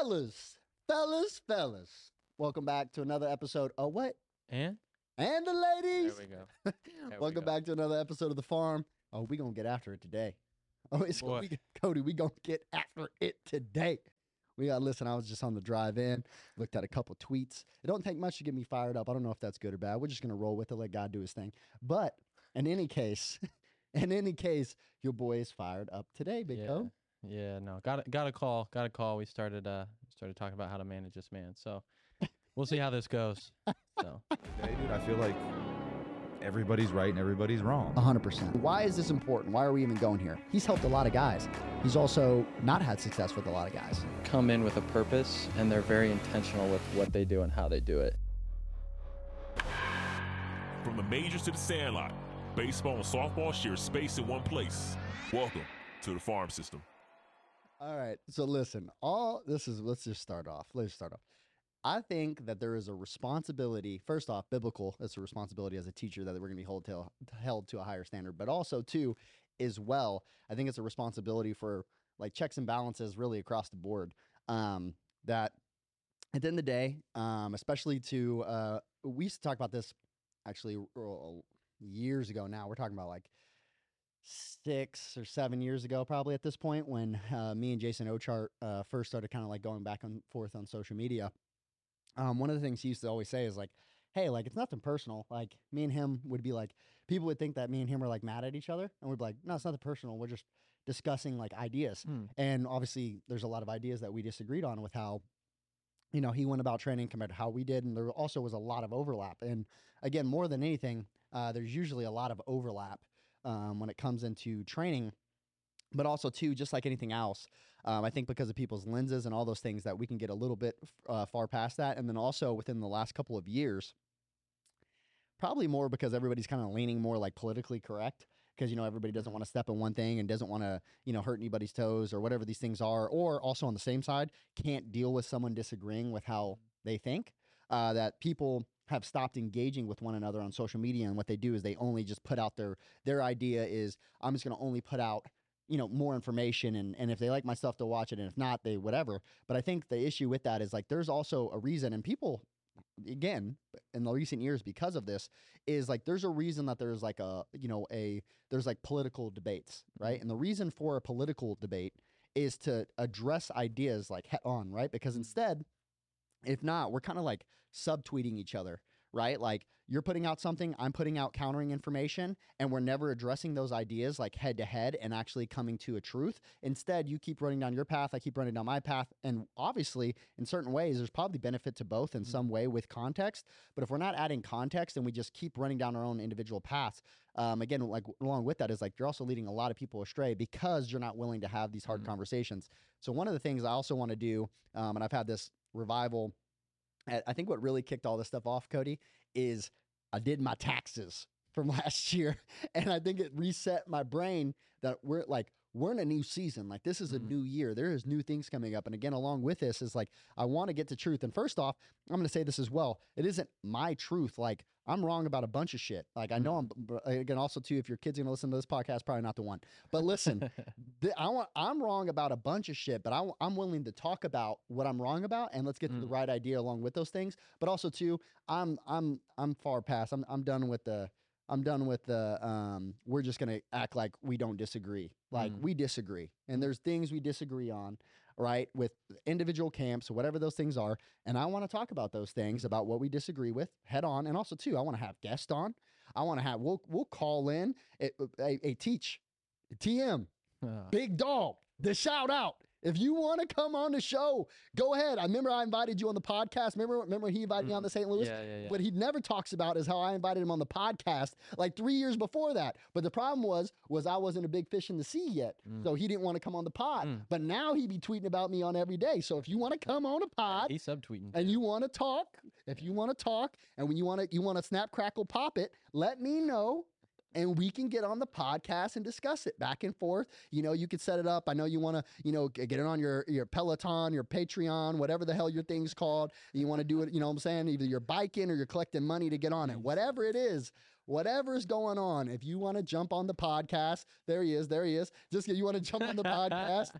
Fellas, fellas, fellas. Welcome back to another episode. Oh, what? And And the ladies. there we go. we Welcome go. back to another episode of The Farm. Oh, we going to get after it today. Oh, it's Boy. we, Cody, we going to get after it today. We got to listen. I was just on the drive in, looked at a couple tweets. It don't take much to get me fired up. I don't know if that's good or bad. We're just going to roll with it, let God do his thing. But in any case, in any case, your boy is fired up today, Big yeah. O. Yeah, no. Got a, got a call. Got a call. We started uh started talking about how to manage this man. So we'll see how this goes. So Hey, dude, I feel like everybody's right and everybody's wrong. 100%. Why is this important? Why are we even going here? He's helped a lot of guys. He's also not had success with a lot of guys. come in with a purpose and they're very intentional with what they do and how they do it. From the majors to the sandlot, baseball and softball share space in one place. Welcome to the farm system. All right. So listen, all this is let's just start off. Let's start off. I think that there is a responsibility, first off, biblical, it's a responsibility as a teacher that we're going to be held to, held to a higher standard, but also too, as well, I think it's a responsibility for like checks and balances really across the board. Um, that at the end of the day, um, especially to, uh, we used to talk about this actually years ago now. We're talking about like six or seven years ago, probably at this point, when uh, me and Jason Ochart uh, first started kind of like going back and forth on social media. Um, one of the things he used to always say is like, "Hey, like it's nothing personal. Like me and him would be like, people would think that me and him were like mad at each other, and we'd be like, no, it's nothing personal. We're just discussing like ideas. Hmm. And obviously, there's a lot of ideas that we disagreed on with how." You know, he went about training compared to how we did, and there also was a lot of overlap. And again, more than anything, uh, there's usually a lot of overlap um, when it comes into training but also too just like anything else um, i think because of people's lenses and all those things that we can get a little bit uh, far past that. And then also within the last couple of years probably more because everybody's kind of leaning more like politically correct because you know everybody doesn't want to step in one thing and doesn't want to you know hurt anybody's toes or whatever these things are or also on the same side can't deal with someone disagreeing with how they think uh, that people have stopped engaging with one another on social media and what they do is they only just put out their their idea is i'm just going to only put out you know more information and and if they like my stuff they'll watch it and if not they whatever. But i think the issue with that is like there's also a reason and people again in the recent years because of this is like there's a reason that there's like a you know a there's like political debates right? Mm-hmm. And the reason for a political debate is to address ideas like head on right? Because mm-hmm. instead if not we're kind of like subtweeting each other right? Like you're putting out something i'm putting out countering information and we're never addressing those ideas like head to head and actually coming to a truth. Instead you keep running down your path i keep running down my path and obviously in certain ways there's probably benefit to both in some way with context but if we're not adding context and we just keep running down our own individual paths um, again like along with that is like you're also leading a lot of people astray because you're not willing to have these hard Mhm. conversations. So one of the things i also want to do um, and i've had this revival I think what really kicked all this stuff off, Cody, is I did my taxes from last year. And I think it reset my brain that we're like, we're in a new season. Like, this is a Mhm. new year. There is new things coming up. And again, along with this is like, I want to get to truth. And first off, I'm going to say this as well. It isn't my truth. Like, I'm wrong about a bunch of shit. Like, I know I'm, b- again, also, too, if your kid's to listen to this podcast, probably not the one. But listen, th- I want, I'm wrong about a bunch of shit, but I, w- I'm willing to talk about what I'm wrong about, and let's get to the Mm. right idea along with those things. But also too, I'm I'm I'm far past. I'm I'm done with the. I'm done with the. Um, we're just gonna act like we don't disagree. Like Mm. we disagree, and there's things we disagree on, right? With individual camps, or whatever those things are, and I want to talk about those things about what we disagree with head on, and also too, I want to have guests on. I want to have. We'll we'll call in. A, a, a teach, TM, Uh, Big dog, the shout out. If you want to come on the show, go ahead. I remember I invited you on the podcast. Remember, remember he invited me on the St. Louis. yeah, yeah, yeah. What he never talks about is how I invited him on the podcast like three years before that. But the problem was, was I wasn't a big fish in the sea yet, Mm. so he didn't want to come on the pod. Mm. But now he be tweeting about me on every day. So if you want to come on a pod, He's subtweeting. and you want to talk, if you want to talk, and when you want to, you want to snap, crackle, pop it, let me know, and we can get on the podcast and discuss it back and forth. You know, you could set it up. I know you want to, you know, get it on your your Peloton, your Patreon, whatever the hell your thing's called. You want to do it, you know what I'm saying? Either you're biking or you're collecting money to get on it. Whatever it is, whatever's going on. If you want to jump on the podcast, there he is, there he is. Just you want to jump on the podcast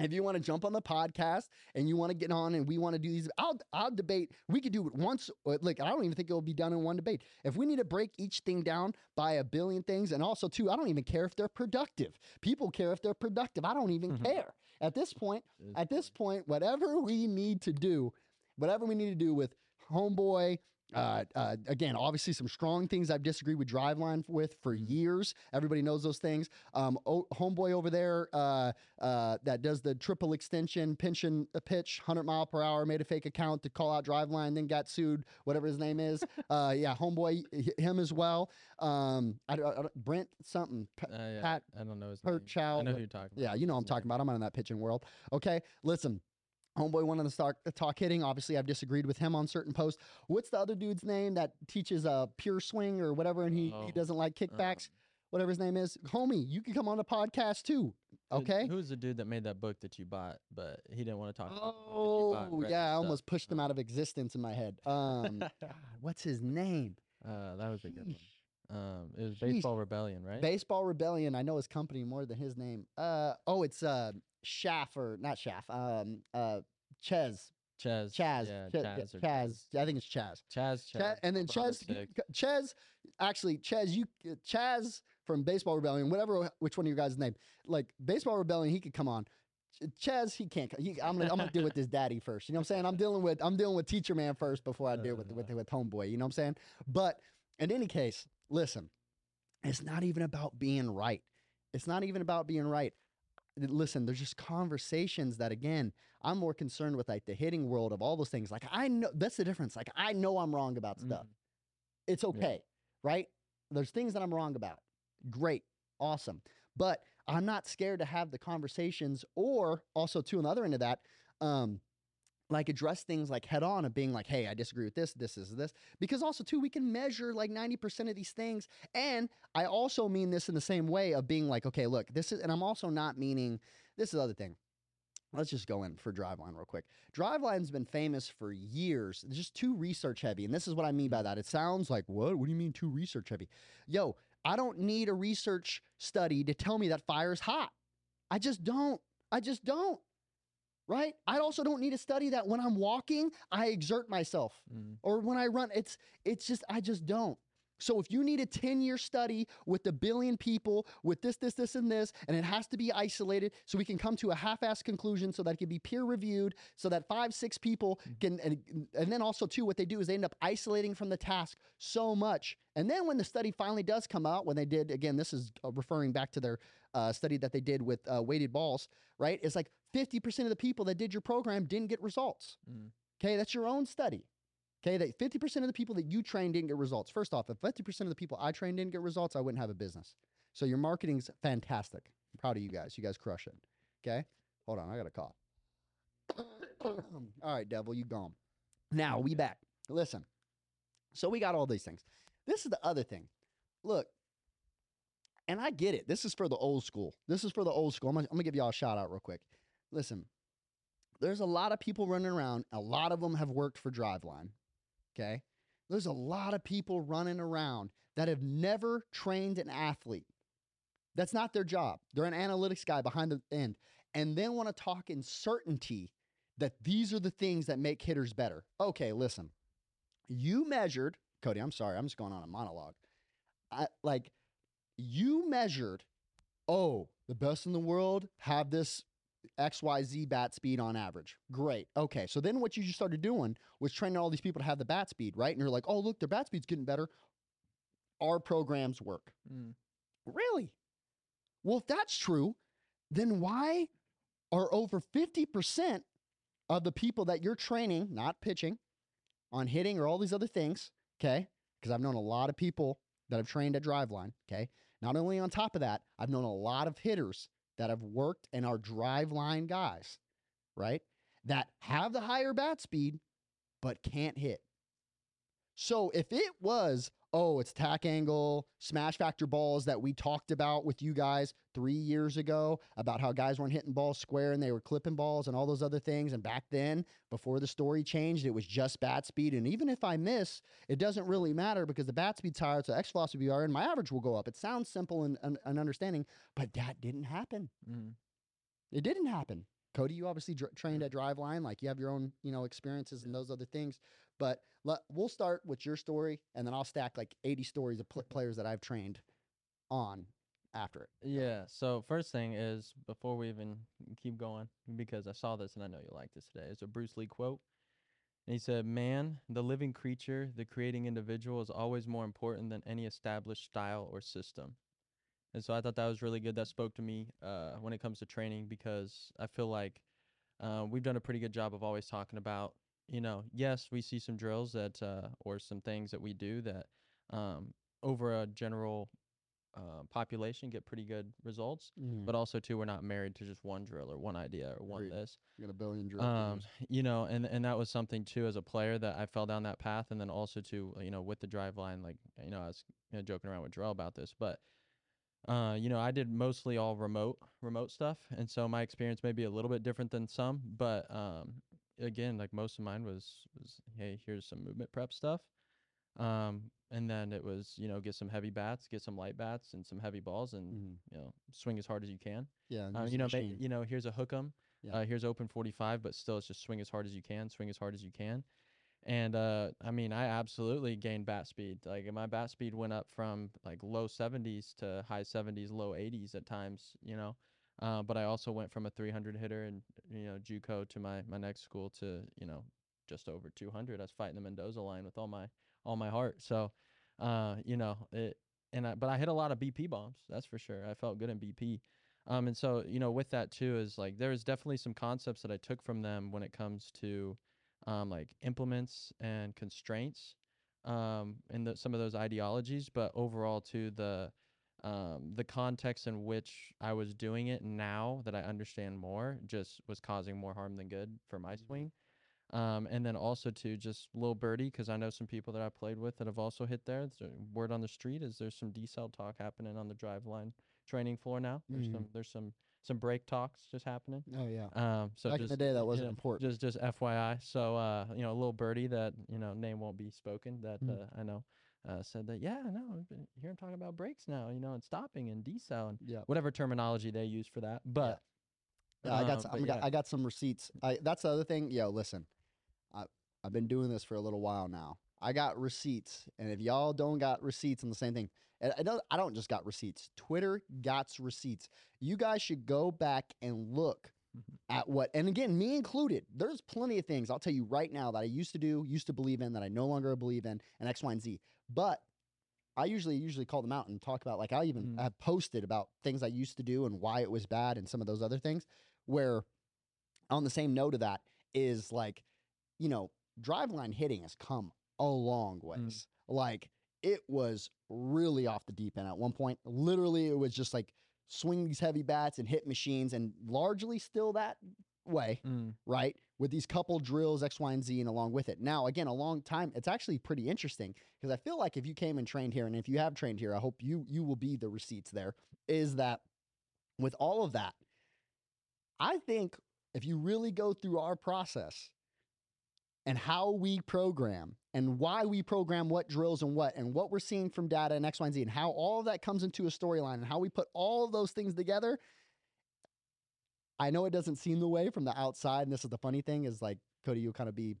if you want to jump on the podcast and you want to get on and we want to do these, I'll I'll debate. We could do it once. or, Like I don't even think it will be done in one debate. If we need to break each thing down by a billion things, and also too, I don't even care if they're productive. People care if they're productive. I don't even Mhm. care at this point. At this point, whatever we need to do, whatever we need to do with Homeboy. Uh, uh, again, obviously, some strong things I've disagreed with Driveline with for Mhm. years. Everybody knows those things. Um, o- homeboy over there uh, uh, that does the triple extension, a pitch, 100 mile per hour, made a fake account to call out Driveline, then got sued, whatever his name is. uh, yeah, homeboy, h- him as well. Um, I, don't- I Brent something. P- Uh, yeah, Pat I don't know his per name. I child, know who you're talking about. yeah, you know what I'm talking about. I'm not in that pitching world. Okay, listen. Homeboy wanted to start to talk hitting. Obviously, I've disagreed with him on certain posts. What's the other dude's name that teaches uh, pure swing or whatever, and he, Oh, he doesn't like kickbacks? Um, whatever his name is. Homie, you can come on the podcast too. Okay. Who's the dude that made that book that you bought, but he didn't want to talk about the book that you bought, Oh, yeah, I almost pushed him out of existence in my head. Um, God, what's his name? Uh, that was a good one. Um, it was. Baseball Rebellion, right? Baseball Rebellion. I know his company more than his name. Uh, oh, it's uh, Shaff or not Shaff. Um, uh, Ches, Chaz. Chaz, Yeah, Ch- Chaz. or Chaz. I think it's Chaz. Chaz. Chaz, Chaz. and then Chaz, Chaz, actually Chaz, you uh, Chaz from Baseball Rebellion, whatever, which one of your guys' name, like Baseball Rebellion, he could come on. Ch- Chaz, he can't. He, I'm gonna, I'm gonna deal with this daddy first. You know what I'm saying? I'm dealing with, I'm dealing with Teacher Man first before I deal with with with Homeboy. You know what I'm saying? But in any case, listen, it's not even about being right. It's not even about being right. Listen, there's just conversations that again, I'm more concerned with like the hitting world of all those things. Like I know that's the difference. Like I know I'm wrong about stuff. Mhm. It's okay, right? There's things that I'm wrong about. Great, awesome. But I'm not scared to have the conversations or also to another end of that, um, like address things like head on of being like, hey, I disagree with this, this is this. Because also too, we can measure like 90% of these things. And I also mean this in the same way of being like, okay, look, this is, and I'm also not meaning this is the other thing. Let's just go in for Driveline real quick. Driveline's been famous for years. It's just too research heavy. And this is what I mean by mm-hmm. that. It sounds like, what? What do you mean too research heavy? Yo, I don't need a research study to tell me that fire's hot. I just don't. I just don't. Right? I also don't need a study that when I'm walking, I exert myself Mm. or when I run. It's it's just I just don't. So if you need a 10-year study with a billion people with this, this, this, and this, and it has to be isolated so we can come to a half-assed conclusion so that it can be peer reviewed, so that five, six people can and, and then also too, what they do is they end up isolating from the task so much. And then when the study finally does come out, when they did, again, this is uh, referring back to their uh, study that they did with uh, weighted balls, right? It's like 50% of the people that did your program didn't get results. Mm. Okay, that's your own study. Okay, that 50% of the people that you trained didn't get results. First off, if 50% of the people I trained didn't get results, I wouldn't have a business. So your marketing's fantastic. I'm proud of you guys. You guys crush it. Okay, hold on, I got a cough. all right, devil, you gone. Now we back. Listen. So we got all these things. This is the other thing. Look, and I get it. This is for the old school. This is for the old school. I'm gonna, I'm gonna give y'all a shout out real quick. Listen, there's a lot of people running around. A lot of them have worked for Driveline. Okay. There's a lot of people running around that have never trained an athlete. That's not their job. They're an analytics guy behind the end and then want to talk in certainty that these are the things that make hitters better. Okay, listen. You measured, Cody, I'm sorry, I'm just going on a monologue. I, like, you measured, oh, the best in the world have this XYZ bat speed on average. Great. Okay. So then what you just started doing was training all these people to have the bat speed, right? And you're like, oh, look, their bat speed's getting better. Our programs work. Mm. Really? Well, if that's true, then why are over 50% of the people that you're training, not pitching, on hitting or all these other things, okay? Because I've known a lot of people that have trained at Driveline, okay? Not only on top of that, I've known a lot of hitters that have worked and are Driveline guys, right? That have the higher bat speed, but can't hit. So if it was, oh, it's tack angle, smash factor balls that we talked about with you guys three years ago about how guys weren't hitting balls square and they were clipping balls and all those other things. And back then, before the story changed, it was just bat speed. And even if I miss, it doesn't really matter because the bat speed's higher, so exit velocity higher, and my average will go up. It sounds simple and, and, and understanding, but that didn't happen. Mm. It didn't happen. Cody, you obviously dr- trained at Driveline, like you have your own, you know, experiences and those other things. But let, we'll start with your story, and then I'll stack like 80 stories of pl- players that I've trained on after it. Yeah. So first thing is before we even keep going, because I saw this and I know you'll like this today. It's a Bruce Lee quote. And he said, "Man, the living creature, the creating individual, is always more important than any established style or system." And so I thought that was really good. That spoke to me uh, when it comes to training because I feel like uh, we've done a pretty good job of always talking about, you know, yes, we see some drills that uh, or some things that we do that um, over a general uh, population get pretty good results. But also too, we're not married to just one drill or one idea or one Agreed. this. you got a billion drill. Um, you know, and and that was something too as a player that I fell down that path, and then also too, you know, with the Driveline, like you know, I was you know, joking around with Jarrell about this, but uh, you know, I did mostly all remote remote stuff, and so my experience may be a little bit different than some, but um, again, like most of mine was was hey, here's some movement prep stuff. Um, and then it was, you know, get some heavy bats, get some light bats, and some heavy balls, and Mhm. you know, swing as hard as you can. yeah, Uh, you know, ma- you know, here's a hook 'em. Yeah. Uh, here's open 45, but still, it's just swing as hard as you can. Swing as hard as you can. And uh, I mean, I absolutely gained bat speed. Like my bat speed went up from like low 70s to high 70s, low 80s at times. You know, uh, but I also went from a 300 hitter and you know JUCO to my my next school to you know just over 200. I was fighting the Mendoza line with all my all my heart. So, uh, you know, it and I, but I hit a lot of BP bombs. That's for sure. I felt good in BP. Um, and so you know, with that too, is like there is definitely some concepts that I took from them when it comes to um, like implements and constraints, um, and the, some of those ideologies. But overall, to the um, the context in which I was doing it now that I understand more, just was causing more harm than good for my swing. Um, and then also to just little birdie, because I know some people that I played with that have also hit there. So word on the street is there's some decel talk happening on the Driveline training floor now. There's Mhm. some there's some some brake talks just happening. oh yeah. Um, so Back in just the day, that wasn't know, important. just just FYI. So uh, you know, a little birdie that you know name won't be spoken that Mm. uh, I know uh, said that yeah, no, I've been hearing talking about brakes now, you know, and stopping and decel and yeah. whatever terminology they use for that. But Yeah, I got um, some, but I got yeah. I got some receipts. I that's the other thing. Yo, listen, I I've been doing this for a little while now. I got receipts, and if y'all don't got receipts on the same thing, and I don't I don't just got receipts. Twitter got receipts. You guys should go back and look Mhm. at what, and again, me included. There's plenty of things I'll tell you right now that I used to do, used to believe in, that I no longer believe in, and X, Y, and Z. But I usually usually call them out and talk about like I even Mm. have posted about things I used to do and why it was bad and some of those other things. Where on the same note of that is like, you know, Driveline hitting has come a long ways. Like it was really off the deep end at one point. Literally, it was just like swing these heavy bats and hit machines, and largely still that way mm, right? With these couple drills, X, Y, and Z, and along with it. Now, again, a long time. It's actually pretty interesting because I feel like if you came and trained here, and if you have trained here, I hope you you will be the receipts there. Is that with all of that? I think if you really go through our process and how we program and why we program what drills and what and what we're seeing from data and X, Y, and Z, and how all of that comes into a storyline and how we put all of those things together, I know it doesn't seem the way from the outside, and this is the funny thing is like Cody, you'll kind of be,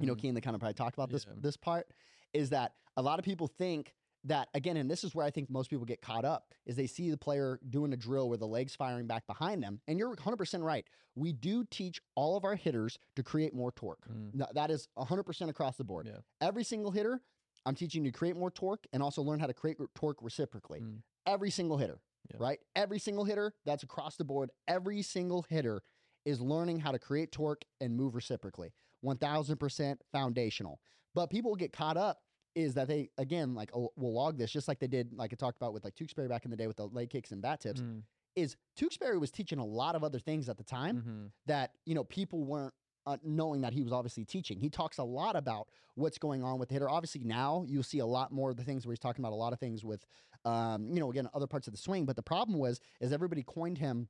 you know, mhm. keen to kind of probably talk about this Yeah. this part is that a lot of people think that again, and this is where I think most people get caught up is they see the player doing a drill where the legs firing back behind them, and you're 100% right. We do teach all of our hitters to create more torque. Mm. Th- That is 100% across the board. Yeah. Every single hitter, I'm teaching you to create more torque and also learn how to create torque reciprocally. Mm. Every single hitter, Yeah. right? Every single hitter, that's across the board. Every single hitter is learning how to create torque and move reciprocally. 1000% foundational. But people get caught up is that they, again, like oh, will log this just like they did, like I talked about with like Tewksbary back in the day with the leg kicks and bat tips, Mm, is Tewksbary was teaching a lot of other things at the time mhm. that you know people weren't uh, knowing that he was obviously teaching. He talks a lot about what's going on with the hitter. Obviously, now you'll see a lot more of the things where he's talking about a lot of things with, um, you know, again other parts of the swing. But the problem was is everybody coined him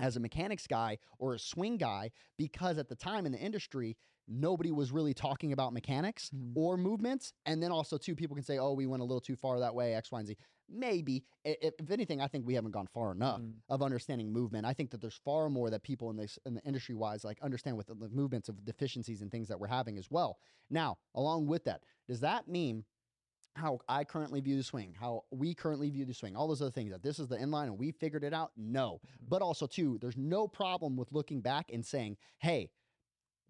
as a mechanics guy or a swing guy because at the time in the industry nobody was really talking about mechanics Mhm. or movements and then also too people can say oh we went a little too far that way x y and z maybe if, if anything i think we haven't gone far enough Mm. of understanding movement i think that there's far more that people in this in the industry wise like understand with the, the movements of deficiencies and things that we're having as well now along with that does that mean how I currently view the swing, how we currently view the swing, all those other things that this is the inline and we figured it out? No. But also, too, there's no problem with looking back and saying, hey,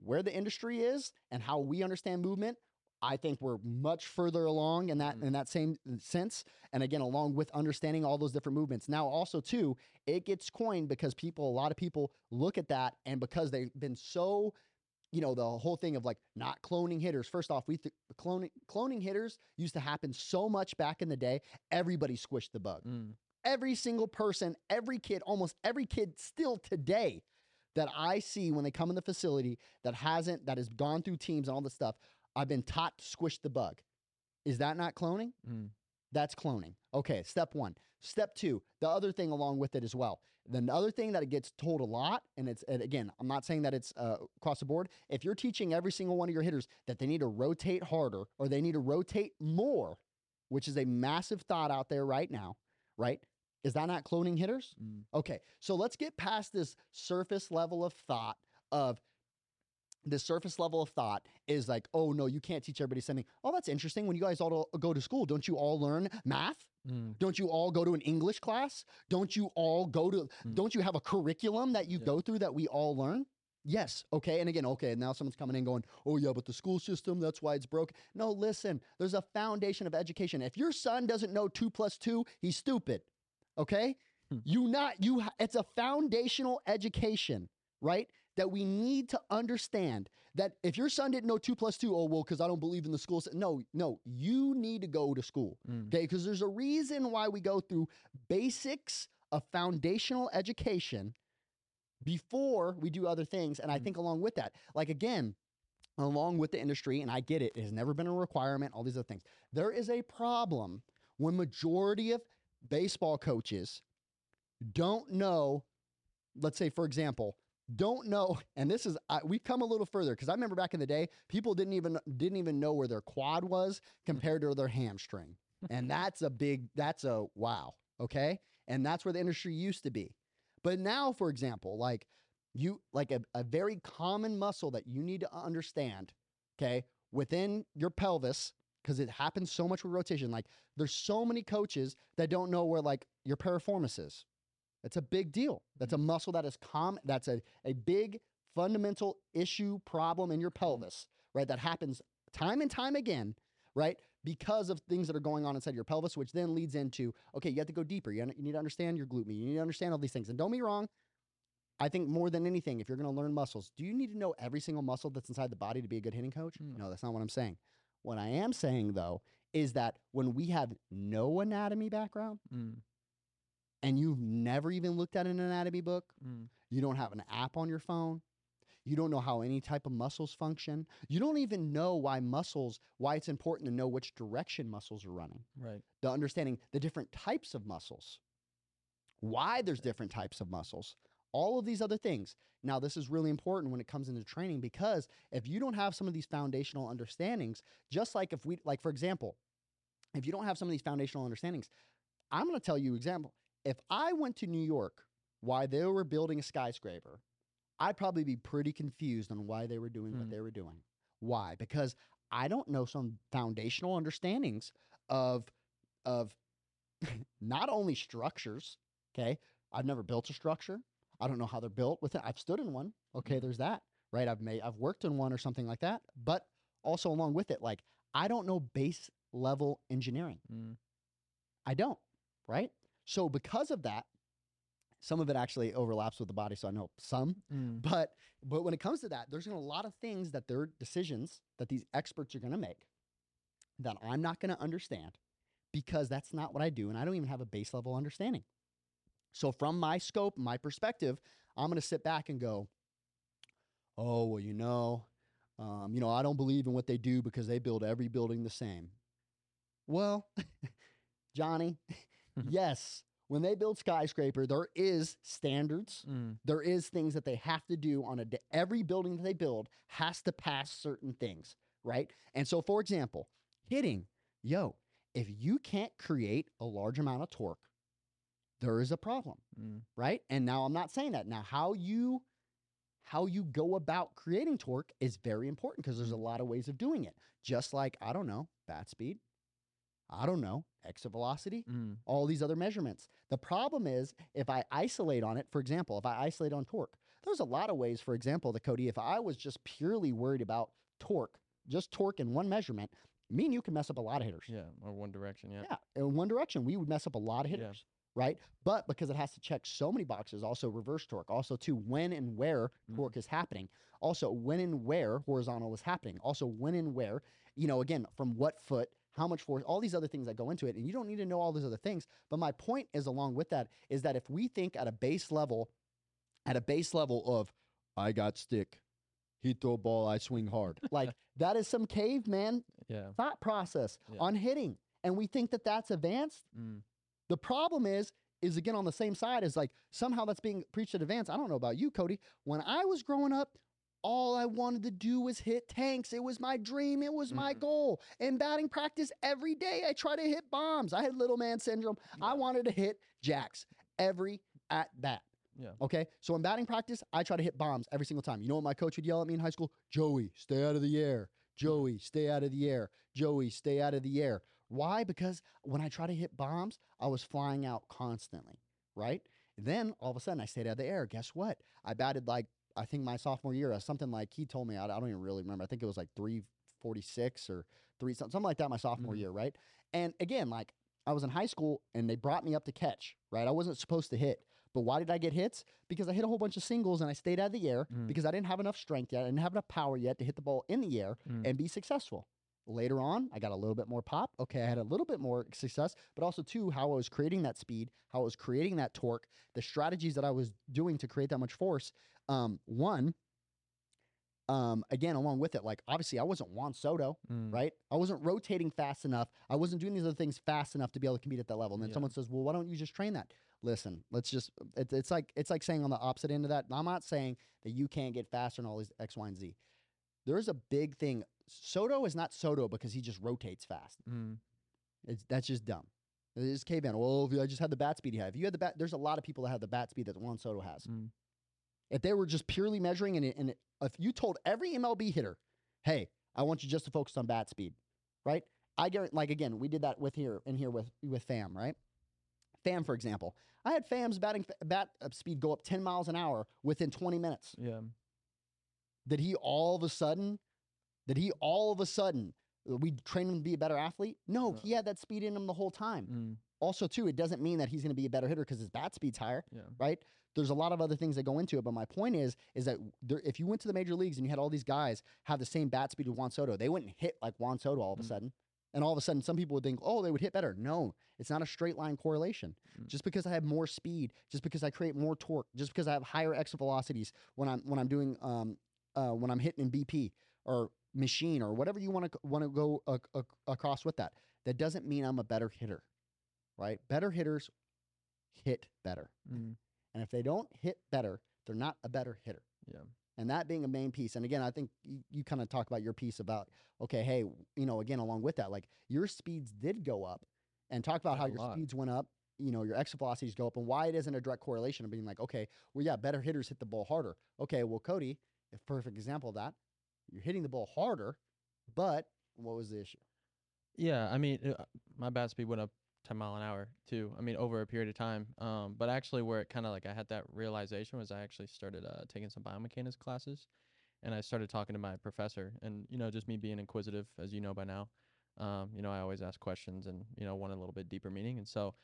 where the industry is and how we understand movement, I think we're much further along in that Mhm. in that same sense. And again, along with understanding all those different movements. Now, also too, it gets coined because people, a lot of people look at that, and because they've been so you know the whole thing of like not cloning hitters first off we th- cloning cloning hitters used to happen so much back in the day everybody squished the bug Mm. every single person every kid almost every kid still today that i see when they come in the facility that hasn't that has gone through teams and all this stuff i've been taught to squish the bug is that not cloning Mm. that's cloning. Okay, step one. Step two, the other thing along with it as well. The other thing that it gets told a lot, and it's and again, I'm not saying that it's uh, across the board. If you're teaching every single one of your hitters that they need to rotate harder or they need to rotate more, which is a massive thought out there right now, right? Is that not cloning hitters? Mm. Okay, so let's get past this surface level of thought of the surface level of thought is like, oh no, you can't teach everybody something. Oh, that's interesting. When you guys all go to school, don't you all learn math? Mm. Don't you all go to an English class? Don't you all go to, Mm. don't you have a curriculum that you Yeah. go through that we all learn? Yes. Okay. And again, okay. And Now someone's coming in going, oh, yeah, but the school system, that's why it's broke. No, listen, there's a foundation of education. If your son doesn't know two plus two, he's stupid. Okay. Hmm. You not, you, it's a foundational education, right? That we need to understand that if your son didn't know two plus two, oh, well, because I don't believe in the school. No, no, you need to go to school. Mm. Okay, because there's a reason why we go through basics of foundational education before we do other things. And I Mm. think along with that, like again, along with the industry, and I get it, it has never been a requirement, all these other things. There is a problem when majority of baseball coaches don't know, let's say, for example, don't know, and this is I, we've come a little further because I remember back in the day, people didn't even didn't even know where their quad was compared to their hamstring, and that's a big that's a wow, okay, and that's where the industry used to be, but now, for example, like you like a, a very common muscle that you need to understand, okay, within your pelvis because it happens so much with rotation. Like there's so many coaches that don't know where like your piriformis is. It's a big deal. That's a muscle that is com that's a, a big fundamental issue problem in your pelvis, right? That happens time and time again, right? Because of things that are going on inside your pelvis, which then leads into, okay, you have to go deeper. You, you need to understand your glute med. You need to understand all these things. And don't be wrong. I think more than anything, if you're going to learn muscles, do you need to know every single muscle that's inside the body to be a good hitting coach? Mm. No, that's not what I'm saying. What I am saying though is that when we have no anatomy background Mm. And you've never even looked at an anatomy book, Mm. you don't have an app on your phone, you don't know how any type of muscles function, you don't even know why muscles, why it's important to know which direction muscles are running, Right. the understanding the different types of muscles, why there's different types of muscles, all of these other things. Now, this is really important when it comes into training because if you don't have some of these foundational understandings, just like if we, like for example, if you don't have some of these foundational understandings, I'm going to tell you example. If I went to New York while they were building a skyscraper, I'd probably be pretty confused on why they were doing what Hmm. they were doing. Why? Because I don't know some foundational understandings of of not only structures, okay? I've never built a structure. I don't know how they're built with it. I've stood in one. Okay, Mhm. there's that. Right? I've made I've worked in one or something like that. But also along with it, like I don't know base level engineering. Mm. I don't, right? So because of that, some of it actually overlaps with the body, so I know some. Mm. But but when it comes to that, there's gonna a lot of things that they're decisions that these experts are gonna make that I'm not gonna understand because that's not what I do, and I don't even have a base level understanding. So from my scope, my perspective, I'm gonna sit back and go, oh well, you know, um, you know, I don't believe in what they do because they build every building the same. Well, Johnny, yes, when they build skyscraper, there is standards. Mm. There is things that they have to do on a every building that they build has to pass certain things, right? And so, for example, hitting, yo, if you can't create a large amount of torque, there is a problem Mm. right? And now I'm not saying that. Now how you how you go about creating torque is very important because there's a lot of ways of doing it. Just like I don't know, bat speed, I don't know, exit velocity, Mm. all these other measurements. The problem is if I isolate on it, for example, if I isolate on torque, there's a lot of ways, for example, the Cody, if I was just purely worried about torque, just torque in one measurement, me and you can mess up a lot of hitters. Yeah, or one direction. Yeah. Yeah, in one direction, we would mess up a lot of Yeah. hitters, right? But because it has to check so many boxes, also reverse torque, also too when and where Mhm. torque is happening, also when and where horizontal is happening, also when and where, you know, again from what foot, how much force, all these other things that go into it, and you don't need to know all these other things. But my point is, along with that, is that if we think at a base level, at a base level of I got stick, he throw ball, I swing hard, like that is some caveman Yeah. thought process Yeah. on hitting, and we think that that's advanced. Mm. The problem is, is again on the same side is like somehow that's being preached at advance. I don't know about you, Cody. When I was growing up, all I wanted to do was hit tanks. It was my dream. It was my Mhm. goal. In batting practice every day, I try to hit bombs. I had little man syndrome. I wanted to hit jacks every at bat. Yeah. Okay. So in batting practice, I try to hit bombs every single time. You know what my coach would yell at me in high school? Joey, stay out of the air. Joey, stay out of the air. Joey, stay out of the air. Why? Because when I try to hit bombs, I was flying out constantly, right? Then all of a sudden I stayed out of the air. Guess what? I batted like, I think my sophomore year, uh, something like he told me, I, I don't even really remember. I think it was like 346 or three, something like that my sophomore Mhm. year, right? And again, like I was in high school and they brought me up to catch, right? I wasn't supposed to hit. But why did I get hits? Because I hit a whole bunch of singles and I stayed out of the air Mm. because I didn't have enough strength yet. I didn't have enough power yet to hit the ball in the air Mm. and be successful. Later on, I got a little bit more pop. Okay, I had a little bit more success, but also too how I was creating that speed, how I was creating that torque, the strategies that I was doing to create that much force. Um, one, um, again, along with it, like obviously I wasn't Juan Soto, Mm. right? I wasn't rotating fast enough. I wasn't doing these other things fast enough to be able to compete at that level. And then Yeah. someone says, "Well, why don't you just train that?" Listen, let's just. It, it's like it's like saying on the opposite end of that. I'm not saying that you can't get faster and all these X, Y, and Z. There is a big thing. Soto is not Soto because he just rotates fast. Mm. It's that's just dumb. It's caveman. Well, if I just had the bat speed he had. If you had the bat, there's a lot of people that have the bat speed that Juan Soto has. Mm. If they were just purely measuring and, and if you told every MLB hitter, hey, I want you just to focus on bat speed, right? I guarantee, like again, we did that with here in here with with Fam, right? Fam, for example, I had Fam's batting bat uh, speed go up 10 miles an hour within 20 minutes. Yeah. Did he all of a sudden? Did he all of a sudden? uh, We train him to be a better athlete? No, No. he had that speed in him the whole time. Mm. Also, too, it doesn't mean that he's going to be a better hitter because his bat speed's higher Yeah. right? There's a lot of other things that go into it, but my point is, is that there, if you went to the major leagues and you had all these guys have the same bat speed as Juan Soto, they wouldn't hit like Juan Soto all of a Mm. sudden. And all of a sudden, some people would think, oh, they would hit better. No, it's not a straight line correlation. Mm. Just because I have more speed, just because I create more torque, just because I have higher exit velocities when I'm when I'm doing um uh, when I'm hitting in BP or machine or whatever you want to want to go ac- ac- across with that, that doesn't mean I'm a better hitter, right? Better hitters hit better. Mm. And if they don't hit better, they're not a better hitter. Yeah. And that being a main piece. And again, I think you, you kind of talk about your piece about, okay, hey, you know, again, along with that, like your speeds did go up and talk about Yeah, how your lot. speeds went up, you know, your exit velocities go up and why it isn't a direct correlation of being like, okay, well, yeah, better hitters hit the ball harder. Okay, well, Cody, a perfect example of that. You're hitting the ball harder, but what was the issue? Yeah, I mean, uh, my bat speed went up 10 mile an hour too. I mean, over a period of time. Um, but actually, where it kind of like I had that realization was I actually started uh, taking some biomechanics classes, and I started talking to my professor, and you know, just me being inquisitive, as you know by now. Um, you know, I always ask questions, and you know, want a little bit deeper meaning, and so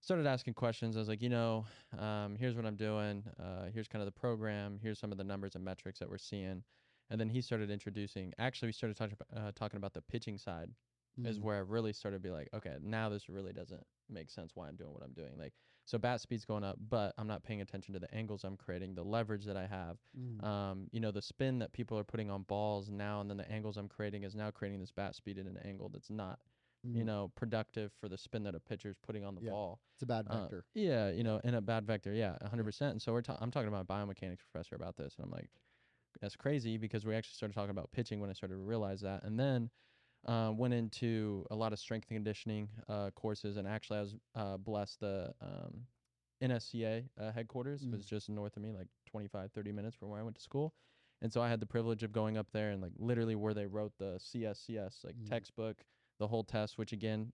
started asking questions. I was like, you know, um, here's what I'm doing. Uh, here's kind of the program. Here's some of the numbers and metrics that we're seeing. And then he started introducing. Actually, we started talking uh, talking about the pitching side is Mm. where I really started to be like, okay, now this really doesn't make sense why I'm doing what I'm doing. Like, so bat speed's going up, but I'm not paying attention to the angles I'm creating, the leverage that I have, Mm. um, you know, the spin that people are putting on balls now, and then the angles I'm creating is now creating this bat speed at an angle that's not you Mhm. know, productive for the spin that a pitcher's putting on the Yeah. ball. It's a bad Uh, vector. yeah, you know, in a bad vector. Yeah, 100%. And so we're ta- I'm talking about biomechanics professor about this, and I'm like, that's crazy because we actually started talking about pitching when I started to realize that, and then uh, went into a lot of strength and conditioning uh, courses, and actually I was uh, blessed the um, NSCA uh, headquarters Mm. was just north of me, like 25, 30 minutes from where I went to school. And so I had the privilege of going up there and like literally where they wrote the CSCS, like Mm. textbook, the whole test, which again,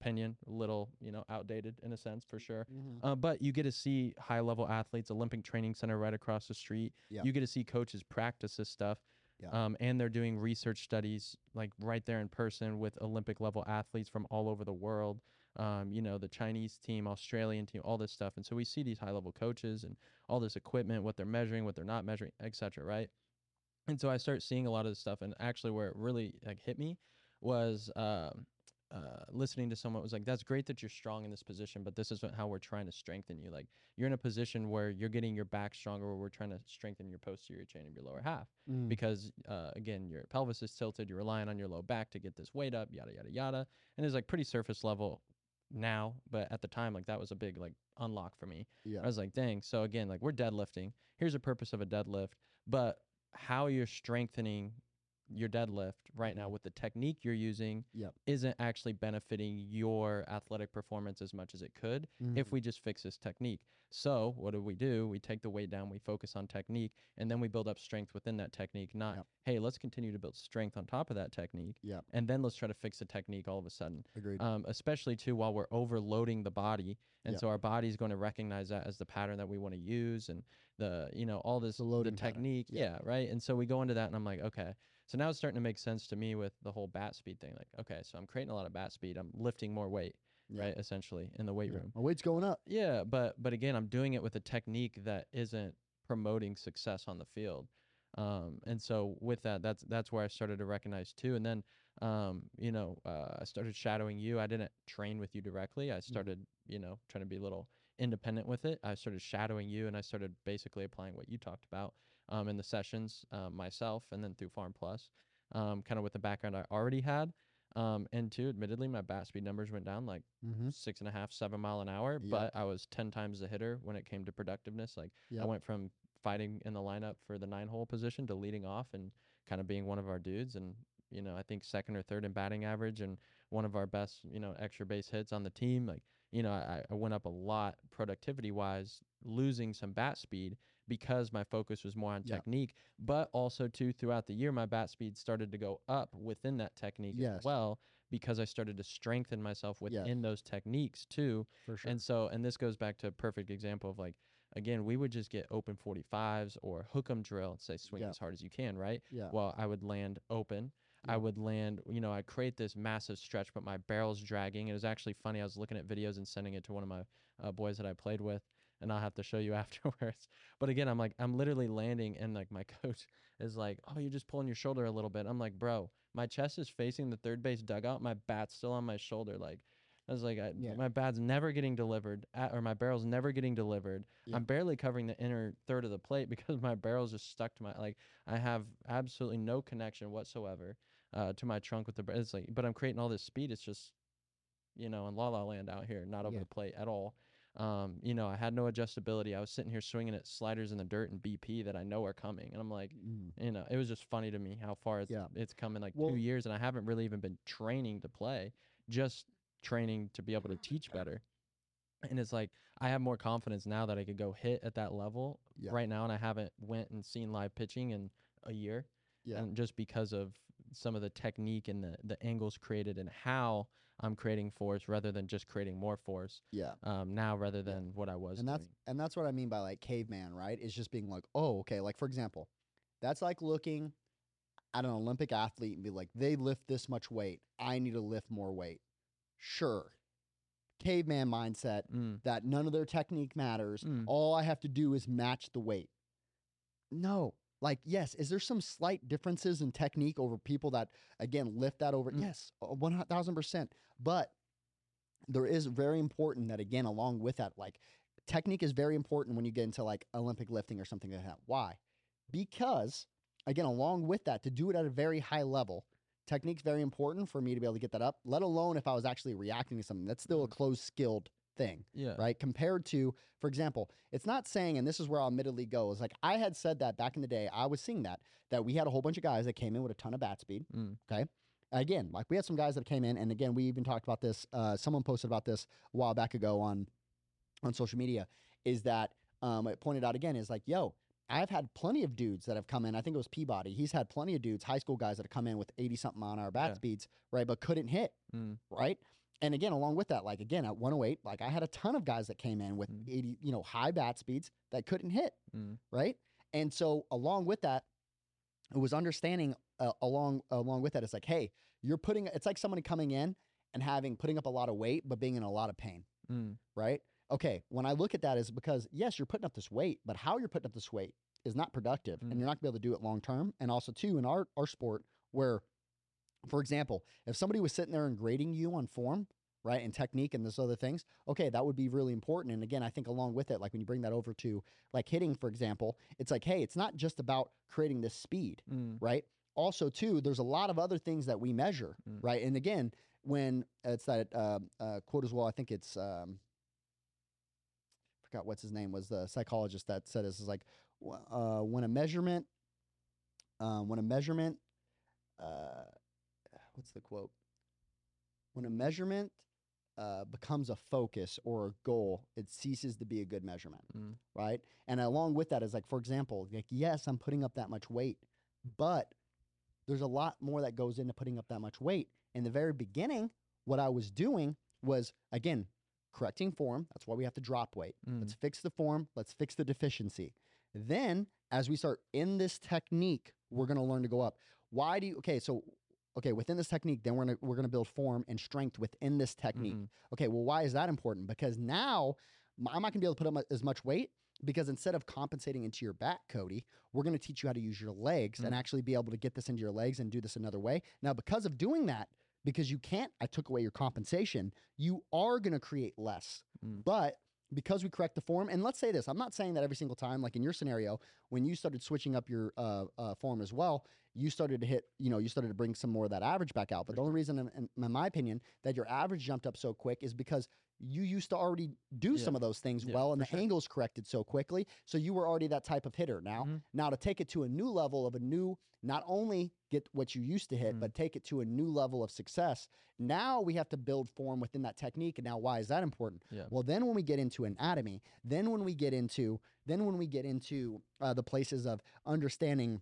opinion, a little, you know, outdated in a sense for sure. Mhm. Uh, but you get to see high level athletes, Olympic Training Center right across the street. You get to see coaches practice this stuff. Yeah. Um, and they're doing research studies like right there in person with Olympic level athletes from all over the world. Um, you know, the Chinese team, Australian team, all this stuff. And so we see these high level coaches and all this equipment, what they're measuring, what they're not measuring, et cetera, right? And so I start seeing a lot of this stuff. And actually, where it really like hit me was um, uh, listening to someone was like, "That's great that you're strong in this position, but this isn't how we're trying to strengthen you. Like you're in a position where you're getting your back stronger, where we're trying to strengthen your posterior chain of your lower half Mm. because uh, again, your pelvis is tilted. You're relying on your low back to get this weight up, yada yada yada. And it's like pretty surface level now, but at the time, like that was a big like unlock for me. Yeah. I was like, dang. So again, like we're deadlifting. Here's the purpose of a deadlift, but how you're strengthening your deadlift right now Mhm. with the technique you're using Yep. isn't actually benefiting your athletic performance as much as it could if Mhm. we just fix this technique. So what do we do? We take the weight down, we focus on technique, and then we build up strength within that technique. Not, Yep. hey, let's continue to build strength on top of that technique, Yep. and then let's try to fix the technique all of a sudden Agreed. um, especially too while we're overloading the body and Yeah. so our body's going to recognize that as the pattern that we want to use and the you know all this The the, technique Yeah. yeah. right and so we go into that and i'm like okay so now it's starting to make sense to me with the whole bat speed thing like okay so i'm creating a lot of bat speed i'm lifting more weight Yeah. right essentially in the weight Yeah. room My weight's going up. yeah but but again i'm doing it with a technique that isn't promoting success on the field um, and so with that that's that's where i started to recognize too and then um, you know uh, i started shadowing you i didn't train with you directly i started you know trying to be a little independent with it i started shadowing you and i started basically applying what you talked about um, in the sessions um, myself and then through farm plus um, kind of with the background i already had um, and two admittedly my bat speed numbers went down like Mm-hmm. six and a half, seven mile an hour, Yeah. but I was 10 times the hitter when it came to productiveness. Like I went from fighting in the lineup for the nine hole position to leading off and kind of being one of our dudes. And, you know, I think second or third in batting average and one of our best, you know, extra base hits on the team. Like, you know, I, I went up a lot productivity wise, losing some bat speed because my focus was more on Yeah. technique, but also too throughout the year, my bat speed started to go up within that technique Yes. as well because I started to strengthen myself Yes. within those techniques too. For sure. And so, and this goes back to a perfect example of like, again, we would just get open 45s or hook 'em drill and say swing Yeah. as hard as you can, right? yeah. Well, I would land open. I would land, you know, I'd create this massive stretch, but my barrel's dragging. It was actually funny. I was looking at videos and sending it to one of my uh, boys that I played with, and I'll have to show you afterwards. But again, I'm like, I'm literally landing, and like my coach is like, oh, you're just pulling your shoulder a little bit. I'm like, bro, my chest is facing the third base dugout. My bat's still on my shoulder. Like, I was like, I, Yeah. my bat's never getting delivered, at, or my barrel's never getting delivered. Yeah. I'm barely covering the inner third of the plate because my barrel's just stuck to my like. I have absolutely no connection whatsoever uh, to my trunk with the. It's like, but I'm creating all this speed. It's just, you know, in la la land out here, not over Yeah. the plate at all. Um, you know, I had no adjustability. I was sitting here swinging at sliders in the dirt and BP that I know are coming, and I'm like, Mm. you know, it was just funny to me how far it's Yeah. it's come in like Well- two years, and I haven't really even been training to play, just training to be able to teach better. And it's like I have more confidence now that I could go hit at that level Yeah. right now, and I haven't went and seen live pitching in a year, Yeah. and just because of some of the technique and the the angles created and how I'm creating force rather than just creating more force Yeah. um, now rather than what I was and that's doing. and that's what I mean by like caveman, right? Is just being like, oh, okay. Like for example, that's like looking at an Olympic athlete and be like, they lift this much weight. I need to lift more weight. Sure. Caveman mindset Mm, that none of their technique matters. Mm. All I have to do is match the weight. No. Like, yes, is there some slight differences in technique over people that, again, lift that over? Mm. Yes, uh, 1000%. But there is very important that, again, along with that, like, technique is very important when you get into like Olympic lifting or something like that. Why? Because, again, along with that, to do it at a very high level, technique's very important for me to be able to get that up. Let alone if I was actually reacting to something. That's still a Mhm. closed skilled thing Yeah. right? Compared to, for example, it's not saying, and this is where I'll admittedly go, is like I had said that back in the day, I was seeing that, that we had a whole bunch of guys that came in with a ton of bat speed. Mm. Okay. Again, like we had some guys that came in, and again, we even talked about this. Uh, someone posted about this a while back ago on on social media. Is that um, it pointed out again? Is like, yo, I've had plenty of dudes that have come in. I think it was Peabody. He's had plenty of dudes, high school guys that have come in with eighty something on our bat Yeah. speeds, right? But couldn't hit Mm. right? And again, along with that, like again at 108, like I had a ton of guys that came in with Mhm. 80, you know, high bat speeds that couldn't hit, Mm. right? And so along with that, it was understanding uh, along along with that, it's like, hey, you're putting. It's like somebody coming in and having putting up a lot of weight, but being in a lot of pain, Mm. right? Okay, when I look at that, is because yes, you're putting up this weight, but how you're putting up this weight is not productive, Mm. and you're not gonna be able to do it long term. And also, too, in our our sport, where, for example, if somebody was sitting there and grading you on form, right, and technique and those other things, okay, that would be really important. And again, I think along with it, like when you bring that over to like hitting, for example, it's like, hey, it's not just about creating this speed, Mm. right? Also, too, there's a lot of other things that we measure, Mm. right? And again, when it's that uh, uh, quote as well, I think it's um, forgot what's his name was the psychologist that said this is like uh, when a measurement, um, when a measurement, uh, what's the quote? When a measurement uh, becomes a focus or a goal, it ceases to be a good measurement Mm. right? And along with that is like, for example, like yes, I'm putting up that much weight, but there's a lot more that goes into putting up that much weight. In the very beginning, what I was doing was again correcting form. That's why we have to drop weight. Mm. Let's fix the form. Let's fix the deficiency. Then, as we start in this technique, we're going to learn to go up. Why do you? Okay, so okay, within this technique, then we're gonna we're gonna build form and strength within this technique. Mhm. Okay, well, why is that important? Because now I'm not gonna be able to put up as much weight because instead of compensating into your back, Cody, we're gonna teach you how to use your legs and Mm. actually be able to get this into your legs and do this another way. Now, because of doing that, because you can't, I took away your compensation, you are gonna create less. Mm. But because we correct the form, and let's say this, I'm not saying that every single time, like in your scenario, when you started switching up your uh, uh, form as well, you started to hit, you know, you started to bring some more of that average back out. But the only reason, in, in, my opinion, that your average jumped up so quick is because you used to already do some of those things Yeah, well, and the sure. angles corrected so quickly. So you were already that type of hitter. Now, Mhm. now to take it to a new level of a new, not only get what you used to hit, Mm. but take it to a new level of success. Now we have to build form within that technique. And now, why is that important? Yeah. Well, then when we get into anatomy, then when we get into, then when we get into uh, the places of understanding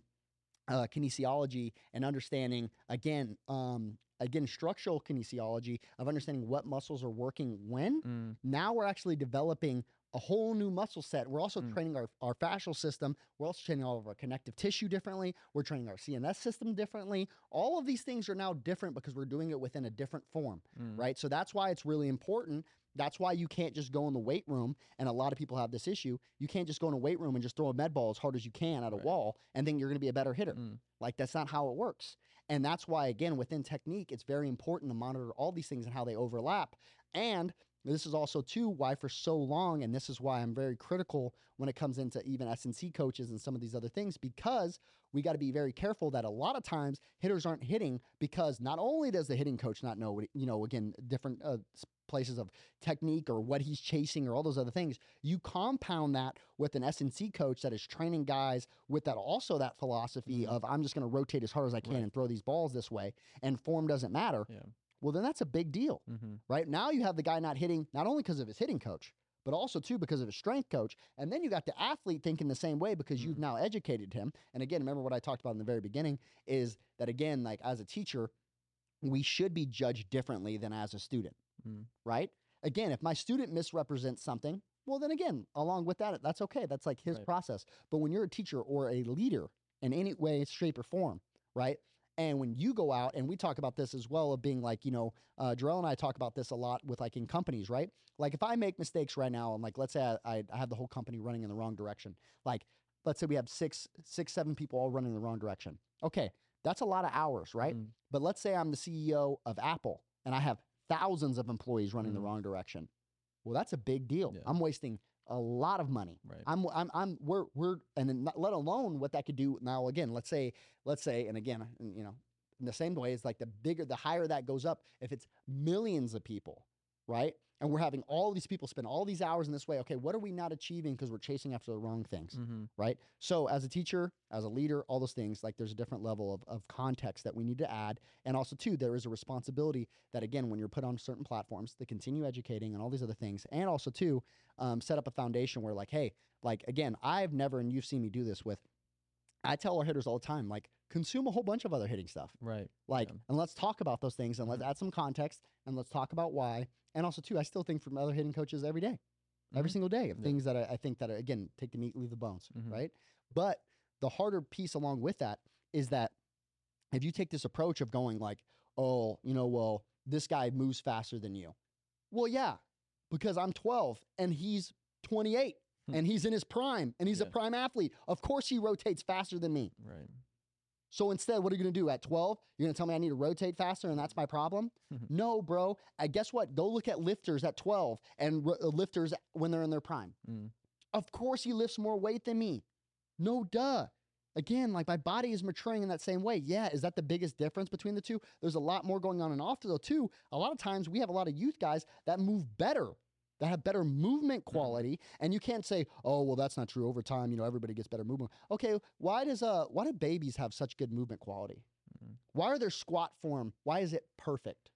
uh, kinesiology and understanding again, um, again, structural kinesiology of understanding what muscles are working when. Mm. Now we're actually developing a whole new muscle set. We're also Mm. training our, our fascial system. We're also training all of our connective tissue differently. We're training our CNS system differently. All of these things are now different because we're doing it within a different form Mm. right? So that's why it's really important. That's why you can't just go in the weight room, and a lot of people have this issue. You can't just go in a weight room and just throw a med ball as hard as you can at a Right. wall and think you're going to be a better hitter. Mm. Like that's not how it works. And that's why, again, within technique, it's very important to monitor all these things and how they overlap. And this is also too why for so long, and this is why I'm very critical when it comes into even S&C coaches and some of these other things, because we got to be very careful that a lot of times hitters aren't hitting because not only does the hitting coach not know what you know again different uh, places of technique or what he's chasing or all those other things you compound that with an S&C coach that is training guys with that also that philosophy Mhm. of I'm just going to rotate as hard as I can Right. and throw these balls this way and form doesn't matter Yeah. well then that's a big deal Mm-hmm. right now you have the guy not hitting not only because of his hitting coach but also too because of his strength coach and then you got the athlete thinking the same way because you've Mm. now educated him and again remember what i talked about in the very beginning is that again like as a teacher we should be judged differently than as a student Mm. right again if my student misrepresents something well then again along with that that's okay that's like his Right. process but when you're a teacher or a leader in any way shape or form right and when you go out and we talk about this as well of being like you know uh, Jarrell and I talk about this a lot with like in companies, right? Like if I make mistakes right now, and like let's say I, I, have the whole company running in the wrong direction, like let's say we have six, six, seven people all running in the wrong direction. Okay, that's a lot of hours, right? Mm. But let's say I'm the CEO of Apple and I have thousands of employees running the Mm. wrong direction. Well, that's a big deal. Yeah. I'm wasting a lot of money. Right. I'm, I'm, I'm, we're, we're, and then not, let alone what that could do now. Again, let's say, let's say, and again, you know, in the same way, it's like the bigger, the higher that goes up. If it's millions of people, right? And we're having all these people spend all these hours in this way. Okay, what are we not achieving because we're chasing after the wrong things? Mm-hmm. right? So, as a teacher, as a leader, all those things, like there's a different level of, of context that we need to add. And also, too, there is a responsibility that, again, when you're put on certain platforms, to continue educating and all these other things. And also, too, um, set up a foundation where, like, hey, like, again, I've never, and you've seen me do this with, I tell our hitters all the time, like, consume a whole bunch of other hitting stuff. Right. Like, Yeah. and let's talk about those things and let's add some context and let's talk about why. And also, too, I still think from other hitting coaches every day every Mhm. single day of Yeah. things that I, I think that are, again take the meat, leave the bones, Mhm. right? But the harder piece along with that is that if you take this approach of going like, oh, you know, well, this guy moves faster than you. Well, yeah, because I'm 12 and he's 28 Hmm. and he's in his prime and he's a prime athlete. Of course, he rotates faster than me. Right. So instead, what are you going to do at 12? You're going to tell me I need to rotate faster and that's my problem? Mhm. no, bro. I guess what? Go look at lifters at 12 and ro- uh, lifters when they're in their prime. Mm. Of course, he lifts more weight than me. No, duh. Again, like my body is maturing in that same way. Yeah, is that the biggest difference between the two? There's a lot more going on and off though too. A lot of times we have a lot of youth guys that move better, that have better movement quality, and you can't say, "Oh, well, that's not true." Over time, you know, everybody gets better movement. Okay, why does uh, why do babies have such good movement quality? Mhm. Why are their squat form? Why is it perfect?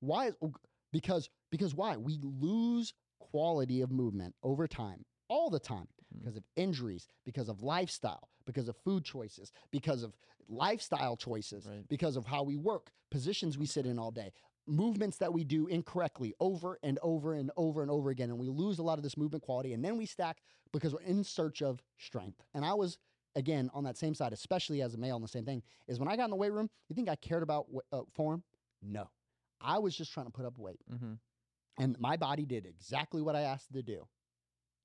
Why is oh, because because why we lose quality of movement over time all the time Mm. because of injuries because of lifestyle because of food choices because of lifestyle choices Right. because of how we work positions we sit in all day movements that we do incorrectly over and over and over and over again and we lose a lot of this movement quality and then we stack because we're in search of strength and i was again on that same side especially as a male on the same thing is when i got in the weight room you think i cared about uh, form no i was just trying to put up weight Mm-hmm. and my body did exactly what I asked it to do.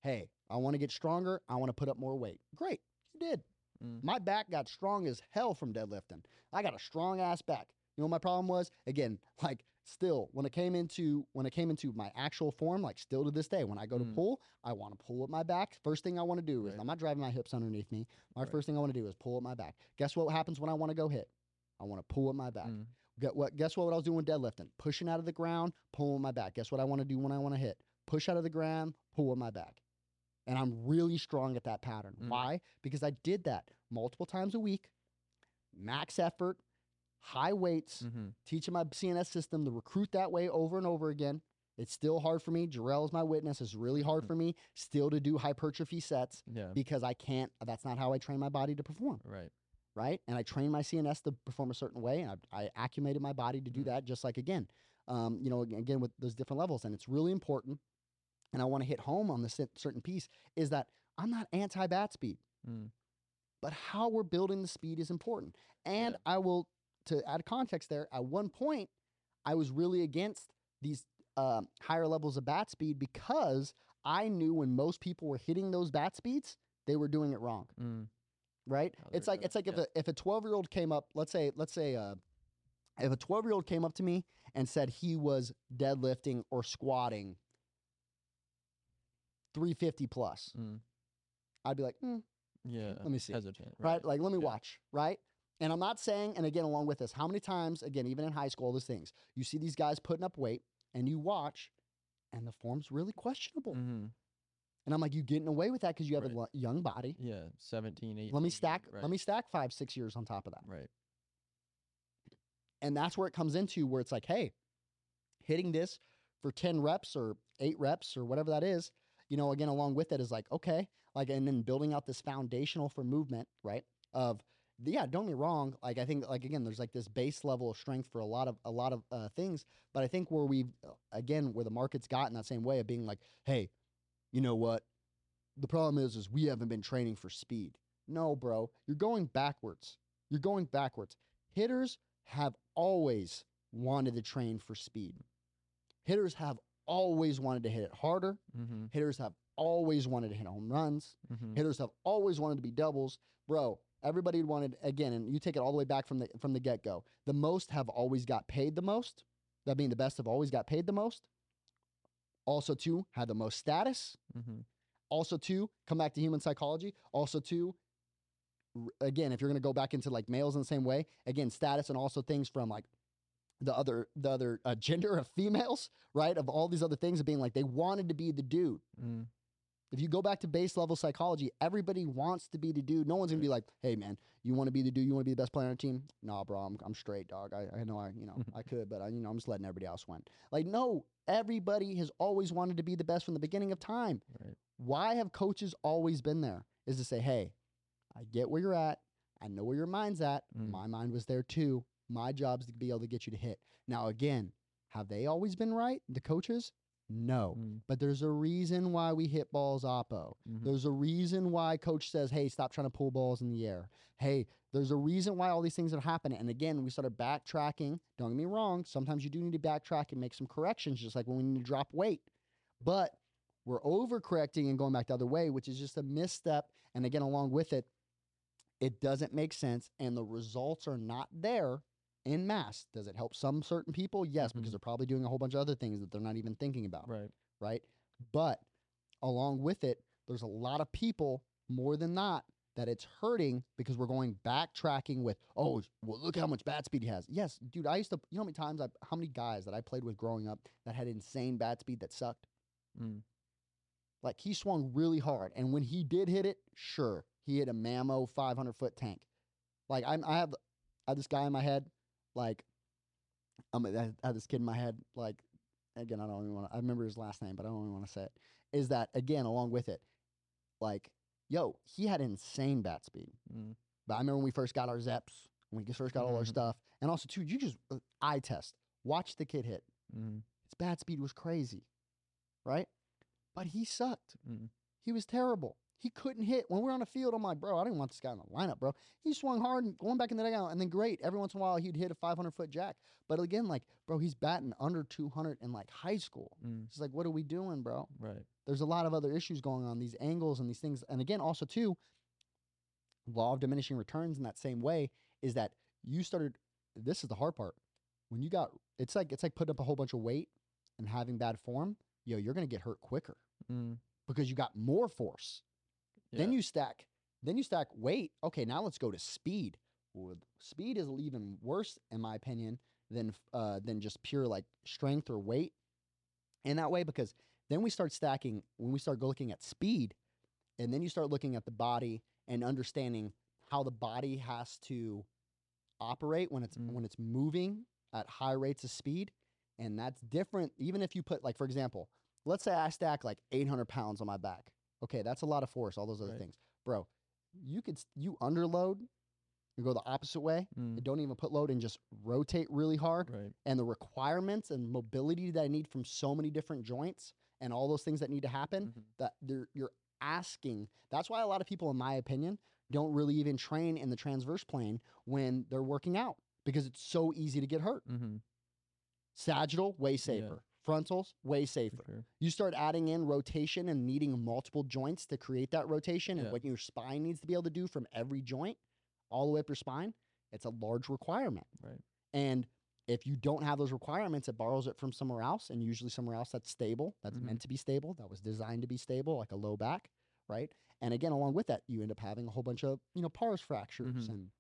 Hey, I want to get stronger. I want to put up more weight. Great. You did. Mm. My back got strong as hell from deadlifting. I got a strong ass back. You know what my problem was? Again, like still when it came into when it came into my actual form, like still to this day, when I go to Mm. pull, I want to pull with my back. First thing I want to do is Right. I'm not driving my hips underneath me. My Right. first thing I want to do is pull with my back. Guess what happens when I want to go hit? I want to pull with my back. Mm. Get what? Guess what? I was doing deadlifting, pushing out of the ground, pulling my back. Guess what I want to do when I want to hit? Push out of the ground, pull with my back, and I'm really strong at that pattern. Mm. Why? Because I did that multiple times a week, max effort, high weights, Mm-hmm. teaching my CNS system to recruit that way over and over again. It's still hard for me. Jarrell is my witness. It's really hard for me still to do hypertrophy sets Yeah. because I can't. That's not how I train my body to perform Right. right? And I train my CNS to perform a certain way, and I, I acclimated my body to do Mhm. that. Just like again, um, you know, again with those different levels, and it's really important. And I want to hit home on this certain piece is that I'm not anti bat speed, Mm. but how we're building the speed is important. And I will to add context there. At one point, I was really against these um, higher levels of bat speed because I knew when most people were hitting those bat speeds, they were doing it wrong Mm. right? They're It's like doing it's it, like if a if a twelve year old came up, let's say let's say uh, if a twelve year old came up to me and said he was deadlifting or squatting three fifty plus, Mm. I'd be like, "Hmm, Yeah. Let me see. Hesitant. right? Like let me Yeah. watch, right? And I'm not saying, and again, along with this, how many times, again, even in high school, all these things, you see these guys putting up weight, and you watch, and the form's really questionable. Mm-hmm. And I'm like, you getting away with that because you have a Right. lo- young body. Yeah. 17, 18. Let me stack. Right. Let me stack five, six years on top of that. Right. And that's where it comes into where it's like, hey, hitting this for 10 reps or eight reps or whatever that is, you know, again, along with it is like, okay, like, and then building out this foundational for movement, right? Of, yeah, don't get me wrong. Like, I think, like, again, there's like this base level of strength for a lot of, a lot of uh, things. But I think where we've, uh, again, where the market's gotten that same way of being like, hey, you know what? The problem is, is we haven't been training for speed. No, bro, you're going backwards. You're going backwards. Hitters have always wanted to train for speed. Hitters have always wanted to hit it harder. Mm-hmm. Hitters have always wanted to hit home runs. Mm-hmm. Hitters have always wanted to be doubles. Bro, everybody wanted again, and you take it all the way back from the from the get-go. The most have always got paid the most. That being the best have always got paid the most. Also, two, had the most status. Mm-hmm. Also, two, come back to human psychology. Also, two, again, if you're going to go back into like males in the same way, again, status and also things from like the other the other uh, gender of females, right? Of all these other things of being like they wanted to be the dude. Mm. If you go back to base level psychology, everybody wants to be the dude. No one's gonna be like, "Hey, man, you want to be the dude? You want to be the best player on the team?" Nah, bro, I'm, I'm straight, dog. I, I know I, you know, I could, but I, you know, I'm just letting everybody else win. Like, no, everybody has always wanted to be the best from the beginning of time. Right. Why have coaches always been there? Is to say, "Hey, I get where you're at. I know where your mind's at. Mm. My mind was there too. My job's to be able to get you to hit." Now, again, have they always been right? The coaches? No. Mm. But there's a reason why we hit balls oppo. Mhm. There's a reason why coach says, "Hey, stop trying to pull balls in the air." Hey, there's a reason why all these things are happening. And again, we started backtracking. Don't get me wrong. Sometimes you do need to backtrack and make some corrections, just like when we need to drop weight. But we're overcorrecting and going back the other way, which is just a misstep. And again, along with it, it doesn't make sense, and the results are not there in mass. Does it help some certain people? Yes, because Mhm. they're probably doing a whole bunch of other things that they're not even thinking about Right. right? But along with it, there's a lot of people more than not that it's hurting because we're going backtracking with, oh, well, look how much bat speed he has. Yes, dude, I used to, you know how many times I, how many guys that I played with growing up that had insane bat speed that sucked? Mm. Like he swung really hard, and when he did hit it, sure, he hit a Mammo 500 foot tank. Like I'm, I have, I have this guy in my head, like, I'm, I have this kid in my head, like, again, I don't even want to, I remember his last name, but I don't even want to say it. Is that again, along with it, like, yo, he had insane bat speed. Mm. But I remember when we first got our Zepps, when we first got all our Mhm. stuff, and also too, you just uh, eye test, watch the kid hit. Mm. His bat speed was crazy, right? But he sucked. Mm. He was terrible. He couldn't hit. When we were on the field, I'm like, bro, I didn't want this guy in the lineup, bro. He swung hard and going back in the dugout, and then great. Every once in a while, he'd hit a 500 foot jack. But again, like, bro, he's batting under 200 in like high school. Mm. It's like, what are we doing, bro? Right. There's a lot of other issues going on, these angles and these things. And again, also too, law of diminishing returns in that same way is that you started. This is the hard part. When you got, it's like it's like putting up a whole bunch of weight and having bad form. Yo, you're gonna get hurt quicker Mm. because you got more force. Then you stack, then you stack weight. Okay, now let's go to speed. Well, speed is even worse, in my opinion, than uh, than just pure like strength or weight. In that way, because then we start stacking when we start looking at speed, and then you start looking at the body and understanding how the body has to operate when it's Mm. when it's moving at high rates of speed, and that's different. Even if you put like, for example, let's say I stack like 800 pounds on my back. Okay, that's a lot of force. All those other Right. things, bro. You could you underload, you go the opposite way. Mm. and Don't even put load and just rotate really hard. Right. And the requirements and mobility that I need from so many different joints and all those things that need to happen Mhm. that they're, you're asking. That's why a lot of people, in my opinion, don't really even train in the transverse plane when they're working out because it's so easy to get hurt. Mm-hmm. Sagittal, way safer. Frontals, way safer. sure. You start adding in rotation and needing multiple joints to create that rotation and what your spine needs to be able to do from every joint all the way up your spine. It's a large requirement. Right. And if you don't have those requirements, it borrows it from somewhere else, and usually somewhere else that's stable, that's Mhm. meant to be stable, that was designed to be stable, like a low back, right? And again, along with that, you end up having a whole bunch of you know pars fractures Mhm. and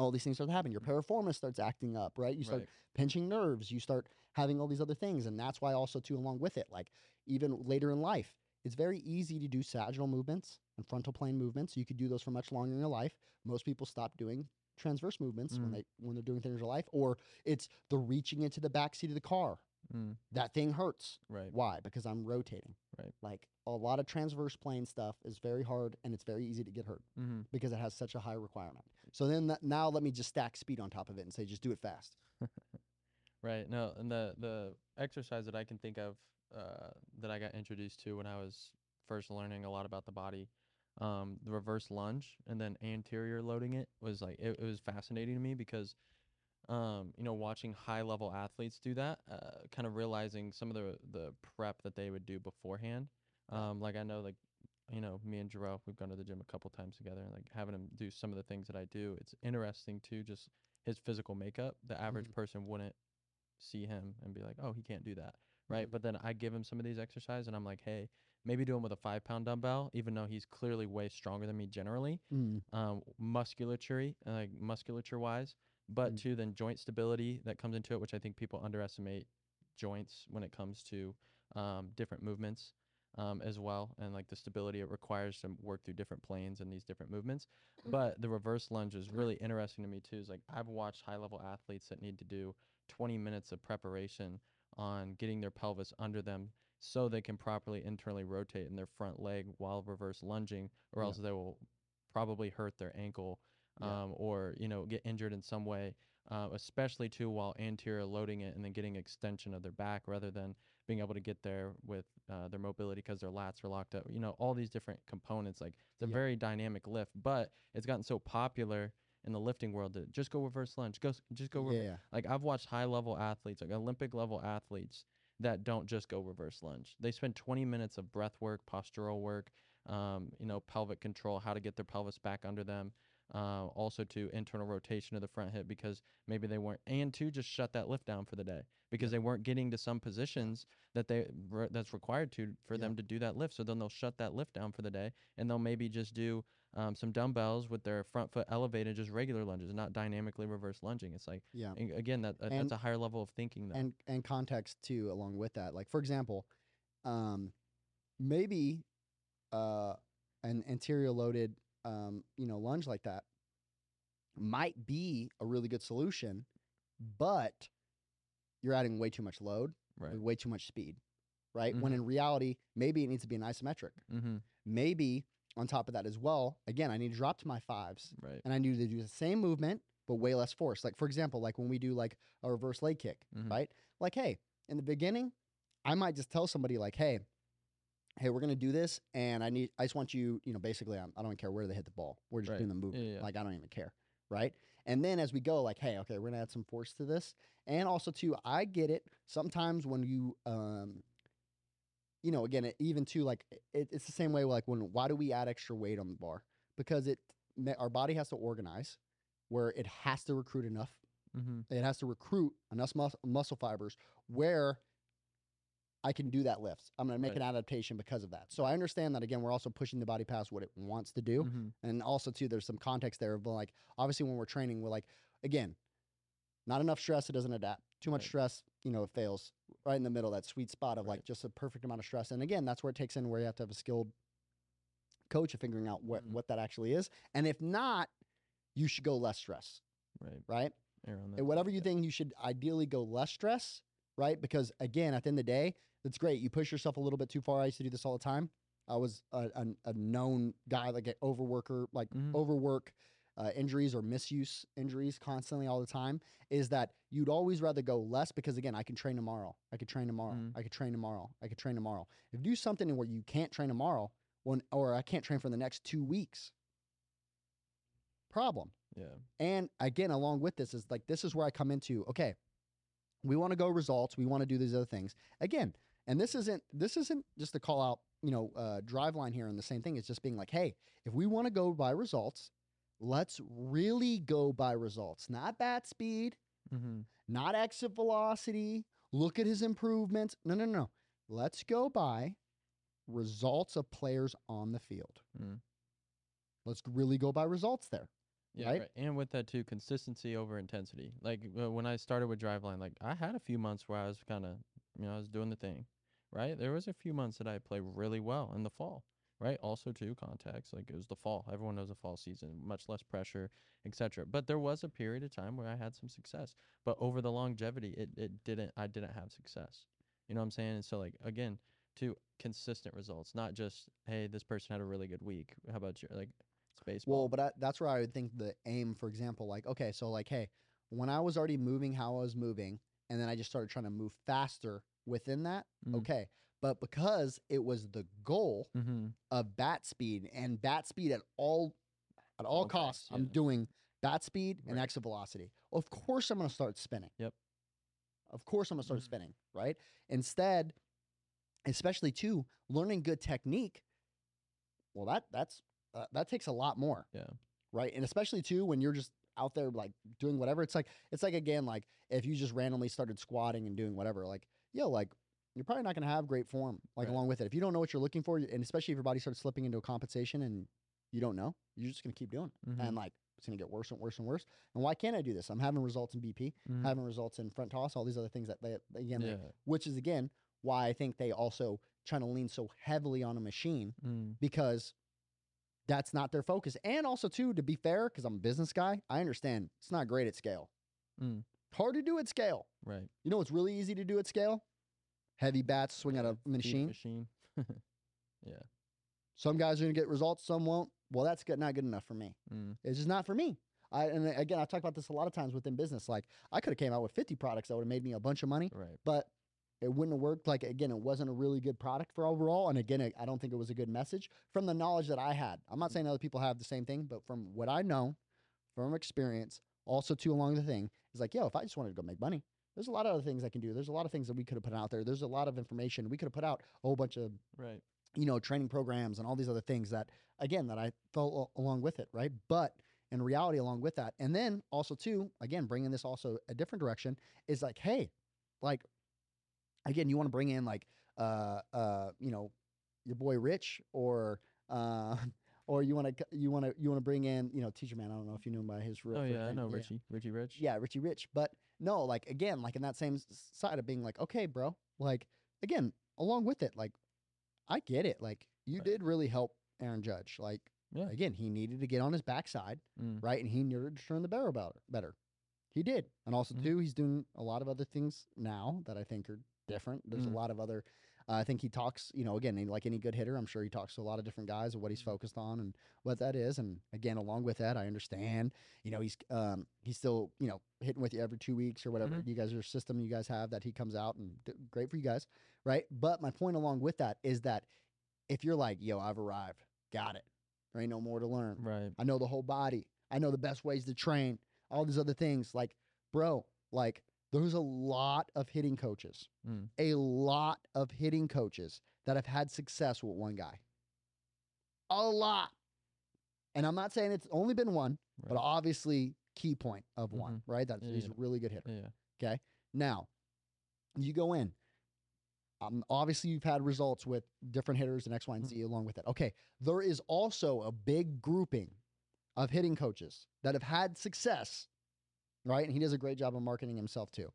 all these things start to happen. Your piriformis starts acting up, right? You start Right. pinching nerves, you start having all these other things, and that's why also too along with it, like even later in life, it's very easy to do sagittal movements and frontal plane movements. You could do those for much longer in your life. Most people stop doing transverse movements when Mm. they when they're doing things in their life, or it's the reaching into the back seat of the car. Mm. That thing hurts. Right. Why? Because I'm rotating. Right. Like a lot of transverse plane stuff is very hard and it's very easy to get hurt Mm-hmm. because it has such a high requirement. So then that, now let me just stack speed on top of it and say just do it fast. Right. No, and the the exercise that I can think of uh, that I got introduced to when I was first learning a lot about the body, um, the reverse lunge and then anterior loading it was like it, it was fascinating to me because, um, you know, watching high level athletes do that, uh, kind of realizing some of the the prep that they would do beforehand. Um, like I know like. You know, me and Jarrell, we've gone to the gym a couple times together, and like having him do some of the things that I do. It's interesting too, just his physical makeup. The average Mhm. person wouldn't see him and be like, "Oh, he can't do that." Right? But then I give him some of these exercises and I'm like, "Hey, maybe do him with a five pound dumbbell, even though he's clearly way stronger than me generally, Mm, um, musculature, uh, like musculature wise, but Mm. too then joint stability that comes into it, which I think people underestimate joints when it comes to um, different movements um, as well, and like the stability it requires to work through different planes and these different movements. But the reverse lunge is really interesting to me too. Is like I've watched high level athletes that need to do 20 minutes of preparation on getting their pelvis under them so they can properly internally rotate in their front leg while reverse lunging, or Yeah. else they will probably hurt their ankle Yeah. um, or you know get injured in some way. Uh, especially too while anterior loading it and then getting extension of their back rather than being able to get there with uh, their mobility because their lats are locked up. You know all these different components. Like it's a Yeah. very dynamic lift, but it's gotten so popular in the lifting world that just go reverse lunge, go just go rever- yeah. like I've watched high level athletes, like Olympic level athletes that don't just go reverse lunge. They spend 20 minutes of breath work, postural work, um, you know, pelvic control, how to get their pelvis back under them. Uh, also to internal rotation of the front hip because maybe they weren't, and to just shut that lift down for the day because they weren't getting to some positions that they re- that's required to for Yeah. them to do that lift. So then they'll shut that lift down for the day and they'll maybe just do um, some dumbbells with their front foot elevated, just regular lunges, not dynamically reverse lunging. It's like Yeah. and again, that uh, And- that's a higher level of thinking. Though. and and context too along with that like for example um maybe uh an anterior loaded um you know lunge like that might be a really good solution but you're adding way too much load right. way too much speed right when in reality maybe it needs to be an isometric Mm-hmm. maybe on top of that as well again i need to drop to my fives Right. and I need to do the same movement but way less force. Like for example, like when we do like a reverse leg kick, Mhm. right? Like hey, in the beginning, I might just tell somebody like, hey, hey, we're gonna do this, and I need, I just want you, you know, basically, I'm, I don't care where they hit the ball. We're just Right. doing the movement. Yeah, yeah. Like I don't even care, right? And then as we go, like, hey, okay, we're gonna add some force to this, and also too, I get it. Sometimes when you, um, you know, again, it, even too, like it, it's the same way. Like when, why do we add extra weight on the bar? Because it, our body has to organize, where it has to recruit enough Mm-hmm. it has to recruit enough mus- muscle fibers where I can do that lift. I'm going to make Right. an adaptation because of that. So I understand that again, we're also pushing the body past what it wants to do. Mm-hmm. And also too, there's some context there of like, obviously when we're training, we're like, again, not enough stress, it doesn't adapt. Too much Right. stress, you know, it fails right in the middle, that sweet spot of like just a perfect amount of stress. And again, that's where it takes in where you have to have a skilled coach of figuring out what, Mhm. what that actually is. And if not, you should go less stress, Right. right? Err on that and whatever you yeah. think you should ideally go less stress, right? Because again, at the end of the day, that's great. You push yourself a little bit too far. I used to do this all the time. I was a, a, a known guy, like an overworker, like Mhm. overwork uh, injuries or misuse injuries constantly all the time. Is that you'd always rather go less because again, I can train tomorrow. I could train tomorrow. Mhm. I could train tomorrow. I could train tomorrow. If you do something where you can't train tomorrow, when or I can't train for the next two weeks, problem. Yeah. And again, along with this is like this is where I come into okay, we want to go results, we want to do these other things. Again, and this isn't this isn't just to call out, you know, uh Driveline here and the same thing. It's just being like, hey, if we want to go by results, let's really go by results, not bat speed, Mm-hmm. not exit velocity. Look at his improvements. No, no, no. Let's go by results of players on the field. Mm. Let's really go by results there. Yeah, right? right? And with that too, consistency over intensity. Like uh, when I started with Driveline, like I had a few months where I was kind of, you know, I was doing the thing, right? There was a few months that I played really well in the fall, right? Also too context, like it was the fall. Everyone knows the fall season, much less pressure, etc. But there was a period of time where I had some success, but over the longevity, it it didn't. I didn't have success. You know what I'm saying? And so like again, to consistent results, not just hey, this person had a really good week. How about you? Like it's baseball. Well, but I, that's where I would think the aim, for example, like, okay, so like, hey, when I was already moving how I was moving, and then I just started trying to move faster within that, Mm. okay. But because it was the goal mm-hmm. of bat speed and bat speed at all at all All costs, costs, I'm doing bat speed and exit velocity. Of course I'm gonna start spinning. Yep. Of course I'm gonna start Mhm. spinning, right? Instead, especially too, learning good technique, well that that's uh, that takes a lot more Yeah. right? And especially too when you're just out there like doing whatever. It's like it's like again like if you just randomly started squatting and doing whatever, like yo, like you're probably not going to have great form like Right. along with it. If you don't know what you're looking for, and especially if your body starts slipping into a compensation and you don't know, you're just going to keep doing it. Mhm. And like, it's going to get worse and worse and worse. And why can't I do this? I'm having results in BP, Mhm. having results in front toss, all these other things that they, again, they- which is again why I think they also trying to lean so heavily on a machine Mm. because that's not their focus. And also, too, to be fair, because I'm a business guy, I understand it's not great at scale. Mm. Hard to do at scale. Right. You know what's really easy to do at scale? Heavy bats, swing at a machine. Machine. yeah. Some guys are going to get results, some won't. Well, that's good, not good enough for me. Mm. It's just not for me. I, and again, I talk about this a lot of times within business. Like, I could have came out with 50 products that would have made me a bunch of money, Right. but it wouldn't have worked. Like, again, it wasn't a really good product for overall. And again, I- don't think it was a good message from the knowledge that I had. I'm not saying other people have the same thing, but from what I know, from experience, also too along the thing, is like, yo, if I just wanted to go make money, there's a lot of other things I can do. There's a lot of things that we could have put out there. There's a lot of information. We could have put out a whole bunch of Right. you know, training programs and all these other things that, again, that I felt along with it, right? But in reality, along with that, and then also too, again, bringing this also a different direction is like, hey, like, again, you want to bring in like, uh, uh, you know, your boy Rich or, uh, or you want to, you want to, you want to bring in, you know, Teacher Man. I don't know if you knew him by his. real Oh yeah, I know Richie. Richie Rich. Yeah, Richie Rich. But no, like again, like in that same side of being like, okay, bro, like again, along with it, like I get it. Like you Right. did really help Aaron Judge. Like Yeah. again, he needed to get on his backside, Mm. right? And he needed to turn the barrel better. Better. He did. And also Mhm. too, he's doing a lot of other things now that I think are different. There's a Mm. lot of other uh, I think he talks, you know, again, like any good hitter, I'm sure he talks to a lot of different guys of what Mm. he's focused on and what that is. And again, along with that, I understand, you know, he's um he's still, you know, hitting with you every two weeks or whatever Mhm. you guys your system you guys have that he comes out and d- great for you guys, right? But my point along with that is that if you're like, yo, I've arrived, got it, there ain't no more to learn. Right. I know the whole body. I know the best ways to train. All these other things. Like, bro, like there's a lot of hitting coaches, Mm. a lot of hitting coaches that have had success with one guy. A lot. And I'm not saying it's only been one, but obviously key point of one, right? That Yeah, he's a really good hitter. Yeah. Okay. Now, you go in. Um, obviously, you've had results with different hitters and X, Y, and Z along with it. Okay. There is also a big grouping of hitting coaches that have had success, right? And he does a great job of marketing himself too,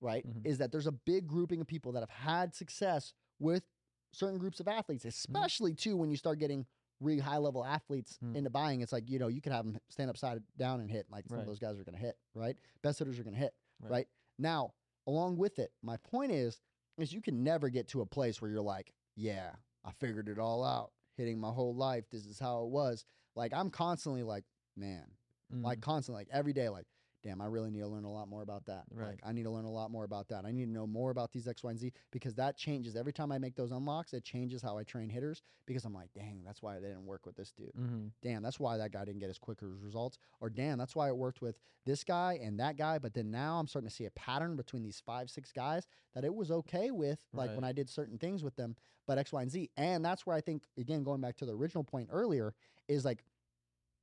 right? Mhm. Is that there's a big grouping of people that have had success with certain groups of athletes, especially too when you start getting really high level athletes Mm. into buying. It's like, you know, you could have them stand upside down and hit. Like some Right. of those guys are going to hit, right? Best hitters are going to hit, Right. right. Now, along with it, my point is, is you can never get to a place where you're like, yeah, I figured it all out. Hitting my whole life, this is how it was. Like I'm constantly like, man, like Mm. constantly, like every day, like, damn, I really need to learn a lot more about that. Right. Like I need to learn a lot more about that. I need to know more about these X, Y, and Z because that changes every time I make those unlocks. It changes how I train hitters because I'm like, dang, that's why they didn't work with this dude Mhm. damn, that's why that guy didn't get as quick as results. Or damn, that's why it worked with this guy and that guy. But then now I'm starting to see a pattern between these five, six guys that it was okay with, like when I did certain things with them, but X, Y, and Z. And that's where I think, again, going back to the original point earlier, is like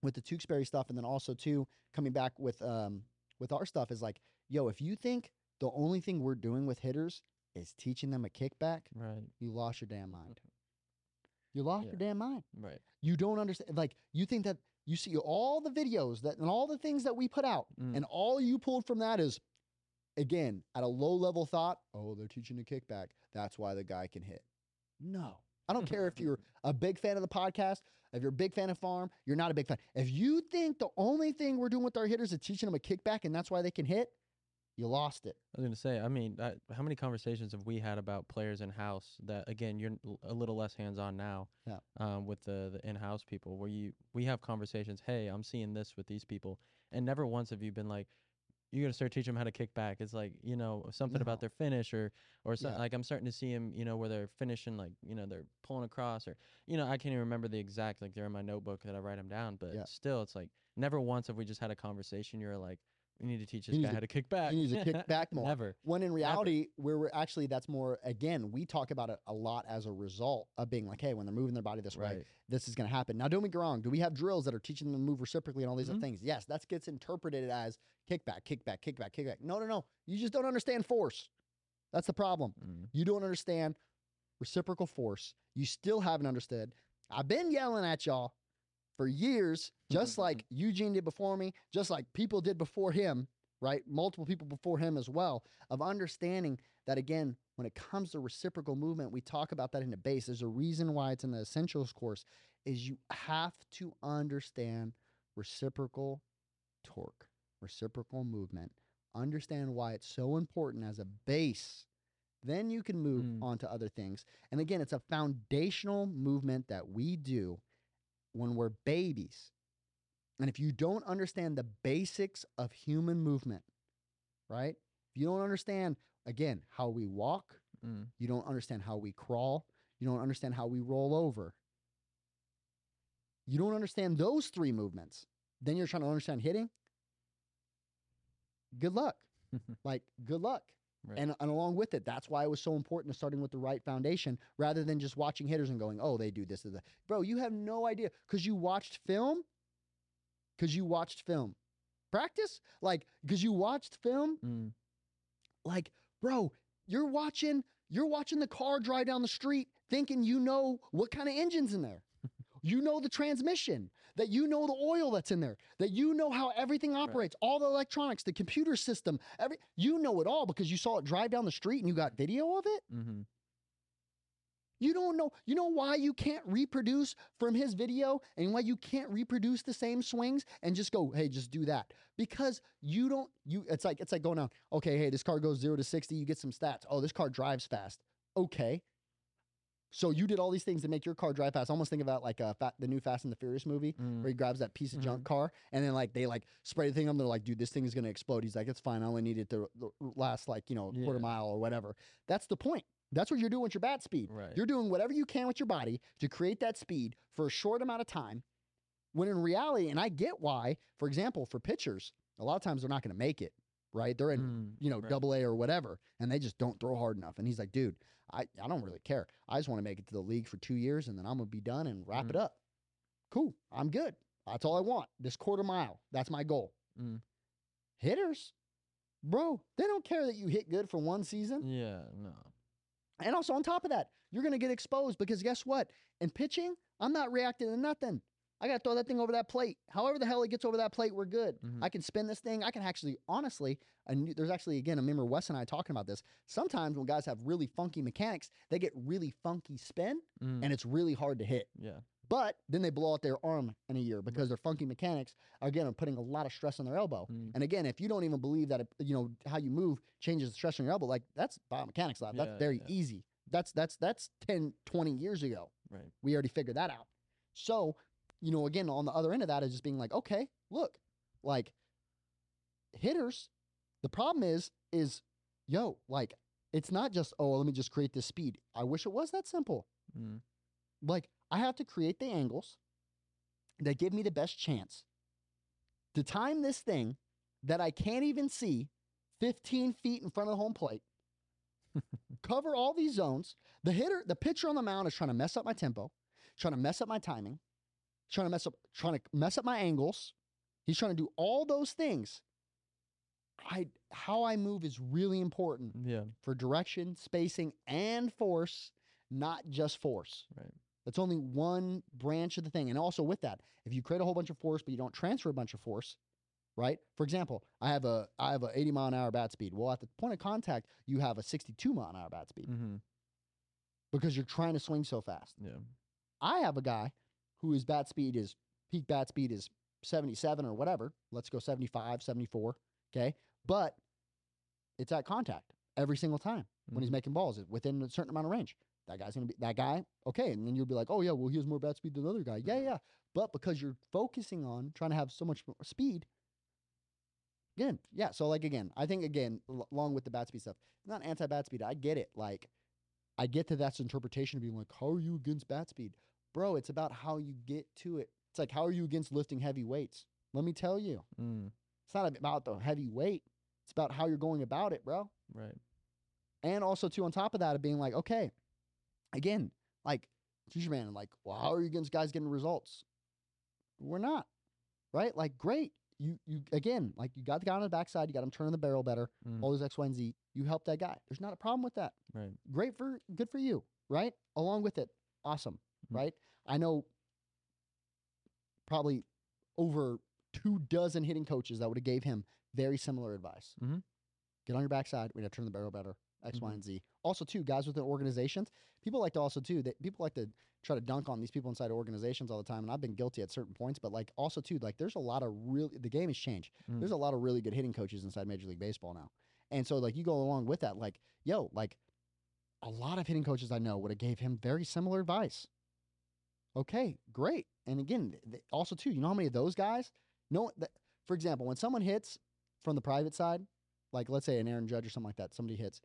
with the Tewksbary stuff, and then also too coming back with um with our stuff is like, yo, if you think the only thing we're doing with hitters is teaching them a kickback, Right. you lost your damn mind. You lost Yeah. your damn mind Right. you don't understand like you think that you see all the videos that and all the things that we put out Mm. and all you pulled from that is again at a low level thought oh they're teaching a kickback that's why the guy can hit no i don't care if you're a big fan of the podcast if you're a big fan of farm you're not a big fan if you think the only thing we're doing with our hitters is teaching them a kickback and that's why they can hit you lost it I was gonna say. I mean, I, how many conversations have we had about players in house that again you're a little less hands on now. Yeah. Um, with the the in house people, where you we have conversations. Hey, I'm seeing this with these people, and never once have you been like, you're gonna start teaching them how to kick back. It's like you know something No. about their finish or or so, Yeah. like I'm starting to see them. You know where they're finishing like you know they're pulling across or you know I can't even remember the exact like they're in my notebook that I write them down. But Yeah. still, it's like never once have we just had a conversation. You're like. We need to teach this guy to- how to kick back. you need to kick back more. Never. When in reality, where we're actually, that's more, again, we talk about it a lot as a result of being like, hey, when they're moving their body this way, this is going to happen. Now, don't get wrong. Do we have drills that are teaching them to move reciprocally and all these other Mhm. things? Yes, that gets interpreted as kickback, kickback, kickback, kickback. No, no, no. You just don't understand force. That's the problem. Mm. You don't understand reciprocal force. You still haven't understood. I've been yelling at y'all for years, just like Eugene did before me, just like people did before him, right? Multiple people before him as well, of understanding that again, when it comes to reciprocal movement, we talk about that in the base. There's a reason why it's in the essentials course, is you have to understand reciprocal torque, reciprocal movement. Understand why it's so important as a base. Then you can move Mm. on to other things. And again, it's a foundational movement that we do when we're babies. And if you don't understand the basics of human movement, right? If you don't understand, again, how we walk, Mm. you don't understand how we crawl, you don't understand how we roll over, you don't understand those three movements, then you're trying to understand hitting. Good luck. like, good luck. Right. And, and along with it, that's why it was so important to starting with the right foundation rather than just watching hitters and going, oh, they do this. or that." Bro, you have no idea because you watched film. Because you watched film. Practice? Like, because you watched film. Mm. Like, bro, you're watching, you're watching the car drive down the street thinking you know what kind of engine's in there. you know the transmission, that you know the oil that's in there, that you know how everything operates, all the electronics, the computer system, every you know it all because you saw it drive down the street and you got video of it. Mm-hmm. You don't know. You know why you can't reproduce from his video and why you can't reproduce the same swings and just go, hey, just do that. Because you don't, you it's like it's like going down, okay, hey, this car goes zero to 60, you get some stats. Oh, this car drives fast. Okay. So you did all these things to make your car drive fast. Almost think about like uh, fa- the new Fast and the Furious movie Mm. where he grabs that piece of junk car and then like they like spray the thing on. They're like, dude, this thing is gonna explode. He's like, it's fine. I only need it to last like you know a quarter mile or whatever. That's the point. That's what you're doing with your bat speed. Right. You're doing whatever you can with your body to create that speed for a short amount of time. When in reality, and I get why, for example, for pitchers, a lot of times they're not going to make it, right? They're in, Mm. you know, right. double A or whatever, and they just don't throw hard enough. And he's like, dude, I, I don't really care. I just want to make it to the league for two years and then I'm going to be done and wrap Mm. it up. Cool. I'm good. That's all I want. This quarter mile. That's my goal. Mm. Hitters, bro, they don't care that you hit good for one season. Yeah, no. And also on top of that, you're gonna get exposed because guess what? In pitching, I'm not reacting to nothing. I gotta throw that thing over that plate. However the hell it gets over that plate, we're good. Mhm. I can spin this thing. I can actually, honestly, knew, there's actually again, I remember Wes and I talking about this. Sometimes when guys have really funky mechanics, they get really funky spin, Mm. and it's really hard to hit. yeah. But then they blow out their arm in a year because their funky mechanics are again are putting a lot of stress on their elbow. Mm. And again, if you don't even believe that it, you know how you move changes the stress on your elbow, like that's biomechanics lab. That's Yeah, very yeah. easy. That's that's that's 10, 20 years ago. Right. We already figured that out. So, you know, again, on the other end of that is just being like, okay, look, like hitters, the problem is, is yo, like, it's not just, oh, let me just create this speed. I wish it was that simple Mm. like I have to create the angles that give me the best chance to time this thing that I can't even see 15 feet in front of the home plate. cover all these zones. The hitter, the pitcher on the mound is trying to mess up my tempo, trying to mess up my timing, trying to mess up, trying to mess up my angles. He's trying to do all those things. I how I move is really important Yeah. for direction, spacing, and force, not just force. Right. That's only one branch of the thing. And also with that, if you create a whole bunch of force but you don't transfer a bunch of force, right? For example, I have a I have a 80 mile an hour bat speed. Well, at the point of contact, you have a 62 mile an hour bat speed Mm-hmm. because you're trying to swing so fast. Yeah. I have a guy whose bat speed is peak bat speed is 77 or whatever. Let's go 75, 74. Okay. But it's at contact every single time when he's Mhm. making balls within a certain amount of range. That guy's going to be that guy. Okay. And then you'll be like, oh, yeah, well, he has more bat speed than the other guy. Yeah, yeah. But because you're focusing on trying to have so much more speed, again, yeah. So, like, again, I think, again, l- along with the bat speed stuff, not anti bat speed. I get it. Like, I get to that's interpretation of being like, how are you against bat speed? Bro, it's about how you get to it. It's like, how are you against lifting heavy weights? Let me tell you, Mm. it's not about the heavy weight. It's about how you're going about it, bro. Right. And also, too, on top of that, of being like, okay, again, like, Teacher Man, like, well, how are you against guys getting results? We're not, right? Like, great. you you again like you got the guy on the backside, you got him turning the barrel better, Mm. all those X, Y, and Z. You help that guy. There's not a problem with that. Right. Great for good for you, right? Along with it, awesome, Mhm. right? I know probably over two dozen hitting coaches that would have gave him very similar advice. Mhm. Get on your backside. We got to turn the barrel better. X, Y, Mhm. and Z. Also, too, guys within organizations, people like to also too that people like to try to dunk on these people inside organizations all the time, and I've been guilty at certain points. But like also too, like there's a lot of really the game has changed. Mm. There's a lot of really good hitting coaches inside Major League Baseball now, and so like you go along with that, like yo, like a lot of hitting coaches I know would have gave him very similar advice. Okay, great. And again, th- th- also too, you know how many of those guys? No, for example, when someone hits from the private side, like let's say an Aaron Judge or something like that, somebody hits,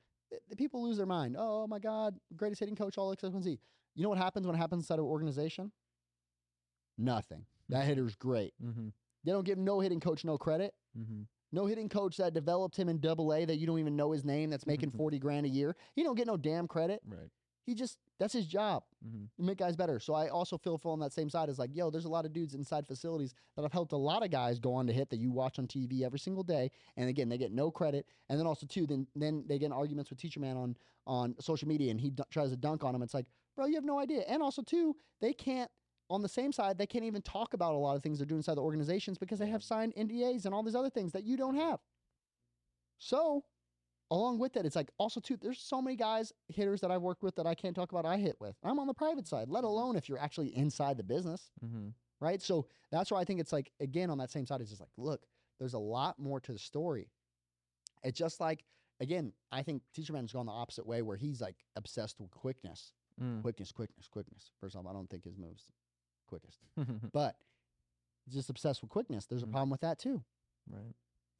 the people lose their mind. Oh my God, greatest hitting coach, all X, Y, Z. You know what happens when it happens inside of an organization? Nothing. That hitter's great. Mm-hmm. They don't give no hitting coach no credit. Mm-hmm. No hitting coach that developed him in double A that you don't even know his name that's making 40 grand a year. He don't get no damn credit. Right. He just, that's his job Mm-hmm. to make guys better. So I also feel full on that same side as like, yo, there's a lot of dudes inside facilities that have helped a lot of guys go on to hit that you watch on TV every single day. And again, they get no credit. And then also too, then then they get in arguments with Teacher Man on on social media, and he d- tries to dunk on him. It's like, bro, you have no idea. And also too, they can't. On the same side, they can't even talk about a lot of things they're doing inside the organizations because they have signed NDAs and all these other things that you don't have. So, along with that, it's like also too. There's so many guys hitters that I've worked with that I can't talk about. I hit with. I'm on the private side, let alone if you're actually inside the business, Mm-hmm. right? So that's why I think it's like again on that same side. It's just like, look, there's a lot more to the story. It's just like again, I think Teacher Man's gone the opposite way where he's like obsessed with quickness, Mm. quickness, quickness, quickness. First off, I don't think his moves quickest, Mm. but just obsessed with quickness. There's a Mhm. problem with that too right.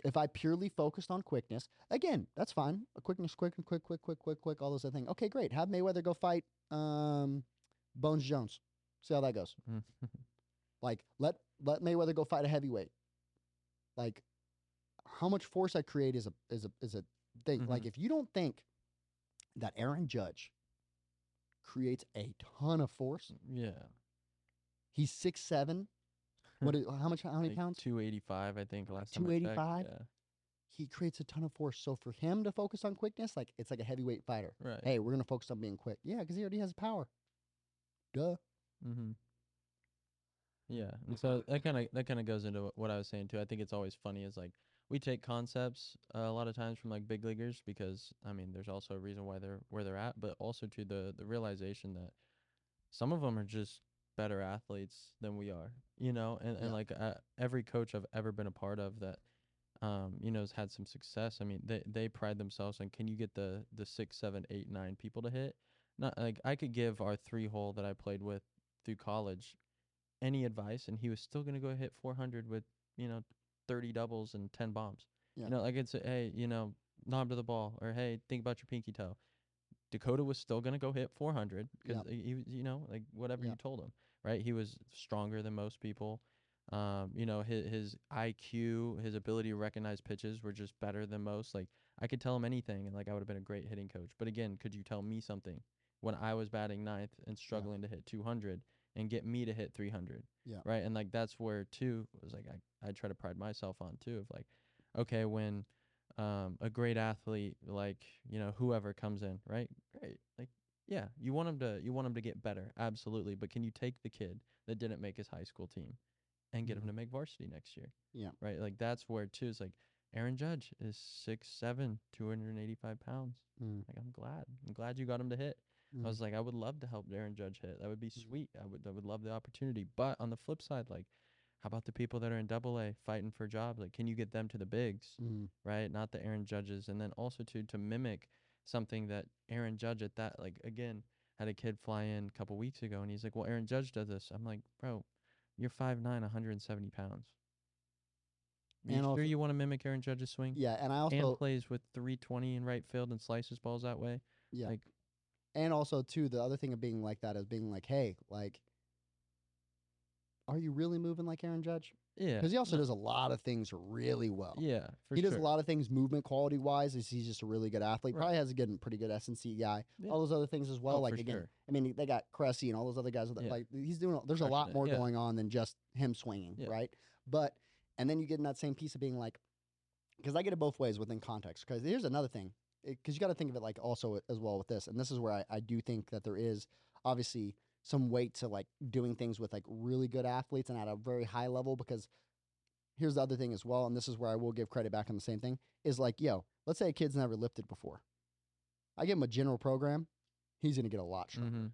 If I purely focused on quickness, again, that's fine. A quickness, quick and quick, quick, quick, quick, quick, all those other things. Okay, great. Have Mayweather go fight um, Bones Jones. See how that goes. Mm. Like let let Mayweather go fight a heavyweight. Like how much force I create is a is a is a thing. Like Mhm. if you don't think that Aaron Judge creates a ton of force, yeah. he's six seven. What is, how much how many pounds? 285, I think. Last time 285? Yeah. He creates a ton of force. So for him to focus on quickness, like it's like a heavyweight fighter. Right. hey, we're gonna focus on being quick. Yeah, because he already has power. Duh. Mm-hmm. Yeah, and so that kind of that kind of goes into what I was saying too. I think it's always funny is like we take concepts uh, a lot of times from like big leaguers because I mean there's also a reason why they're where they're at, but also to the the realization that some of them are just better athletes than we are, you know, and and Yeah. like uh, every coach I've ever been a part of that um you know has had some success. I mean they they pride themselves on can you get the the six seven eight nine people to hit not like I could give our three hole that I played with through college any advice and he was still going to go hit 400 with, you know, 30 doubles and 10 bombs. Yeah. You know, like it's a, hey, you know, knob to the ball or hey, think about your pinky toe. Dakota was still going to go hit 400 because Yep. he was, you know, like whatever you told him, right? He was stronger than most people. Um, you know, his, his IQ, his ability to recognize pitches were just better than most. Like I could tell him anything and like I would have been a great hitting coach. But again, could you tell me something when I was batting ninth and struggling to hit 200 and get me to hit 300? Yeah. Right. And like that's where too was like I I try to pride myself on too of like, okay, when um a great athlete like you know whoever comes in, right? Great. Like yeah, you want him to you want him to get better, absolutely. But can you take the kid that didn't make his high school team and get Mhm. him to make varsity next year? Yeah. Right. Like that's where too is like Aaron Judge is six seven, two hundred and eighty five pounds. Mm. Like I'm glad. I'm glad you got him to hit. Mhm. I was like, I would love to help Aaron Judge hit. That would be Mhm. sweet. I would I would love the opportunity. But on the flip side, like, how about the people that are in double A fighting for jobs? Like, can you get them to the bigs? Mm. Right? Not the Aaron Judges. And then also to to mimic something that Aaron Judge at that like again had a kid fly in a couple weeks ago and he's like, Well, Aaron Judge does this. I'm like, bro, you're 5'9", 170 pounds. You And sure also- you want to mimic Aaron Judge's swing? Yeah, and I and also plays with 320 in right field and slices balls that way. yeah, Like, and also too the other thing of being like that is being like, hey, like, are you really moving like Aaron Judge? Yeah. Because he also does a lot of things really well. Yeah, he sure. does a lot of things movement quality wise. He's just a really good athlete. Right. Probably has a good, pretty good S and C guy. Yeah. All those other things as well. Oh, like again, sure. I mean, they got Cressey and all those other guys. That, Yeah. Like he's doing. There's a lot more yeah. going on than just him swinging, Yeah. right? But And then you get in that same piece of being like, because I get it both ways within context. Because here's another thing, because you got to think of it like also as well with this. And this is where I, I do think that there is obviously some weight to like doing things with like really good athletes and at a very high level. Because here's the other thing as well, and this is where I will give credit back on the same thing is like, yo, let's say a kid's never lifted before. I give him a general program, he's gonna get a lot stronger Mm-hmm.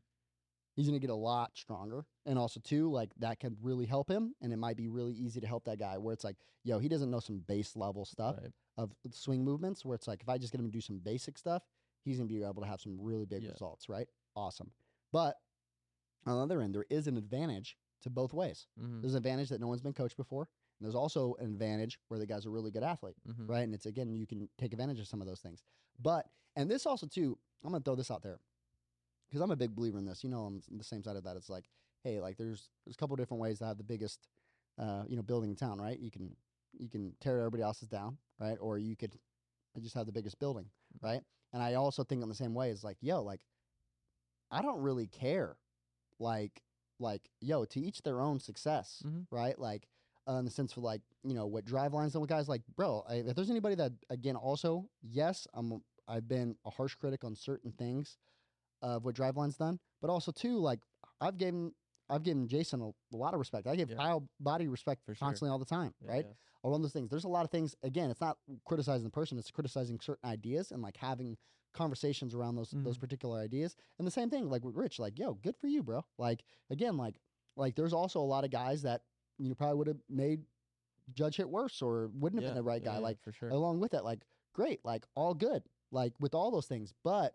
he's going to get a lot stronger. And also, too, like that can really help him. And it might be really easy to help that guy where it's like, yo, he doesn't know some base level stuff Right. of swing movements where it's like, if I just get him to do some basic stuff, he's going to be able to have some really big Yeah. results, right? Awesome. But on the other end, there is an advantage to both ways. Mm-hmm. There's an advantage that no one's been coached before. And there's also an advantage where the guy's a really good athlete Mm-hmm. right? And it's again, you can take advantage of some of those things. But and this also too, I'm gonna throw this out there because I'm a big believer in this. You know, on the same side of that, it's like, hey, like there's there's a couple different ways to have the biggest, uh, you know, building in town, right? You can you can tear everybody else's down, right? Or you could just have the biggest building, right? And I also think in the same way is like, yo, like I don't really care, like like yo, to each their own success, Mhm. right? Like uh, in the sense of like you know what Driveline's and what guys like, bro. I, if there's anybody that again also yes, I'm I've been a harsh critic on certain things of what Driveline's done, but also too like I've given I've given Jason a, a lot of respect. I give Yeah. Kyle Boddy respect For sure. constantly all the time, Yeah, right? yeah. Or one of those things. There's a lot of things. Again, it's not criticizing the person; it's criticizing certain ideas and like having conversations around those those Mhm. particular ideas. And the same thing, like with Rich, like yo, good for you, bro. Like again, like like there's also a lot of guys that you know, probably would have made Judge hit worse or wouldn't have Yeah, been the right guy. yeah, Like for sure. along with that, like great, like all good, like with all those things. But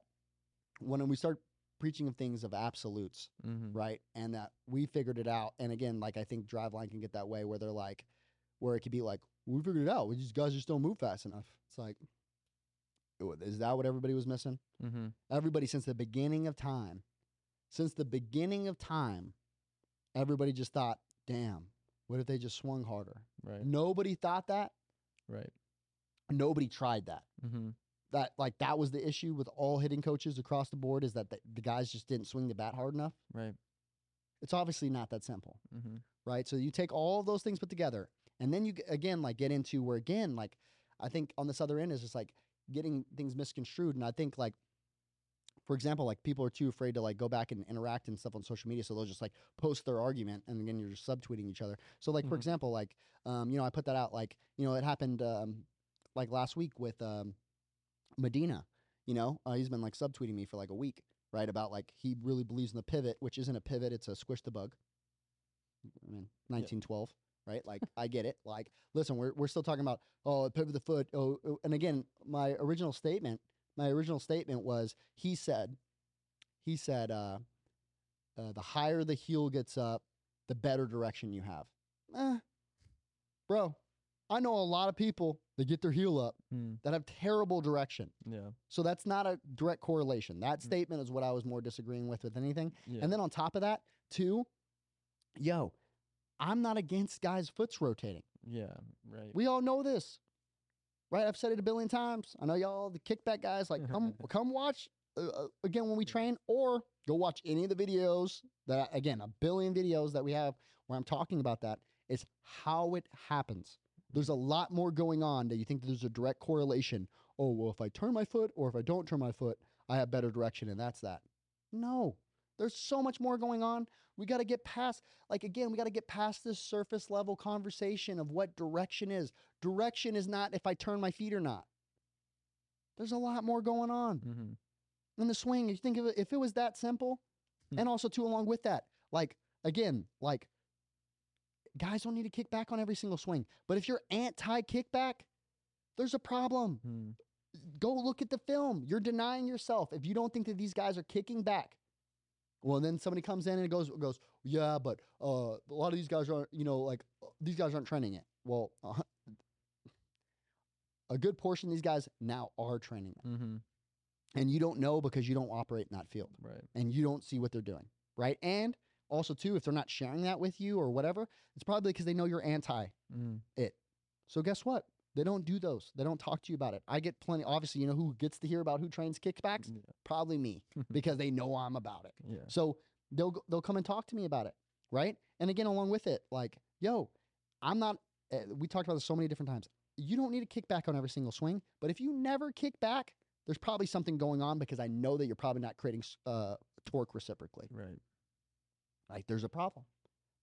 when we start preaching of things of absolutes, mm-hmm. right, and that we figured it out, and again, like I think Driveline can get that way where they're like, where it could be like, we figured it out, we just guys just don't move fast enough. It's like, "Oh, is that what everybody was missing? Mm-hmm. Everybody since the beginning of time, since the beginning of time, everybody just thought, damn, what if they just swung harder? Right. Nobody thought that. Right. Nobody tried that. Mm-hmm. That like that was the issue with all hitting coaches across the board is that the, the guys just didn't swing the bat hard enough. Right. It's obviously not that simple, Mm-hmm. right? So you take all of those things put together, and then you again like get into where again like I think on this other end is just like getting things misconstrued, and I think like for example like people are too afraid to like go back and interact and stuff on social media, so they'll just like post their argument, and again you're just subtweeting each other. So like for Mhm. example like um you know I put that out like you know it happened um like last week with um Medina. You know, uh, he's been like subtweeting me for like a week, right? About like he really believes in the pivot, which isn't a pivot; it's a squish the bug. I mean, 1912, right? Like I get it. Like, listen, we're we're still talking about oh pivot the foot. Oh, oh," and again, my original statement, my original statement was he said, he said, uh, uh, the higher the heel gets up, the better direction you have. Eh, bro, I know a lot of people that get their heel up Mm. that have terrible direction. Yeah. So that's not a direct correlation. That Mm. statement is what I was more disagreeing with with anything. Yeah. And then on top of that, too, yo, I'm not against guys' foots rotating. yeah. Right. We all know this, right? I've said it a billion times. I know y'all, the kickback guys, like come come watch uh, uh, again when we train, or go watch any of the videos that again a billion videos that we have where I'm talking about that. Is how it happens. There's a lot more going on that you think there's a direct correlation. Oh well, if I turn my foot or if I don't turn my foot, I have better direction, and that's that. No, there's so much more going on. We got to get past, like, again, we got to get past this surface level conversation of what direction is. Direction is not if I turn my feet or not. There's a lot more going on mm-hmm. in the swing. If you think of it, if it was that simple, Hmm. and also too along with that, like again, like guys don't need to kick back on every single swing. But if you're anti kickback, there's a problem. Mm. Go look at the film. You're denying yourself if you don't think that these guys are kicking back. Well, then somebody comes in and goes goes, yeah, but uh, a lot of these guys aren't, you know, like uh, these guys aren't training it. Well, uh, a good portion of these guys now are training it, Mm-hmm. and you don't know because you don't operate in that field Right. and you don't see what they're doing, right? And also too, if they're not sharing that with you or whatever, it's probably because they know you're anti Mm. it. So guess what? They don't do those. They don't talk to you about it. I get plenty. Obviously, you know who gets to hear about who trains kickbacks? Yeah. Probably me because they know I'm about it. Yeah. So they'll they'll come and talk to me about it, right? And again, along with it, like, yo, I'm not uh, we talked about this so many different times. You don't need to kick back on every single swing, but if you never kick back, there's probably something going on because I know that you're probably not creating uh, torque reciprocally. Right. Like there's a problem.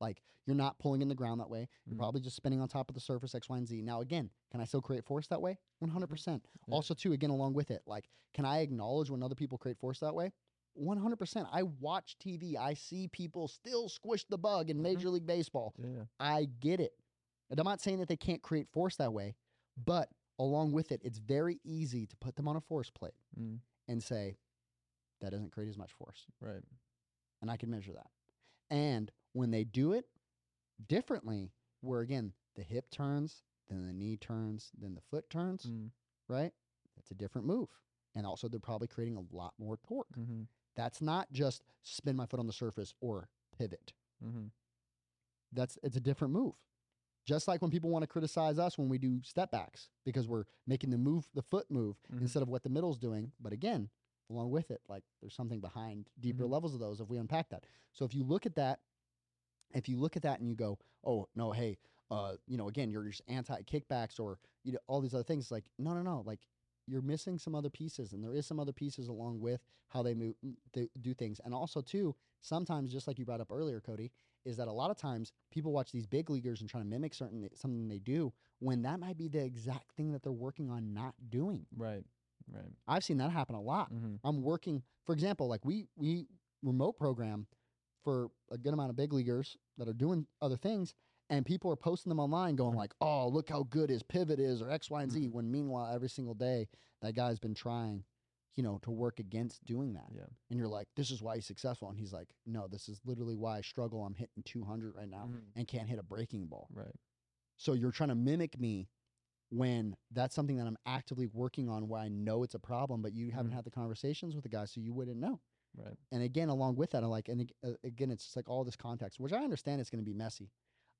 Like you're not pulling in the ground that way. You're Mhm. probably just spinning on top of the surface X, Y, and Z. Now again, can I still create force that way? 100%. Yeah. Also, too, again, along with it, like, can I acknowledge when other people create force that way? 100%. I watch TV. I see people still squish the bug in Major League Baseball. Yeah. I get it. And I'm not saying that they can't create force that way, but along with it, it's very easy to put them on a force plate Mm. and say, that doesn't create as much force Right. and I can measure that. And when they do it differently, where again the hip turns, then the knee turns, then the foot turns, Mm. right? That's a different move. And also, they're probably creating a lot more torque. Mm-hmm. That's not just spin my foot on the surface or pivot. Mm-hmm. That's it's a different move. Just like when people want to criticize us when we do step backs because we're making the move, the foot move Mhm. instead of what the middle's doing. But again, along with it, like there's something behind deeper Mhm. levels of those if we unpack that. So if you look at that, if you look at that and you go, oh no, hey, uh, you know, again, you're just anti kickbacks or you know all these other things. Like no, no, no, like you're missing some other pieces, and there is some other pieces along with how they move, they do things, and also too, sometimes just like you brought up earlier, Cody, is that a lot of times people watch these big leaguers and try to mimic certain something they do when that might be the exact thing that they're working on not doing. Right. Right. I've seen that happen a lot. Mm-hmm. I'm working, for example, like we we remote program for a good amount of big leaguers that are doing other things, and people are posting them online, going like, "Oh, look how good his pivot is," or X, Y, and Z. When meanwhile, every single day, that guy's been trying, you know, to work against doing that. Yeah. And you're like, "This is why he's successful," and he's like, "No, this is literally why I struggle. I'm hitting 200 right now Mhm. and can't hit a breaking ball." Right. So you're trying to mimic me when that's something that I'm actively working on where I know it's a problem, but you haven't Mhm. had the conversations with the guy, so you wouldn't know. Right. And again, along with that, I'm like, and uh, again, it's just like all this context, which I understand it's going to be messy.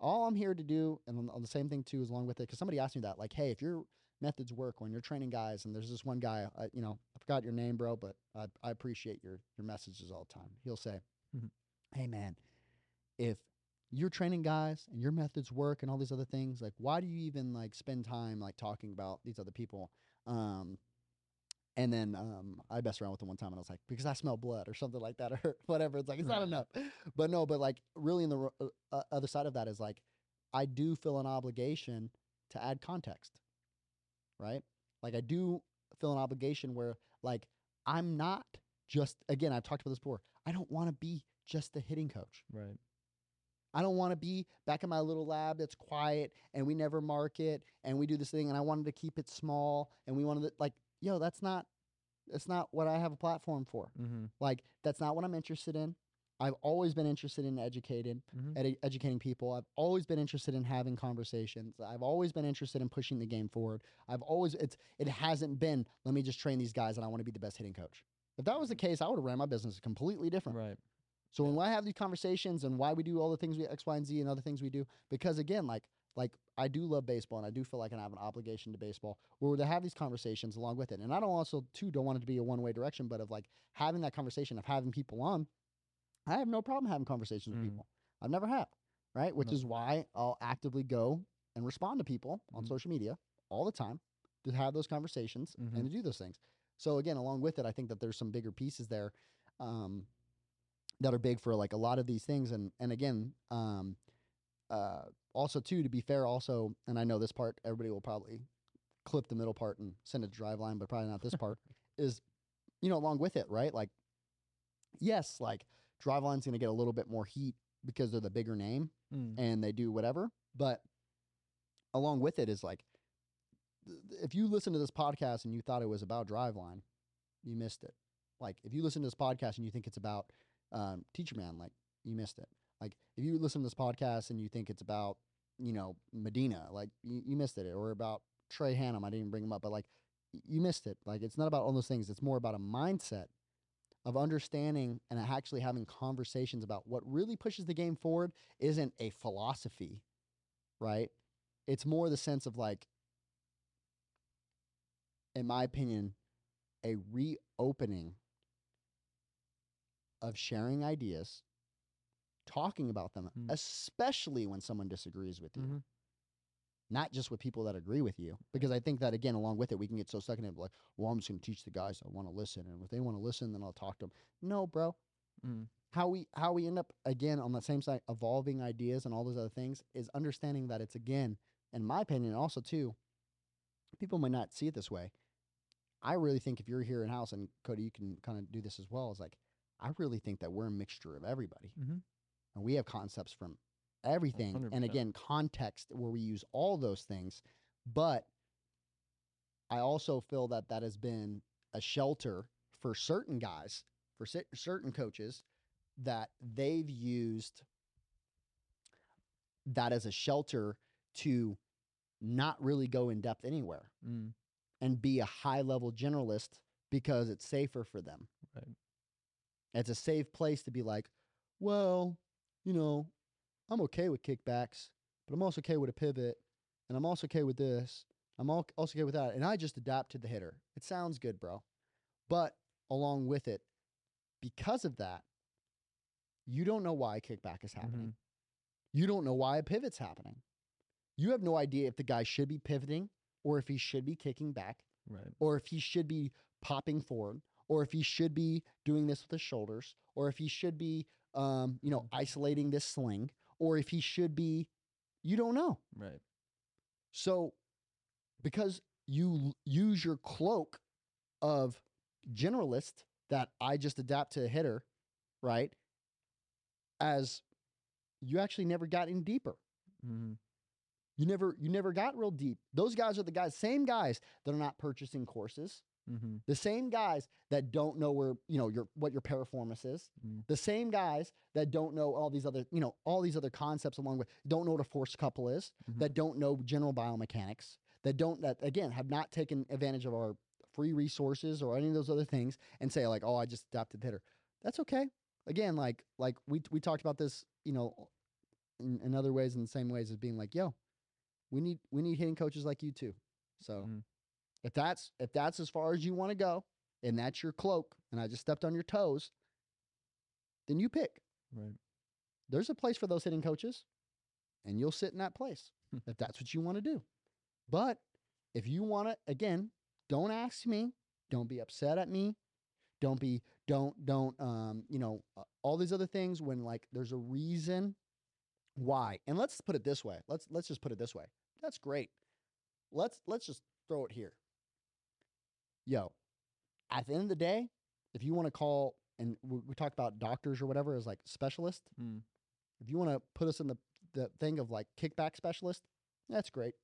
All I'm here to do, and on, the same thing too, is along with it, because somebody asked me that, like, hey, if your methods work when you're training guys, and there's this one guy, uh, you know, I forgot your name, bro, but I, I appreciate your your messages all the time. He'll say, Mhm. hey, man, if you're training guys and your methods work and all these other things, like, why do you even like spend time like talking about these other people? Um, and then um, I messed around with him one time and I was like, because I smell blood or something like that or whatever. It's like, it's not enough. But no, but like really in the uh, uh, other side of that is like, I do feel an obligation to add context, right? Like I do feel an obligation where like I'm not just, again, I've talked about this before. I don't want to be just the hitting coach. Right. I don't want to be back in my little lab that's quiet and we never market and we do this thing and I wanted to keep it small and we wanted to like, yo, that's not that's not what I have a platform for. Mm-hmm. Like that's not what I'm interested in. I've always been interested in educating, Mm-hmm. edu- educating people. I've always been interested in having conversations. I've always been interested in pushing the game forward. I've always it's it hasn't been let me just train these guys and I want to be the best hitting coach. If that was the case, I would have ran my business completely different. Right. So when I have these conversations and why we do all the things we X, Y, and Z and other things we do, because again, like like I do love baseball and I do feel like I have an obligation to baseball where to have these conversations along with it. And I don't also too don't want it to be a one way direction, but of like having that conversation of having people on, I have no problem having conversations with Mm. people. I've never had, right? Which No. is why I'll actively go and respond to people on Mhm. social media all the time to have those conversations Mhm. and to do those things. So again, along with it, I think that there's some bigger pieces there um, that are big for like a lot of these things. And and again, um, uh, also too, to be fair, also, and I know this part, everybody will probably clip the middle part and send it to Driveline, but probably not this part. Is you know along with it, right? Like, yes, like Driveline's going to get a little bit more heat because they're the bigger name Mm. and they do whatever. But along with it is like, if you listen to this podcast and you thought it was about Driveline, you missed it. Like, if you listen to this podcast and you think it's about um, Teacher Man, like, you missed it. Like, if you listen to this podcast and you think it's about, you know, Medina, like, you, you missed it. Or about Trey Hannum, I didn't even bring him up, but like, you missed it. Like, it's not about all those things. It's more about a mindset of understanding and actually having conversations about what really pushes the game forward isn't a philosophy, right? It's more the sense of like, in my opinion, a reopening of sharing ideas, talking about them, Mm. especially when someone disagrees with you. Mhm. not just with people that agree with you. Because I think that again, along with it, we can get so stuck in it, like, well, I'm just going to teach the guys that want to listen, and if they want to listen, then I'll talk to them. No, bro. Mm. How we how we end up again on the same side, evolving ideas and all those other things is understanding that it's again, in my opinion, also too, people might not see it this way. I really think if you're here in house, and Cody, you can kind of do this as well. Is like, I really think that we're a mixture of everybody, Mhm. And we have concepts from everything, and 100%. again, context where we use all those things. But I also feel that that has been a shelter for certain guys, for cer- certain coaches, that they've used that as a shelter to not really go in depth anywhere Mm. and be a high level generalist because it's safer for them. Right. It's a safe place to be like, well, you know, I'm okay with kickbacks, but I'm also okay with a pivot, and I'm also okay with this. I'm also okay with that, and I just adapt to the hitter. It sounds good, bro. But along with it, because of that, you don't know why a kickback is happening. Mhm. You don't know why a pivot's happening. You have no idea if the guy should be pivoting or if he should be kicking back Right. or if he should be popping forward, or if he should be doing this with his shoulders, or if he should be, um, you know, isolating this sling, or if he should be, you don't know. Right. So, because you use your cloak of generalist that I just adapt to a hitter, right? As you actually never got in deeper. Mm-hmm. You never you never got real deep. Those guys are the guys, same guys that are not purchasing courses. Mm-hmm. the same guys that don't know where you know your what your piriformis is Mm. the same guys that don't know all these other you know all these other concepts along with don't know what a force couple is Mhm. that don't know general biomechanics that don't that again have not taken advantage of our free resources or any of those other things and say like oh i just adapted the hitter that's okay again like like we we talked about this you know in, in other ways in the same ways as being like yo we need we need hitting coaches like you too so Mhm. If that's if that's as far as you want to go and that's your cloak and i just stepped on your toes then you pick. Right. there's a place for those hitting coaches and you'll sit in that place if that's what you want to do. But if you want to again don't ask me don't be upset at me don't be don't don't um you know uh, all these other things when like there's a reason why. And let's put it this way let's let's just put it this way. That's great. Let's let's just throw it here yo at the end of the day if you want to call and we, we talked about doctors or whatever as like specialists Mm. if you want to put us in the the thing of like kickback specialist that's great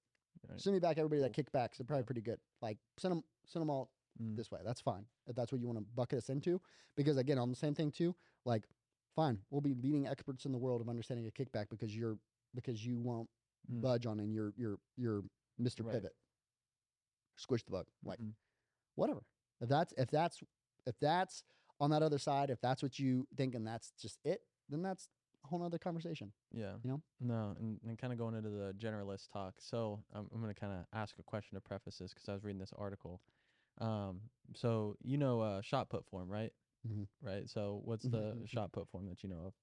Right. send me back everybody that kickbacks they're probably pretty good like send them send them all Mm. this way that's fine if that's what you want to bucket us into because again on the same thing too like fine we'll be leading experts in the world of understanding a kickback because you're because you won't Mm. budge on and you're you're you're mr Right. pivot squish the bug like Mhm. Whatever if that's if that's if that's on that other side if that's what you think and that's just it then that's a whole nother conversation Yeah. you know? No, and, and kind of going into the generalist talk. So I'm, I'm going to kind of ask a question to preface this because I was reading this article. Um, so you know uh, shot put form, right? Mhm. Right. So what's the shot put form that you know of?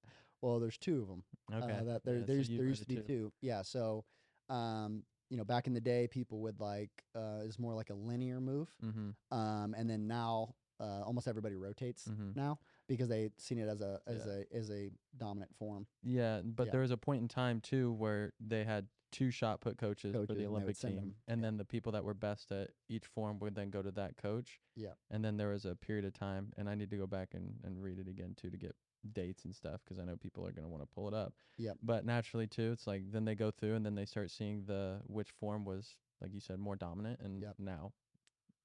well there's two of them? Okay. Uh, that there, yeah, so there's you've there used to be two. Yeah. So, um, you know, back in the day, people would like uh, is more like a linear move, Mm-hmm. um, and then now uh, almost everybody rotates Mm-hmm. now because they seen it as a as a as a dominant form. Yeah, but Yeah. there was a point in time too where they had two shot put coaches, Coaches, for the Olympic team, and yeah. then the people that were best at each form would then go to that coach. Yeah. And then there was a period of time, and I need to go back and, and read it again too to get dates and stuff because I know people are going to want to pull it up. Yep. But naturally too, it's like then they go through and then they start seeing the which form was like you said more dominant, and Yep. now.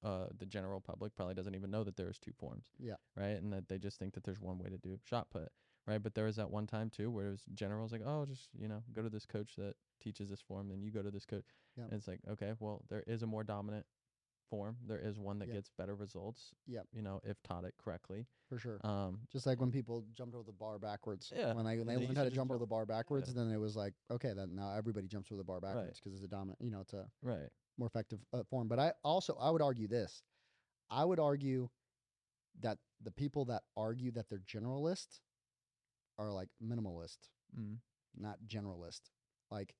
Uh, the general public probably doesn't even know that there's two forms. Yeah. Right. And that they just think that there's one way to do shot put right? But there was that one time too where it was generals like, oh, just you know, go to this coach that teaches this form, then you go to this coach. Yep. And it's like, okay, well, there is a more dominant form. There is one that Yep. gets better results. Yep. You know, if taught it correctly. for sure. Um. Just like when people jumped over the bar backwards. Yeah, When they, when they they learned how to just jump over the bar backwards, then it was like, okay, then now everybody jumps over the bar backwards because it's a dominant, you know, it's a Right. more effective uh, form. But I also I would argue this. I would argue that the people that argue that they're generalist are like minimalist, Mm. not generalist. Like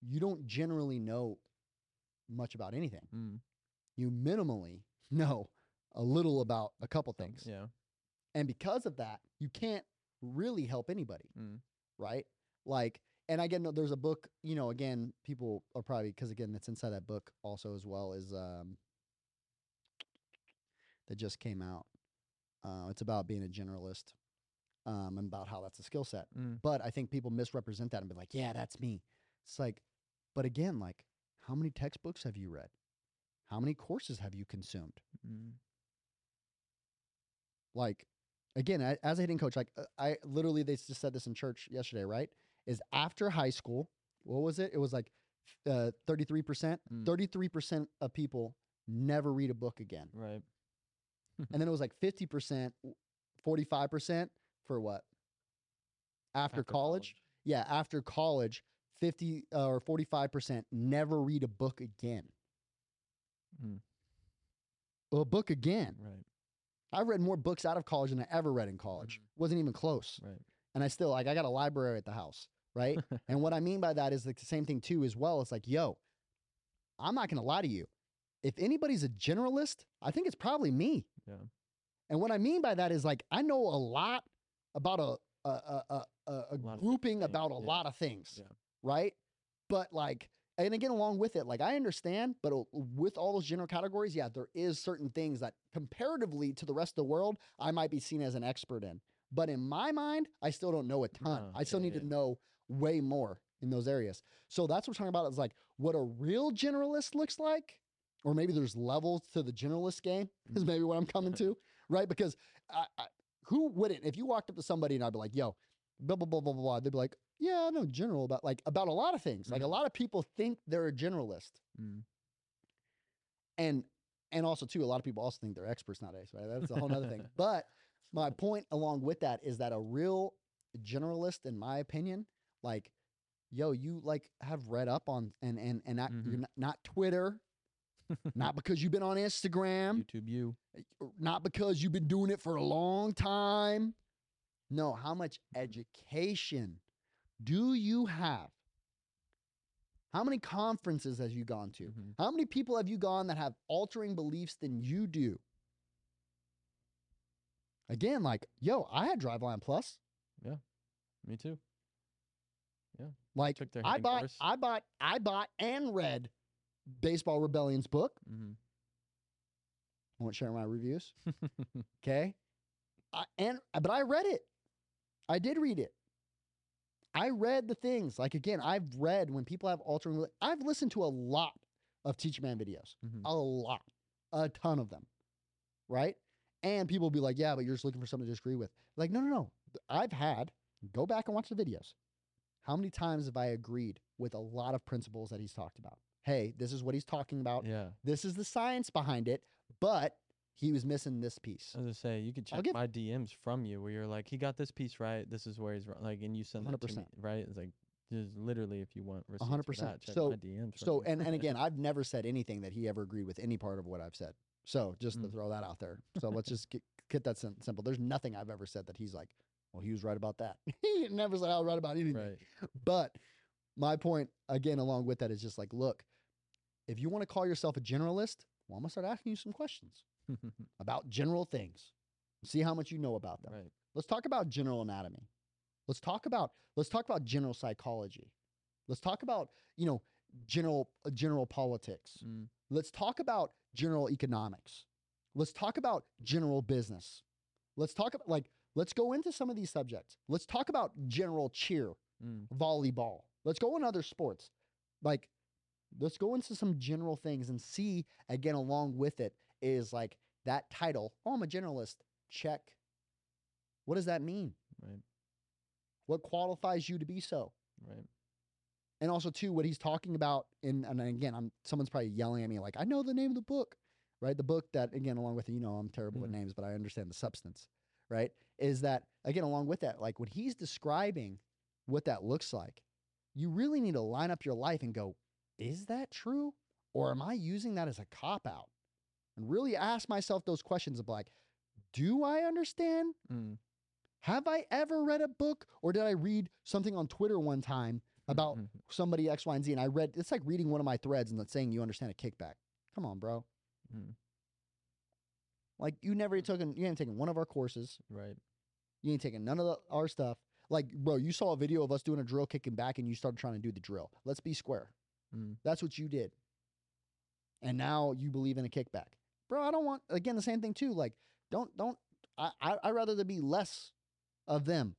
you don't generally know much about anything. Mm. You minimally know a little about a couple things. Yeah. And because of that, you can't really help anybody, Mm. right? Like, and again, no, there's a book, you know, again, people are probably, because again, that's inside that book also as well is, um, that just came out. Uh, it's about being a generalist um, and about how that's a skill set. Mm. But I think people misrepresent that and be like, yeah, that's me. It's like, but again, like, how many textbooks have you read? How many courses have you consumed? Mm. like again a- as a hitting coach like uh, i literally they just said this in church yesterday right is after high school what was it it was like uh, 33% Mm. 33% of people never read a book again Right. and then it was like 50% 45% for what after, college? yeah after college 50 uh, or 45% never read a book again Mm. a book again Right. i read more books out of college than i ever read in college wasn't even close Right. and I still like I got a library at the house, right? and what I mean by that is like the same thing too as well. It's like, yo, I'm not gonna lie to you. If anybody's a generalist, I think it's probably me. Yeah. And what I mean by that is like I know a lot about a a a a, a, a lot of different grouping about a yeah. lot of things, Yeah. right? But like, and again, along with it, like I understand, but with all those general categories, yeah, there is certain things that comparatively to the rest of the world, I might be seen as an expert in. But in my mind, I still don't know a ton. No, I still need to know way more in those areas. So that's what we're talking about is like what a real generalist looks like, or maybe there's levels to the generalist game, is mm. maybe what I'm coming to, right? Because I, I, who wouldn't, if you walked up to somebody and I'd be like, yo, blah, blah, blah, blah, blah, they'd be like, yeah, I know general about like about a lot of things. Like a lot of people think they're a generalist. Mm. And and also too, a lot of people also think they're experts nowadays, right? That's a whole other thing. But my point along with that is that a real generalist, in my opinion, like, yo, you like have read up on and and and not you're Mhm. not, not Twitter, not because you've been on Instagram, YouTube you. not because you've been doing it for a long time. No, how much education do you have? How many conferences have you gone to? Mhm. How many people have you gone that have altering beliefs than you do? Again, like, yo, I had Driveline Plus. Yeah. Me too. Yeah. Like, I bought, course. I bought, I bought and read Baseball Rebellion's book. Mm-hmm. I won't share my reviews. Okay. I, and but I read it. I did read it. I read the things. Like again, I've read when people have altering. I've listened to a lot of Teach Man videos. Mhm. A lot, a ton of them. Right. And people will be like, "Yeah, but you're just looking for something to disagree with." Like, no, no, no. I've had. Go back and watch the videos. How many times have I agreed with a lot of principles that he's talked about? Hey, this is what he's talking about. yeah. This is the science behind it, but he was missing this piece. I was gonna say you could check give- my DMs from you where you're like, he got this piece right. This is where he's wrong. Like, and you send that to me, right? It's like just literally if you want receipts 100%. that, check So- my DMs. So and and again, I've never said anything that he ever agreed with any part of what I've said. So just to Mm. throw that out there. So let's just get, get that simple. There's nothing I've ever said that he's like, well, he was right about that. he never said I was right about anything. right. But my point again, along with that, is just like, look, if you want to call yourself a generalist, well, I'm gonna start asking you some questions about general things. See how much you know about them. right. Let's talk about general anatomy. Let's talk about let's talk about general psychology. Let's talk about, you know, general uh, general politics. Mm. Let's talk about general economics. Let's talk about general business. Let's talk about like let's go into some of these subjects. Let's talk about general cheer, Mm. volleyball. Let's go in other sports. Like let's go into some general things and see again along with it is like that title. Oh, I'm a generalist. Check. What does that mean? Right. What qualifies you to be so? Right. And also too, what he's talking about in and again, I'm someone's probably yelling at me like, I know the name of the book, right? The book that again, along with you know, I'm terrible Mhm. with names, but I understand the substance, right? Is that again, along with that, like when he's describing what that looks like, you really need to line up your life and go, is that true? Or am I using that as a cop out? And really ask myself those questions of like, do I understand Mm. have I ever read a book or did I read something on Twitter one time about Mhm. somebody X, Y, and Z. And I read it's like reading one of my threads and saying you understand a kickback. Come on, bro. Mm. Like you never took an, you ain't taken one of our courses. Right. You ain't taken none of the, our stuff. Like, bro, you saw a video of us doing a drill kicking back and you started trying to do the drill. Let's be square. Mm. That's what you did. And now you believe in a kickback. Bro, I don't want again the same thing too. Like, don't don't I I I'd rather there be less of them.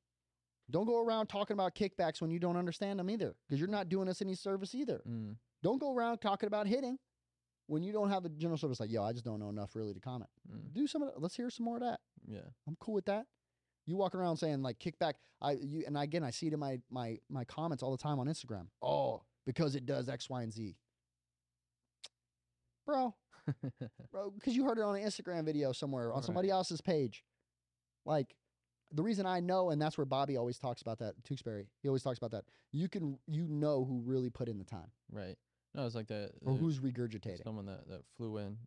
Don't go around talking about kickbacks when you don't understand them either. Because you're not doing us any service either. Mm. Don't go around talking about hitting when you don't have a general service like, yo, I just don't know enough really to comment. Mm. Do some of that. Let's hear some more of that. Yeah. I'm cool with that. You walk around saying like kickback. I you and again I see it in my my my comments all the time on Instagram. Oh, because it does X, Y, and Z. Bro, bro, because you heard it on an Instagram video somewhere on Right. somebody else's page. Like the reason I know, and that's where Bobby always talks about that, Tewksbary. He always talks about that. You can you know who really put in the time right. No, it's like that. or the- who's regurgitating. someone that, that flew in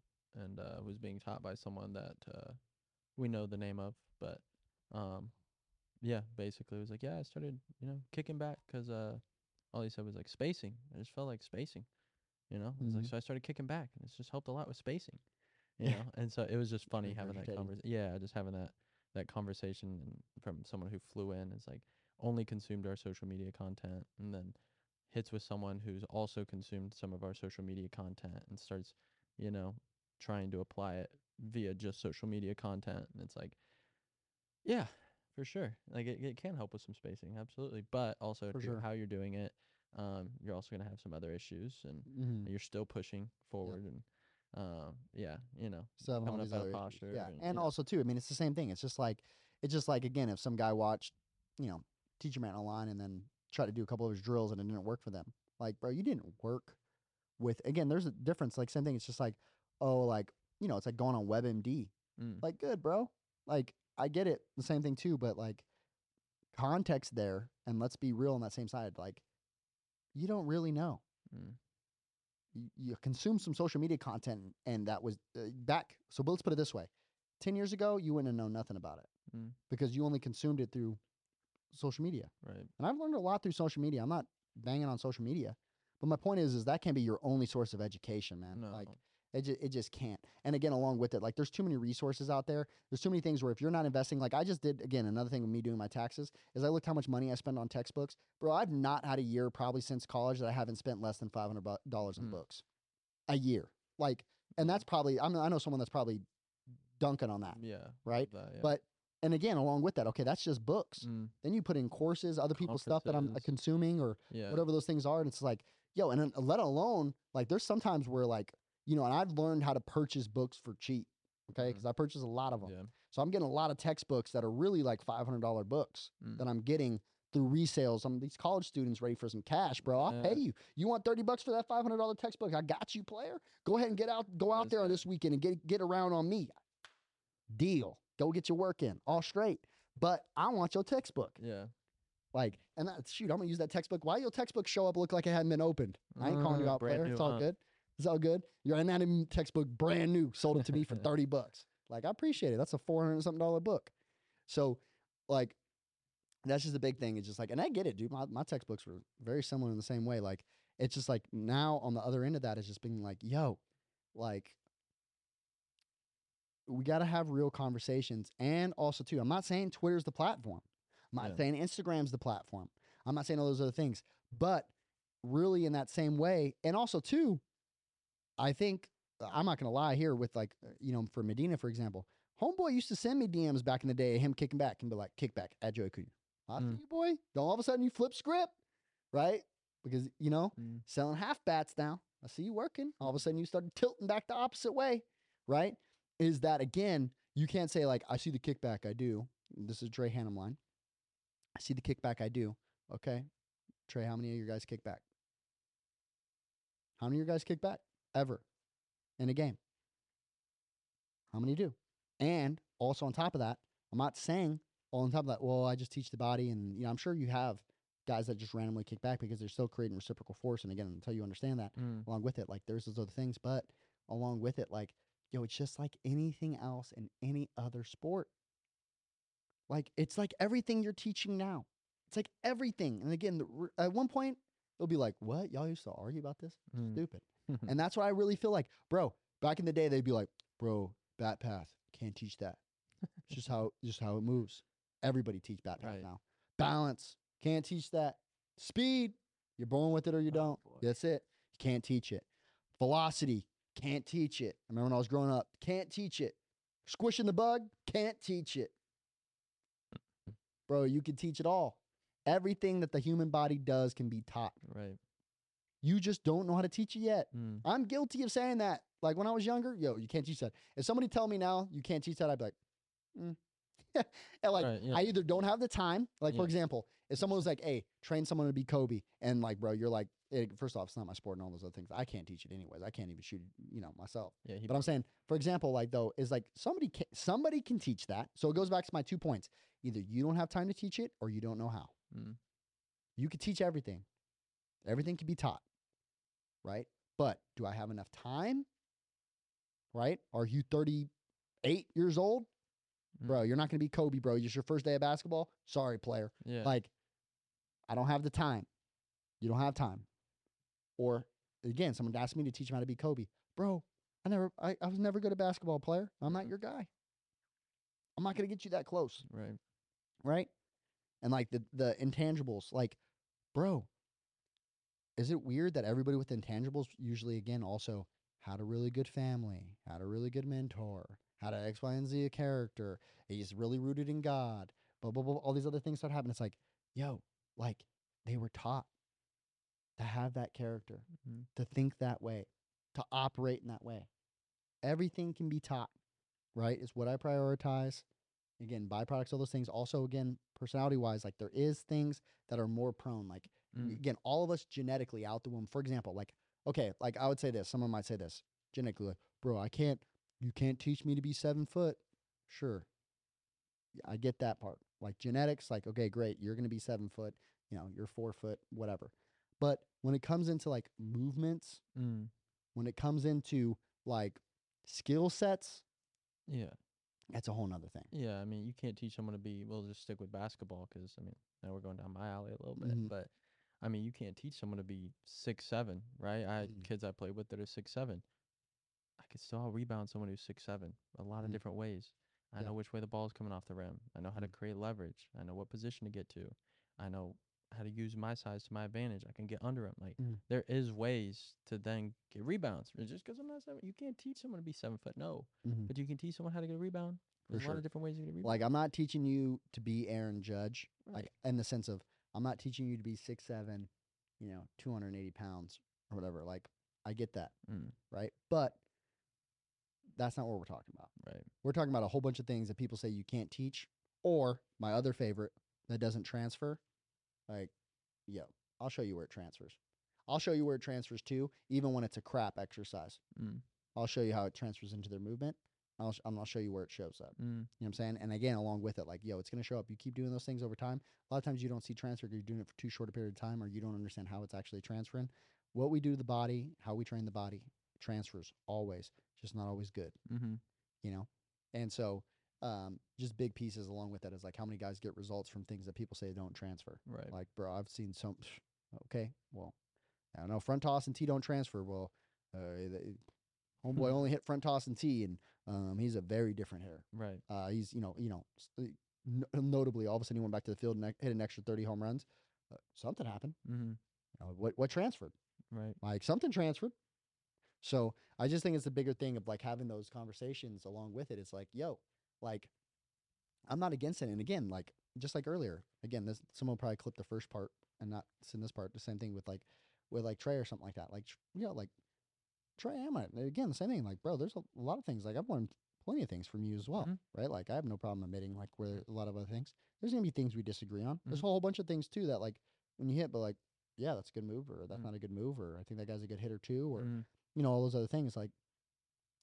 and uh, was being taught by someone that uh, we know the name of, but um, yeah, basically it was like, yeah, I started, you know, kicking back because uh, all he said was like spacing. I just felt like spacing, you know. Was like so I started kicking back, and it's just helped a lot with spacing, you Yeah. know. And so it was just funny having that conversation. Yeah, just having that that conversation and from someone who flew in. is like only consumed our social media content, and then hits with someone who's also consumed some of our social media content and starts, you know, trying to apply it via just social media content. And it's like, yeah, for sure. Like it, it can help with some spacing, absolutely. But also For if you're- sure. how you're doing it, um, you're also gonna have some other issues and Mhm. you're still pushing forward and um yeah, you know. So coming up out of posture Yeah, and- and yeah. also too. I mean, it's the same thing. It's just like it's just like again, if some guy watched, you know, Teacher Man online and then tried to do a couple of his drills and it didn't work for them. Like, bro, you didn't work with. Again, there's a difference. Like same thing. It's just like, oh, like you know, it's like going on WebMD. Mm. Like, good, bro. Like, I get it. The same thing too, but like context there, and let's be real on that same side. Like, you don't really know Mm. you, you consume some social media content and that was uh, back so let's put it this way 10 years ago you wouldn't have known nothing about it Mm. because you only consumed it through social media Right. and i've learned a lot through social media i'm not banging on social media but my point is is that can't be your only source of education man No. like it, ju- it just can't and again along with it like there's too many resources out there there's too many things where if you're not investing like i just did again another thing with me doing my taxes is i looked how much money i spend on textbooks bro i've not had a year probably since college that i haven't spent less than $500 in Mm. books a year like and that's probably I, mean, I know someone that's probably dunking on that yeah. right that, yeah. but and again along with that okay that's just books Mm. then you put in courses other people's stuff that i'm uh, consuming or yeah. whatever those things are. And it's like, yo, and then let alone like there's sometimes where like, you know, and I've learned how to purchase books for cheap. Okay. Mhm. Because I purchase a lot of them. Yeah. So I'm getting a lot of textbooks that are really like $500 books Mm. that I'm getting through resales. I'm these college students ready for some cash, bro. I'll Yeah. pay you. You want 30 bucks for that $500 textbook? I got you, player. Go ahead and get out, go out That's there on this weekend and get, get around on me. Deal. Go get your work in all straight. But I want your textbook. Yeah. Like, and that, shoot, I'm gonna use that textbook. Why your textbook show up look like it hadn't been opened? I ain't calling you Uh, out, player. new, It's all huh? good. It's all good. Your anatomy textbook, brand new, sold it to me for thirty bucks. Like, I appreciate it. That's a four hundred something dollar book. So, like, that's just a big thing. It's just like, and I get it, dude. My my textbooks were very similar in the same way. Like, it's just like now on the other end of that is just being like, yo, like, we got to have real conversations. And also, too, I'm not saying Twitter's the platform. I'm not Yeah. saying Instagram's the platform. I'm not saying all those other things. But really, in that same way, and also, too, I think I'm not going to lie here with like, uh, you know, for Medina, for example, Homeboy used to send me DMs back in the day, him kicking back and be like, kick back at Joey Cunha. I Mm. you, boy. Then all of a sudden you flip script, right? Because, you know, Mm. selling half bats now. I see you working. All of a sudden you started tilting back the opposite way, right? Is that again, you can't say like, I see the kickback, I do. This is Trey Hannum line. I see the kickback, I do. Okay. Trey, how many of your guys kick back? How many of your guys kick back ever in a game? How many do? And also on top of that, I'm not saying all on top of that, well, I just teach the body and you know, I'm sure you have guys that just randomly kick back because they're still creating reciprocal force. And again, until you understand that, Mm. along with it, like there's those other things, but along with it, like, yo, it's just like anything else in any other sport. Like it's like everything you're teaching now. It's like everything. And again, the, at one point, It'll be like, what? Y'all used to argue about this? Mm. Stupid. and that's what I really feel like, bro. Back in the day, they'd be like, bro, bat path, can't teach that. It's just how just how it moves. Everybody teach bat path Right. now. Balance, can't teach that. Speed, you're born with it or you Oh, don't. boy. That's it. You can't teach it. Velocity, can't teach it. I remember when I was growing up, can't teach it. Squishing the bug, can't teach it. Bro, you can teach it all. Everything that the human body does can be taught. Right. You just don't know how to teach it yet. Mm. I'm guilty of saying that. Like when I was younger, yo, you can't teach that. If somebody tell me now you can't teach that, I'd be like, mm. and like Right, yeah. I either don't have the time. Like for example, if someone was like, "Hey, train someone to be Kobe," and like, bro, you're like, eh, first off, it's not my sport and all those other things. I can't teach it anyways. I can't even shoot, you know, myself. Yeah. But I'm saying, for example, like though, is like somebody can, somebody can teach that. So it goes back to my two points. Either you don't have time to teach it, or you don't know how. Mm. You could teach everything. Everything can be taught, right? But do I have enough time? Right? Are you 38 years old? Mm. Bro, you're not going to be Kobe, bro. It's your first day of basketball. Sorry, player. Yeah. Like, I don't have the time. You don't have time. Or again, someone asked me to teach him how to be Kobe. Bro, I never I, I was never good at basketball player. I'm not your guy. I'm not gonna get you that close. right. Right? And like the the intangibles, like, bro, is it weird that everybody with intangibles usually again also had a really good family, had a really good mentor, had an X, Y, and Z character, he's really rooted in God, blah blah blah. All these other things start happening. It's like, yo, like they were taught to have that character, Mhm. to think that way, to operate in that way. Everything can be taught, right? Is what I prioritize. Again, byproducts, all those things. Also, again, personality wise, like there is things that are more prone. Like Mm. again, all of us genetically out the womb. For example, like okay, like I would say this. Someone might say this genetically, like, bro, I can't. You can't teach me to be seven foot. Sure, Yeah, I get that part. Like genetics, like okay, great, you're gonna be seven foot. You know, you're four foot, whatever. But when it comes into like movements, Mm. when it comes into like skill sets, Yeah. that's a whole nother thing. Yeah, I mean, you can't teach someone to be. We'll just stick with basketball because I mean, now we're going down my alley a little bit. Mhm. But I mean, you can't teach someone to be six seven, right? I had Mhm. kids I played with that are six seven. I could still rebound someone who's six seven a lot of Mhm. different ways. I Yeah. know which way the ball is coming off the rim. I know how to Mhm. create leverage. I know what position to get to. I know how to use my size to my advantage. I can get under him. Like Mhm. there is ways to then get rebounds. Just because I'm not seven, you can't teach someone to be seven foot. No, Mhm. but you can teach someone how to get a rebound. There's a lot of different ways you can get a rebound. Like I'm not teaching you to be Aaron Judge, Right. like in the sense of I'm not teaching you to be six seven, you know, 280 pounds or whatever. Like I get that, Mm, right? But that's not what we're talking about. right. We're talking about a whole bunch of things that people say you can't teach, or my other favorite that doesn't transfer. Like, yo, I'll show you where it transfers. I'll show you where it transfers to, even when it's a crap exercise. Mm, I'll show you how it transfers into their movement. I'll, I'll show you where it shows up. mm, You know what I'm saying? And again, along with it, like, yo, it's going to show up. You keep doing those things over time. A lot of times you don't see transfer you're doing it for too short a period of time or you don't understand how it's actually transferring. What we do to the body, how we train the body, transfers always, just not always good, mm-hmm. you know? And so, um, just big pieces along with that is like how many guys get results from things that people say don't transfer. Right. Like, bro, I've seen some, okay, well, I don't know, front toss and T don't transfer. Well, uh, homeboy only hit front toss and tee, and um, he's a very different hitter. right. Uh, he's you know you know s- uh, n- notably all of a sudden he went back to the field and hit an extra thirty home runs. Uh, something happened. Mm-hmm. You know, what what transferred? Right. Like something transferred. So I just think it's the bigger thing of like having those conversations along with it. It's like yo, like I'm not against it. And again, like just like earlier, again, this someone probably clip the first part and not send this part. The same thing with like with like Trey or something like that. Like you know, like Trey Hammond. Again, the same thing. Like bro, there's a, lot of things. Like I've learned plenty of things from you as well, Mhm. right? Like I have no problem admitting like where a lot of other things. There's gonna be things we disagree on. There's Mhm. a whole bunch of things too that like when you hit, but like yeah, that's a good move, or that's Mhm. not a good move, or I think that guy's a good hitter too, or Mm, you know all those other things. Like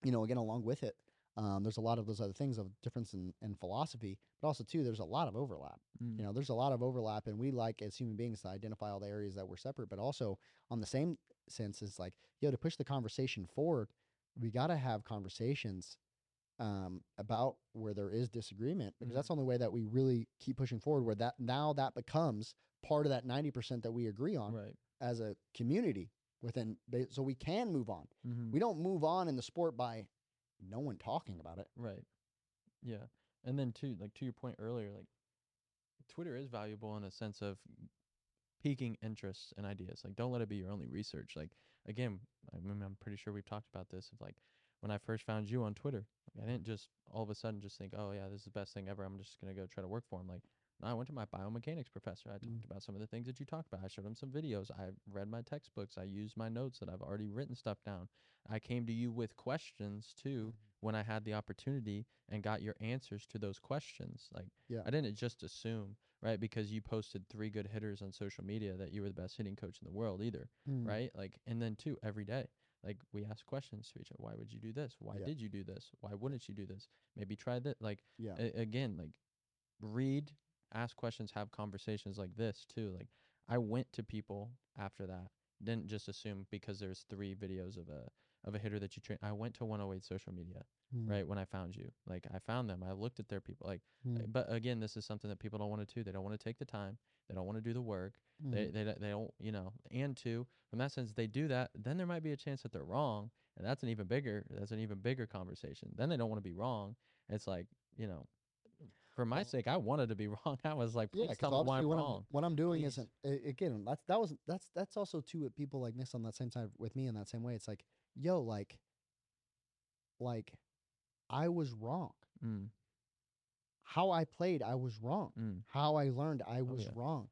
you know, again, along with it, um, there's a lot of those other things of difference in, in philosophy, but also too, there's a lot of overlap. mm, You know, there's a lot of overlap, and we like as human beings to identify all the areas that we're separate, but also on the same sense is like, yo, to push the conversation forward, we got to have conversations um, about where there is disagreement because Mhm. that's the only way that we really keep pushing forward. Where that now that becomes part of that ninety percent that we agree on Right. as a community within, so we can move on. Mm-hmm. We don't move on in the sport by no one talking about it. Right. Yeah. And then too, like to your point earlier, like Twitter is valuable in a sense of piquing interests and ideas. Like don't let it be your only research. Like again, I mean, I'm pretty sure we've talked about this of like when I first found you on Twitter, like, I didn't just all of a sudden just think, "Oh yeah, this is the best thing ever. I'm just going to go try to work for him." Like no, I went to my biomechanics professor. I talked Mm. about some of the things that you talked about. I showed him some videos. I read my textbooks. I used my notes that I've already written stuff down. I came to you with questions too when I had the opportunity and got your answers to those questions. Like Yeah. I didn't just assume, right, because you posted three good hitters on social media that you were the best hitting coach in the world either, Mm. right? Like and then too every day. Like we ask questions to each other. Why would you do this? Why Yeah. did you do this? Why wouldn't you do this? Maybe try that. Like Yeah. again, like read, ask questions, have conversations like this too. Like I went to people after that. Didn't just assume because there's three videos of a of a hitter that you train. I went to 108 social media, Mm. right? When I found you. Like I found them. I looked at their people like Mm. but again, this is something that people don't want to do. They don't want to take the time. They don't want to do the work. They, Mhm. they don't- they don't you know. And two, from that sense, they do that. Then there might be a chance that they're wrong, and that's an even bigger that's an even bigger conversation. Then they don't want to be wrong. It's like you know, for my sake, I wanted to be wrong. I was like, Yeah, please tell me why I'm what wrong. I'm what I'm doing Please. isn't again. That's that was that's that's also too what people like miss on that same side with me in that same way. It's like, yo, like, like, I was wrong. Mm, How I played, I was wrong. mm, How I learned, I was yeah. wrong.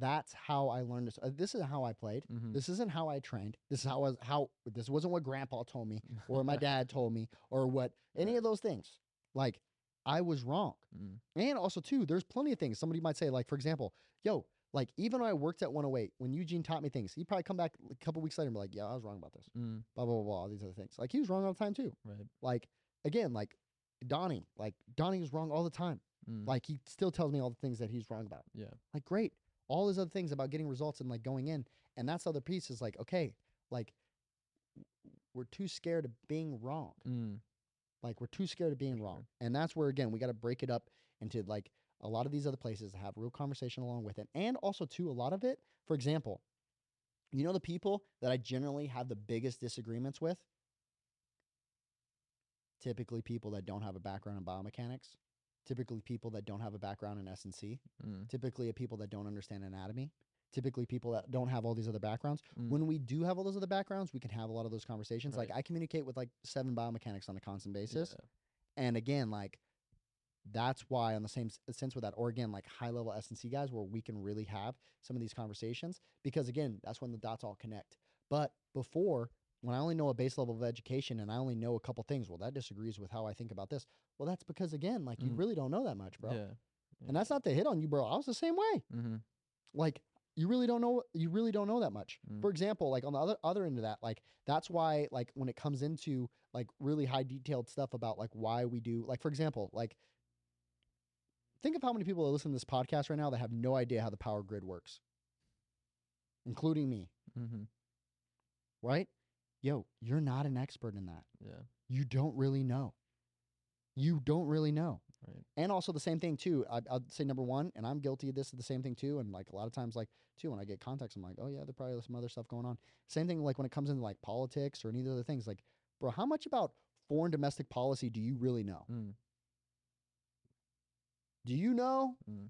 That's how I learned this. Uh, this is how I played. mhm. This isn't how I trained. This is how I was how this wasn't what grandpa told me or my dad told me or what any of those things. Like I was wrong. Mm, And also too, there's plenty of things. Somebody might say, like, for example, yo, like even when I worked at 108, when Eugene taught me things, he'd probably come back a couple weeks later and be like, Yeah, I was wrong about this. mm, Blah blah blah, blah all these other things. Like he was wrong all the time too. right. Like again, like Donnie, like Donnie was wrong all the time. Mm, Like he still tells me all the things that he's wrong about. yeah. Like great. All those other things about getting results and like going in. And that's the other piece is like, okay, like we're too scared of being wrong. Mm, Like we're too scared of being wrong. And that's where again we got to break it up into like a lot of these other places that have real conversation along with it. And also too a lot of it, for example, you know the people that I generally have the biggest disagreements with? Typically people that don't have a background in biomechanics, typically people that don't have a background in S&C, mm, typically people that don't understand anatomy, typically people that don't have all these other backgrounds. mm, When we do have all those other backgrounds, we can have a lot of those conversations. Like I communicate with like seven biomechanics on a constant basis. yeah, And again, like that's why on the same sense with that, or again, like high level S and C guys where we can really have some of these conversations because again, that's when the dots all connect. But before, when I only know a base level of education and I only know a couple things, well, that disagrees with how I think about this. Well, that's because again, like you Mm. really don't know that much, bro. yeah. And that's not to hit on you, bro. I was the same way. Mm-hmm. Like you really don't know you really don't know that much. Mm. For example, like on the other other end of that, like that's why like when it comes into like really high detailed stuff about like why we do like for example, like think of how many people are listening to this podcast right now that have no idea how the power grid works. Including me, Mm-hmm. right? Yo, you're not an expert in that. Yeah. You don't really know. You don't really know. Right. And also the same thing too. I, I'd say number one, and I'm guilty of this. The same thing too. And like a lot of times, like too, when I get contacts, I'm like, oh yeah, there probably some other stuff going on. Same thing like when it comes into like politics or any of the other things. Like, bro, how much about foreign domestic policy do you really know? Mm. Do you know? Mm.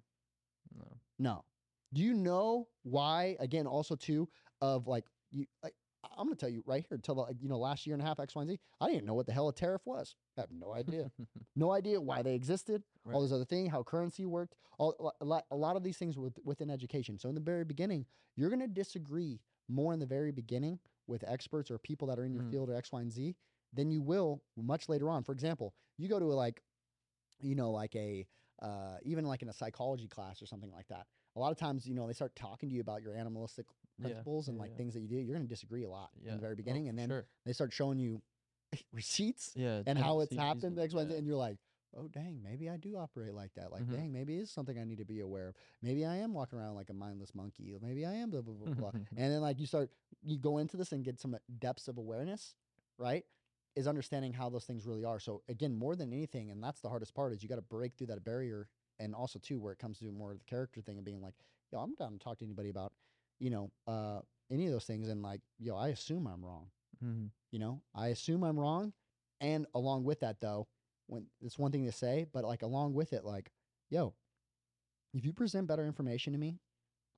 No. No. Do you know why? Again, also too of like you. I- I'm gonna tell you right here. Until like, you know last year and a half, X, Y, and Z. I didn't know what the hell a tariff was. I have no idea. no idea why they existed. All those other things, how currency worked, all a lot, a lot of these things with, within education. So in the very beginning, you're going to disagree more in the very beginning with experts or people that are in your Mhm. field or X, Y, and Z than you will much later on. For example, you go to a, like, you know, like a uh, even like in a psychology class or something like that. A lot of times, you know, they start talking to you about your animalistic Yeah, principles and yeah, like yeah. things that you do. You're going to disagree a lot in the very Oh, beginning, and then sure. they start showing you receipts and how it's happened, and- X, and and you're like, oh dang, maybe I do operate like that. Like, Mhm. dang, maybe it's something I need to be aware of. Maybe I am walking around like a mindless monkey. Or maybe I am blah blah blah blah. and then like you start you go into this and get some depths of awareness, right? Is understanding how those things really are. So again, more than anything, and that's the hardest part is you got to break through that barrier. And also too, where it comes to more of the character thing and being like, yo, I'm down to talk to anybody about, you know, uh, any of those things. And like, yo, I assume I'm wrong. Mm-hmm. You know, I assume I'm wrong. And along with that, though, when it's one thing to say, but like along with it, like, yo, if you present better information to me,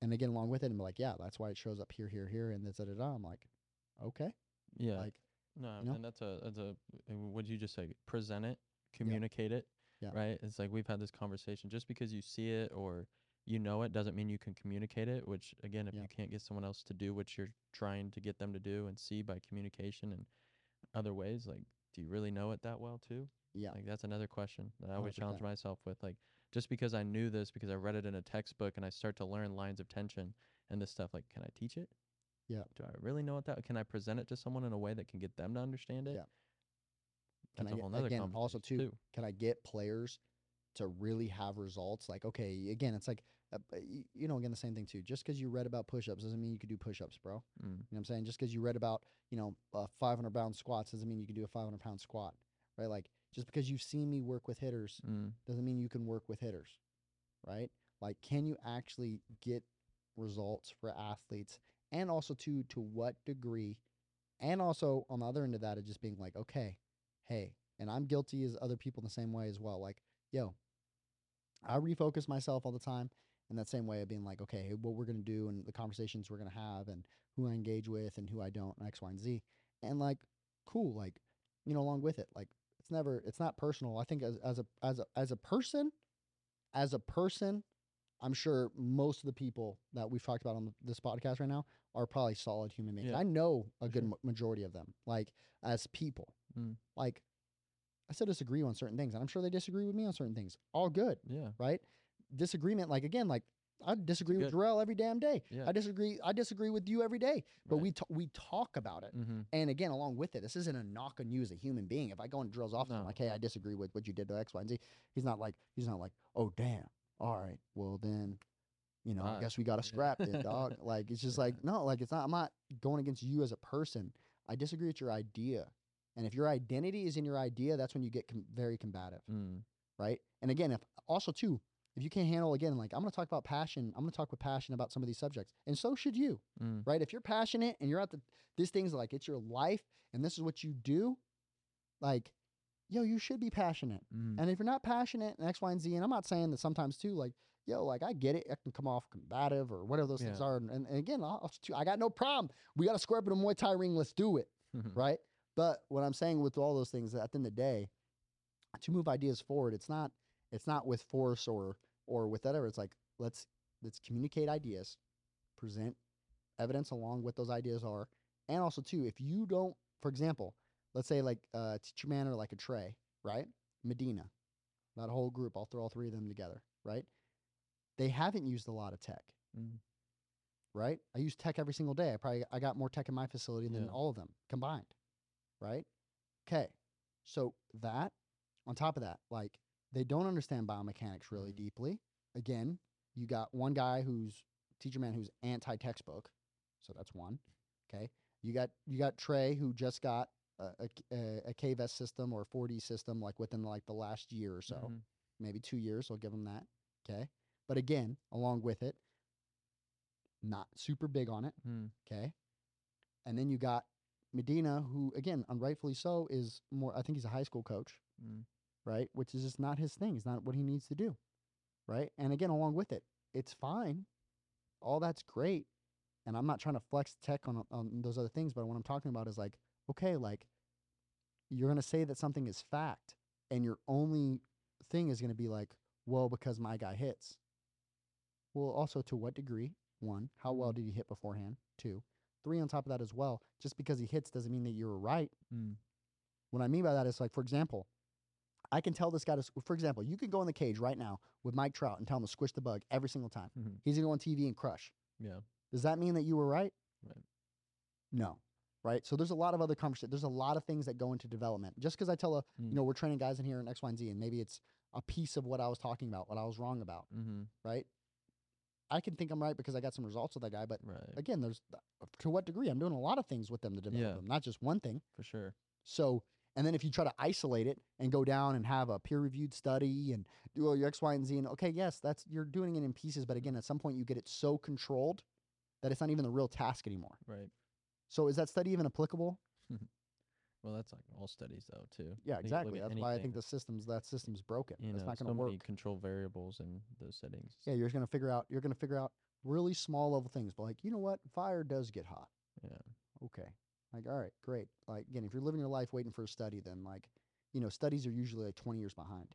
and again along with it, and be like, yeah, that's why it shows up here, here, here, and da da da. I'm like, okay, Yeah. like, No, and that's a that's a eh, what did you just say? Present it, communicate it. Yeah. Right. It's like we've had this conversation. Just because you see it or you know it doesn't mean you can communicate it. Which again, if Yeah. you can't get someone else to do what you're trying to get them to do and see by communication and other ways, like, do you really know it that well too? yeah, Like that's another question that I always challenge 100%. myself with. Like just because I knew this because I read it in a textbook and I start to learn lines of tension and this stuff, like can I teach it? Yeah. Do I really know what that? Can I present it to someone in a way that can get them to understand it? Yeah. Can That's I get- again, also conversation, too, can I get players to really have results? Like, okay, again, it's like, uh, uh, you know, again, the same thing too. Just because you read about push-ups doesn't mean you could do push-ups, bro. Mm. You know what I'm saying? Just because you read about, you know, uh, 500 pound squats doesn't mean you can do a 500 pound squat, right? Like, just because you've seen me work with hitters Mm. doesn't mean you can work with hitters, right? Like, can you actually get results for athletes? And also, to to what degree? And also, on the other end of that, of just being like, okay, hey, and I'm guilty as other people in the same way as well. Like, yo, I refocus myself all the time in that same way of being like, okay, what we're gonna do and the conversations we're gonna have and who I engage with and who I don't, and X, Y, and Z. And like, cool, like, you know, along with it, like it's never it's not personal. I think as as a as a as a person, as a person, I'm sure most of the people that we've talked about on this podcast right now are probably solid human beings. Yeah, I know a good sure. majority of them, like as people. Mm. Like I still disagree on certain things, and I'm sure they disagree with me on certain things. All good, Yeah. right? Disagreement, like again, like I disagree with. Jarrell every damn day. Yeah. I disagree. I disagree with you every day, but Right. we t- we talk about it. Mm-hmm. And again, along with it, this isn't a knock on you as a human being. If I go and drills off, No. like, hey, I disagree with what you did to X, Y, and Z. He's not like he's not like, oh damn, all right, well then, you know, I guess we got to scrap it, dog. Like it's just like no, like it's not. I'm not going against you as a person. I disagree with your idea, and if your identity is in your idea, that's when you get com- very combative, Mm. right? And again, if also too, if you can't handle again, like I'm going to talk about passion. I'm going to talk with passion about some of these subjects, and so should you Mm. right? If you're passionate and you're at the this thing's like it's your life and this is what you do, like, yo, you should be passionate. Mm. And if you're not passionate and X, Y, and Z, and I'm not saying that sometimes too, like, yo, like I get it, I can come off combative or whatever those things are. And, and, again, I'll, I got no problem. We got to square up in a Muay Thai ring. Let's do it, right? But what I'm saying with all those things, at the end of the day, to move ideas forward, it's not it's not with force or or with whatever. It's like let's let's communicate ideas, present evidence along what those ideas are, and also too, if you don't, for example, let's say like uh, Teacher Man or like a Trey, right? Medina, that whole group. I'll throw all three of them together, right? They haven't used a lot of tech, Mm. right? I use tech every single day. I probably I got more tech in my facility than Yeah. all of them combined, right? Okay, so that on top of that, like they don't understand biomechanics really Mhm. deeply. Again, you got one guy who's Teacher Man who's anti textbook, so that's one. Okay, you got you got Trey who just got a, a, a, a KVS system or 4D system like within like the last year or so Mhm. maybe two years. I'll give them that. Okay. But again, along with it, not super big on it. Mm. Okay. And then you got Medina, who, again, unrightfully so, is more, I think he's a high school coach, Mm. right? Which is just not his thing. It's not what he needs to do. Right. And again, along with it, it's fine. All that's great. And I'm not trying to flex tech on, on those other things, but what I'm talking about is like, okay, like you're going to say that something is fact, and your only thing is going to be like, well, because my guy hits. Well, also to what degree? One, how well Mhm. did he hit beforehand? Two, three on top of that as well. Just because he hits doesn't mean that you're right. Mm. What I mean by that is like, for example, I can tell this guy to, for example, you can go in the cage right now with Mike Trout and tell him to squish the bug every single time. Mhm. He's gonna go on TV and crush. Yeah. Does that mean that you were right? Right. No. Right. So there's a lot of other conversations. There's a lot of things that go into development. Just because I tell a, Mm. you know, we're training guys in here in X, Y, and Z, and maybe it's a piece of what I was talking about, what I was wrong about. Mm-hmm. Right. I can think I'm right because I got some results with that guy, but Right. again, there's to what degree I'm doing a lot of things with them to develop Yeah. them, not just one thing. For sure. So And then if you try to isolate it and go down and have a peer reviewed study and do all your X, Y, and Z, and okay, yes, that's you're doing it in pieces, but again, at some point you get it so controlled that it's not even the real task anymore. Right. So is that study even applicable? Well, that's like all studies though too. Yeah, exactly. at That's why I think the system's that system's broken. you it's know, not going to many work. control variables in those settings. Yeah, you're going to figure out. You're going to figure out really small level things, but like you know what, fire does get hot. Yeah. Okay, like all right, great. Like again, if you're living your life waiting for a study, then like you know studies are usually like 20 years behind,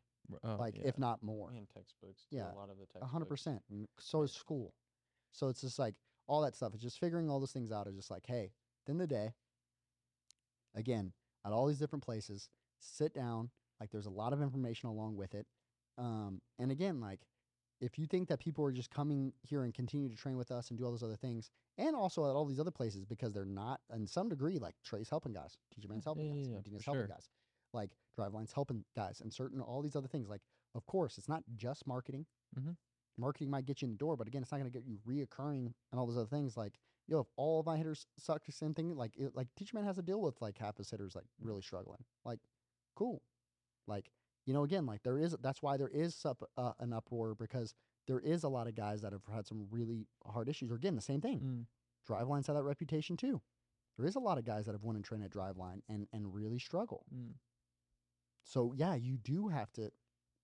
Oh, like yeah. if not more. in textbooks. Yeah, A lot of the A textbooks. hundred percent. And so is school. So it's just like all that stuff. It's just figuring all those things out. Is just like, hey, then the day. Again, at all these different places, sit down. Like there's a lot of information along with it. Um, and again, like if you think that people are just coming here and continue to train with us and do all those other things, and also at all these other places because they're not, in some degree, like Trey's helping guys, Teacher Man's helping yeah, guys, yeah, for helping sure. guys, like Driveline's helping guys, and certain all these other things. Like, of course, it's not just marketing Mhm. marketing might get you in the door, but again, it's not going to get you reoccurring and all those other things. Like, yo, if all of my hitters suck, the same thing. Like, it, like Teacher Man has to deal with like half his hitters like really struggling. Like, cool. Like, you know, again, like there is that's why there is sup, uh, an uproar because there is a lot of guys that have had some really hard issues. Or again, the same thing. Mm. Drivelines have that reputation too. There is a lot of guys that have won and trained at Driveline and and really struggle. Mm. So yeah, you do have to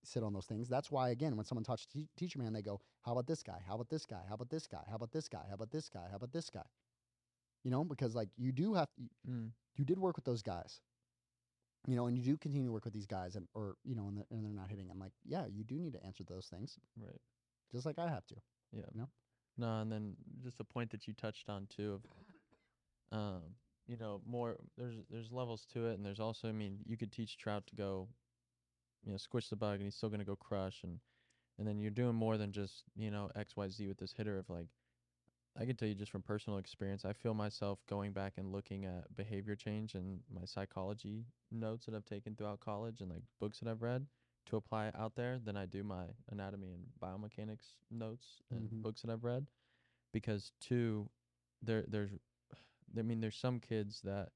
sit on those things. That's why again, when someone talks to te- Teacher Man, they go, "How about this guy? How about this guy? How about this guy? How about this guy? How about this guy? How about this guy?" You know, because like you do have Mm. you did work with those guys. You know, and you do continue to work with these guys, and or you know, and they're, and they're not hitting. I'm like, yeah, you do need to answer those things, Right. just like I have to. Yeah. know? No, and then just a point that you touched on too of um, you know, more there's there's levels to it and there's also I mean, you could teach Trout to go, you know, squish the bug and he's still gonna go crush and and then you're doing more than just, you know, XYZ with this hitter of like I can tell you just from personal experience, I feel myself going back and looking at behavior change and my psychology notes that I've taken throughout college and like books that I've read to apply out there than I do my anatomy and biomechanics notes and Mhm. books that I've read. Because two, there there's I mean there's some kids that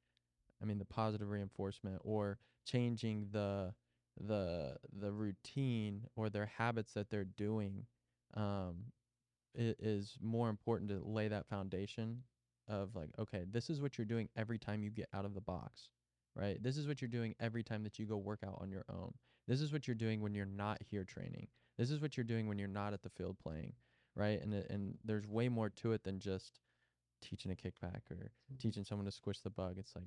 I mean the positive reinforcement or changing the the the routine or their habits that they're doing um is more important to lay that foundation of like okay this is what you're doing every time you get out of the box right? This is what you're doing every time that you go work out on your own. This is what you're doing when you're not here training. This is what you're doing when you're not at the field playing right? And and there's way more to it than just teaching a kickback or teaching someone to squish the bug. It's like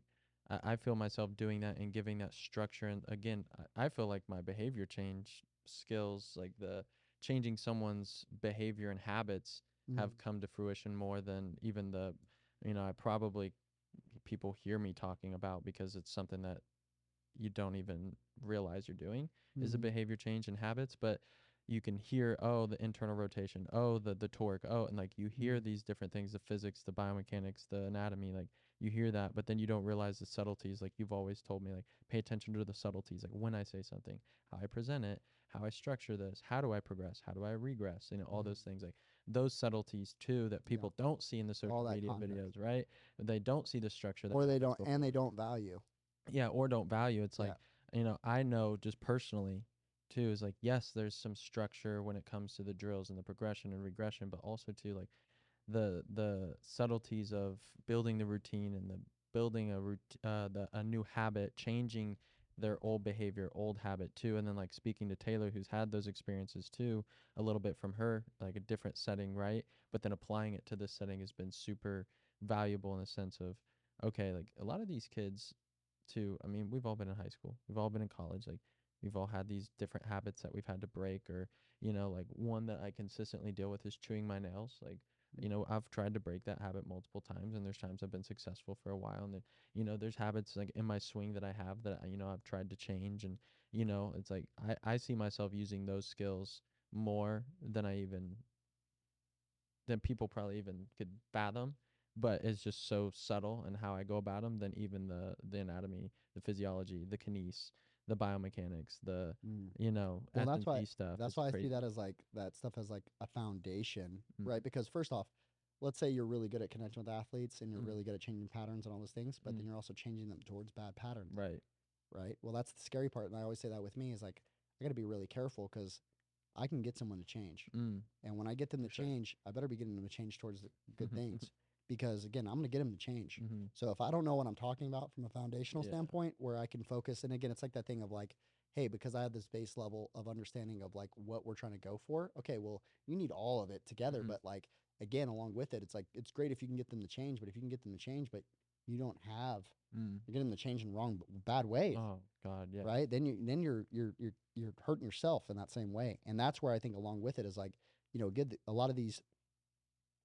I, I feel myself doing that and giving that structure and again I, I feel like my behavior change skills like the changing someone's behavior and habits have Mhm. come to fruition more than even the you know i probably people hear me talking about because it's something that you don't even realize you're doing is a behavior change in habits but you can hear oh the internal rotation oh the the torque oh and like you hear Mhm. these different things the physics the biomechanics the anatomy like you hear that but then you don't realize the subtleties like you've always told me like pay attention to the subtleties like when i say something how i present it how i structure this how do i progress how do i regress you know all Mhm. those things like those subtleties too that people don't see in the social media videos right they don't see the structure that or they don't, before and they don't value. yeah or don't value it's like Yeah. you know i know just personally too is like yes there's some structure when it comes to the drills and the progression and regression but also too like the the subtleties of building the routine and the building a uh, the, a new habit changing their old behavior old habit too and then like speaking to taylor who's had those experiences too a little bit from her like a different setting right? But then applying it to this setting has been super valuable in the sense of okay like a lot of these kids too i mean we've all been in high school we've all been in college like we've all had these different habits that we've had to break or you know like one that i consistently deal with is chewing my nails like you know i've tried to break that habit multiple times and there's times i've been successful for a while and then you know there's habits like in my swing that i have that you know i've tried to change and you know it's like i i see myself using those skills more than i even than people probably even could fathom but it's just so subtle and how i go about them than even the the anatomy the physiology the kinese the biomechanics the Mm. you know Well, that's why- stuff That's why I see that as like that stuff as like a foundation, Mm. right? Because first off, let's say you're really good at connecting with athletes and you're Mm. really good at changing patterns and all those things, but Mm. then you're also changing them towards bad patterns, right right? Well, that's the scary part. And I always say that with me is like, I got to be really careful because I can get someone to change. Mm. And when I get them to sure. change, I better be getting them to change towards the good things because, again, I'm going to get them to change. Mm-hmm. So if I don't know what I'm talking about from a foundational Yeah. standpoint, where I can focus, and again, it's like that thing of like, hey, because I have this base level of understanding of like what we're trying to go for. Okay, well, you need all of it together, Mhm. but like again, along with it, it's like it's great if you can get them to change, but if you can get them to change, but you don't have, Mm. you're getting them to change in wrong, bad way. Oh God, yeah. right? Then you then you're you're you're you're hurting yourself in that same way, and that's where I think along with it is like you know, get the, a lot of these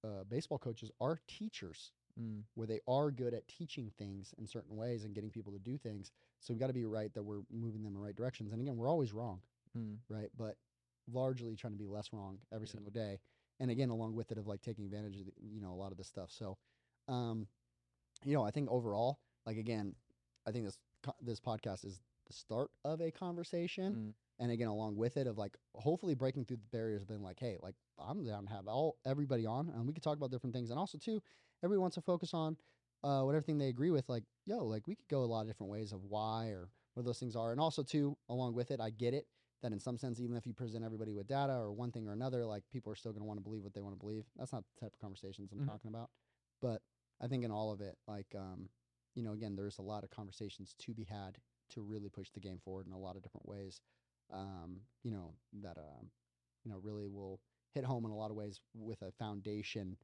uh, baseball coaches are teachers Mm. where they are good at teaching things in certain ways and getting people to do things. So we've got to be right that we're moving them in right directions. And again, we're always wrong, Mm. right? But largely trying to be less wrong every Yeah. single day. And again, along with it of like taking advantage of the, you know a lot of this stuff. So, um, you know, I think overall, like again, I think this this podcast is the start of a conversation, Mm. And again, along with it of like hopefully breaking through the barriers, of being like, hey, like I'm down to have all everybody on, and we could talk about different things, and also too, everyone wants to focus on uh, what everything they agree with. Like, yo, like we could go a lot of different ways of why or what those things are, and also too, along with it, I get it that in some sense, even if you present everybody with data or one thing or another, like people are still going to want to believe what they want to believe. That's not the type of conversations I'm Mhm. talking about. But I think in all of it, like, um, you know, again, there's a lot of conversations to be had to really push the game forward in a lot of different ways. Um, you know, that, um, you know, really will hit home in a lot of ways with a foundation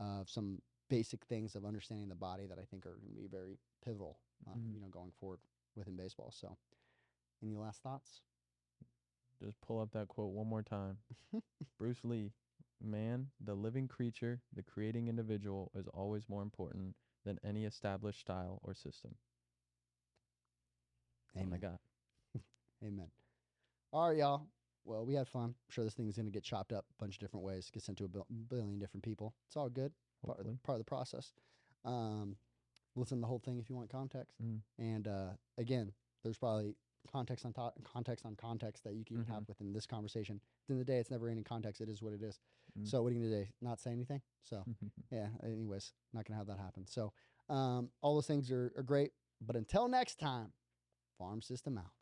of some basic things of understanding the body that I think are going to be very pivotal, uh, Mhm. you know, going forward within baseball. So, any last thoughts? Just pull up that quote one more time. Bruce Lee, man, the living creature, the creating individual is always more important than any established style or system. That's all I Amen. got. Amen. All right, y'all. Well, we had fun. I'm sure this thing's going to get chopped up a bunch of different ways, get sent to a billion different people. It's all good. Part of, the, part of the process. Um, listen to the whole thing if you want context. Mm. And uh, again, there's probably context on top, context on context that you can Mhm. have within this conversation. At the end of the day, it's never any context. It is what it is. Mm. So what are you going to do? Not say anything? So yeah. Anyways, not going to have that happen. So um, all those things are, are great. But until next time, farm system out.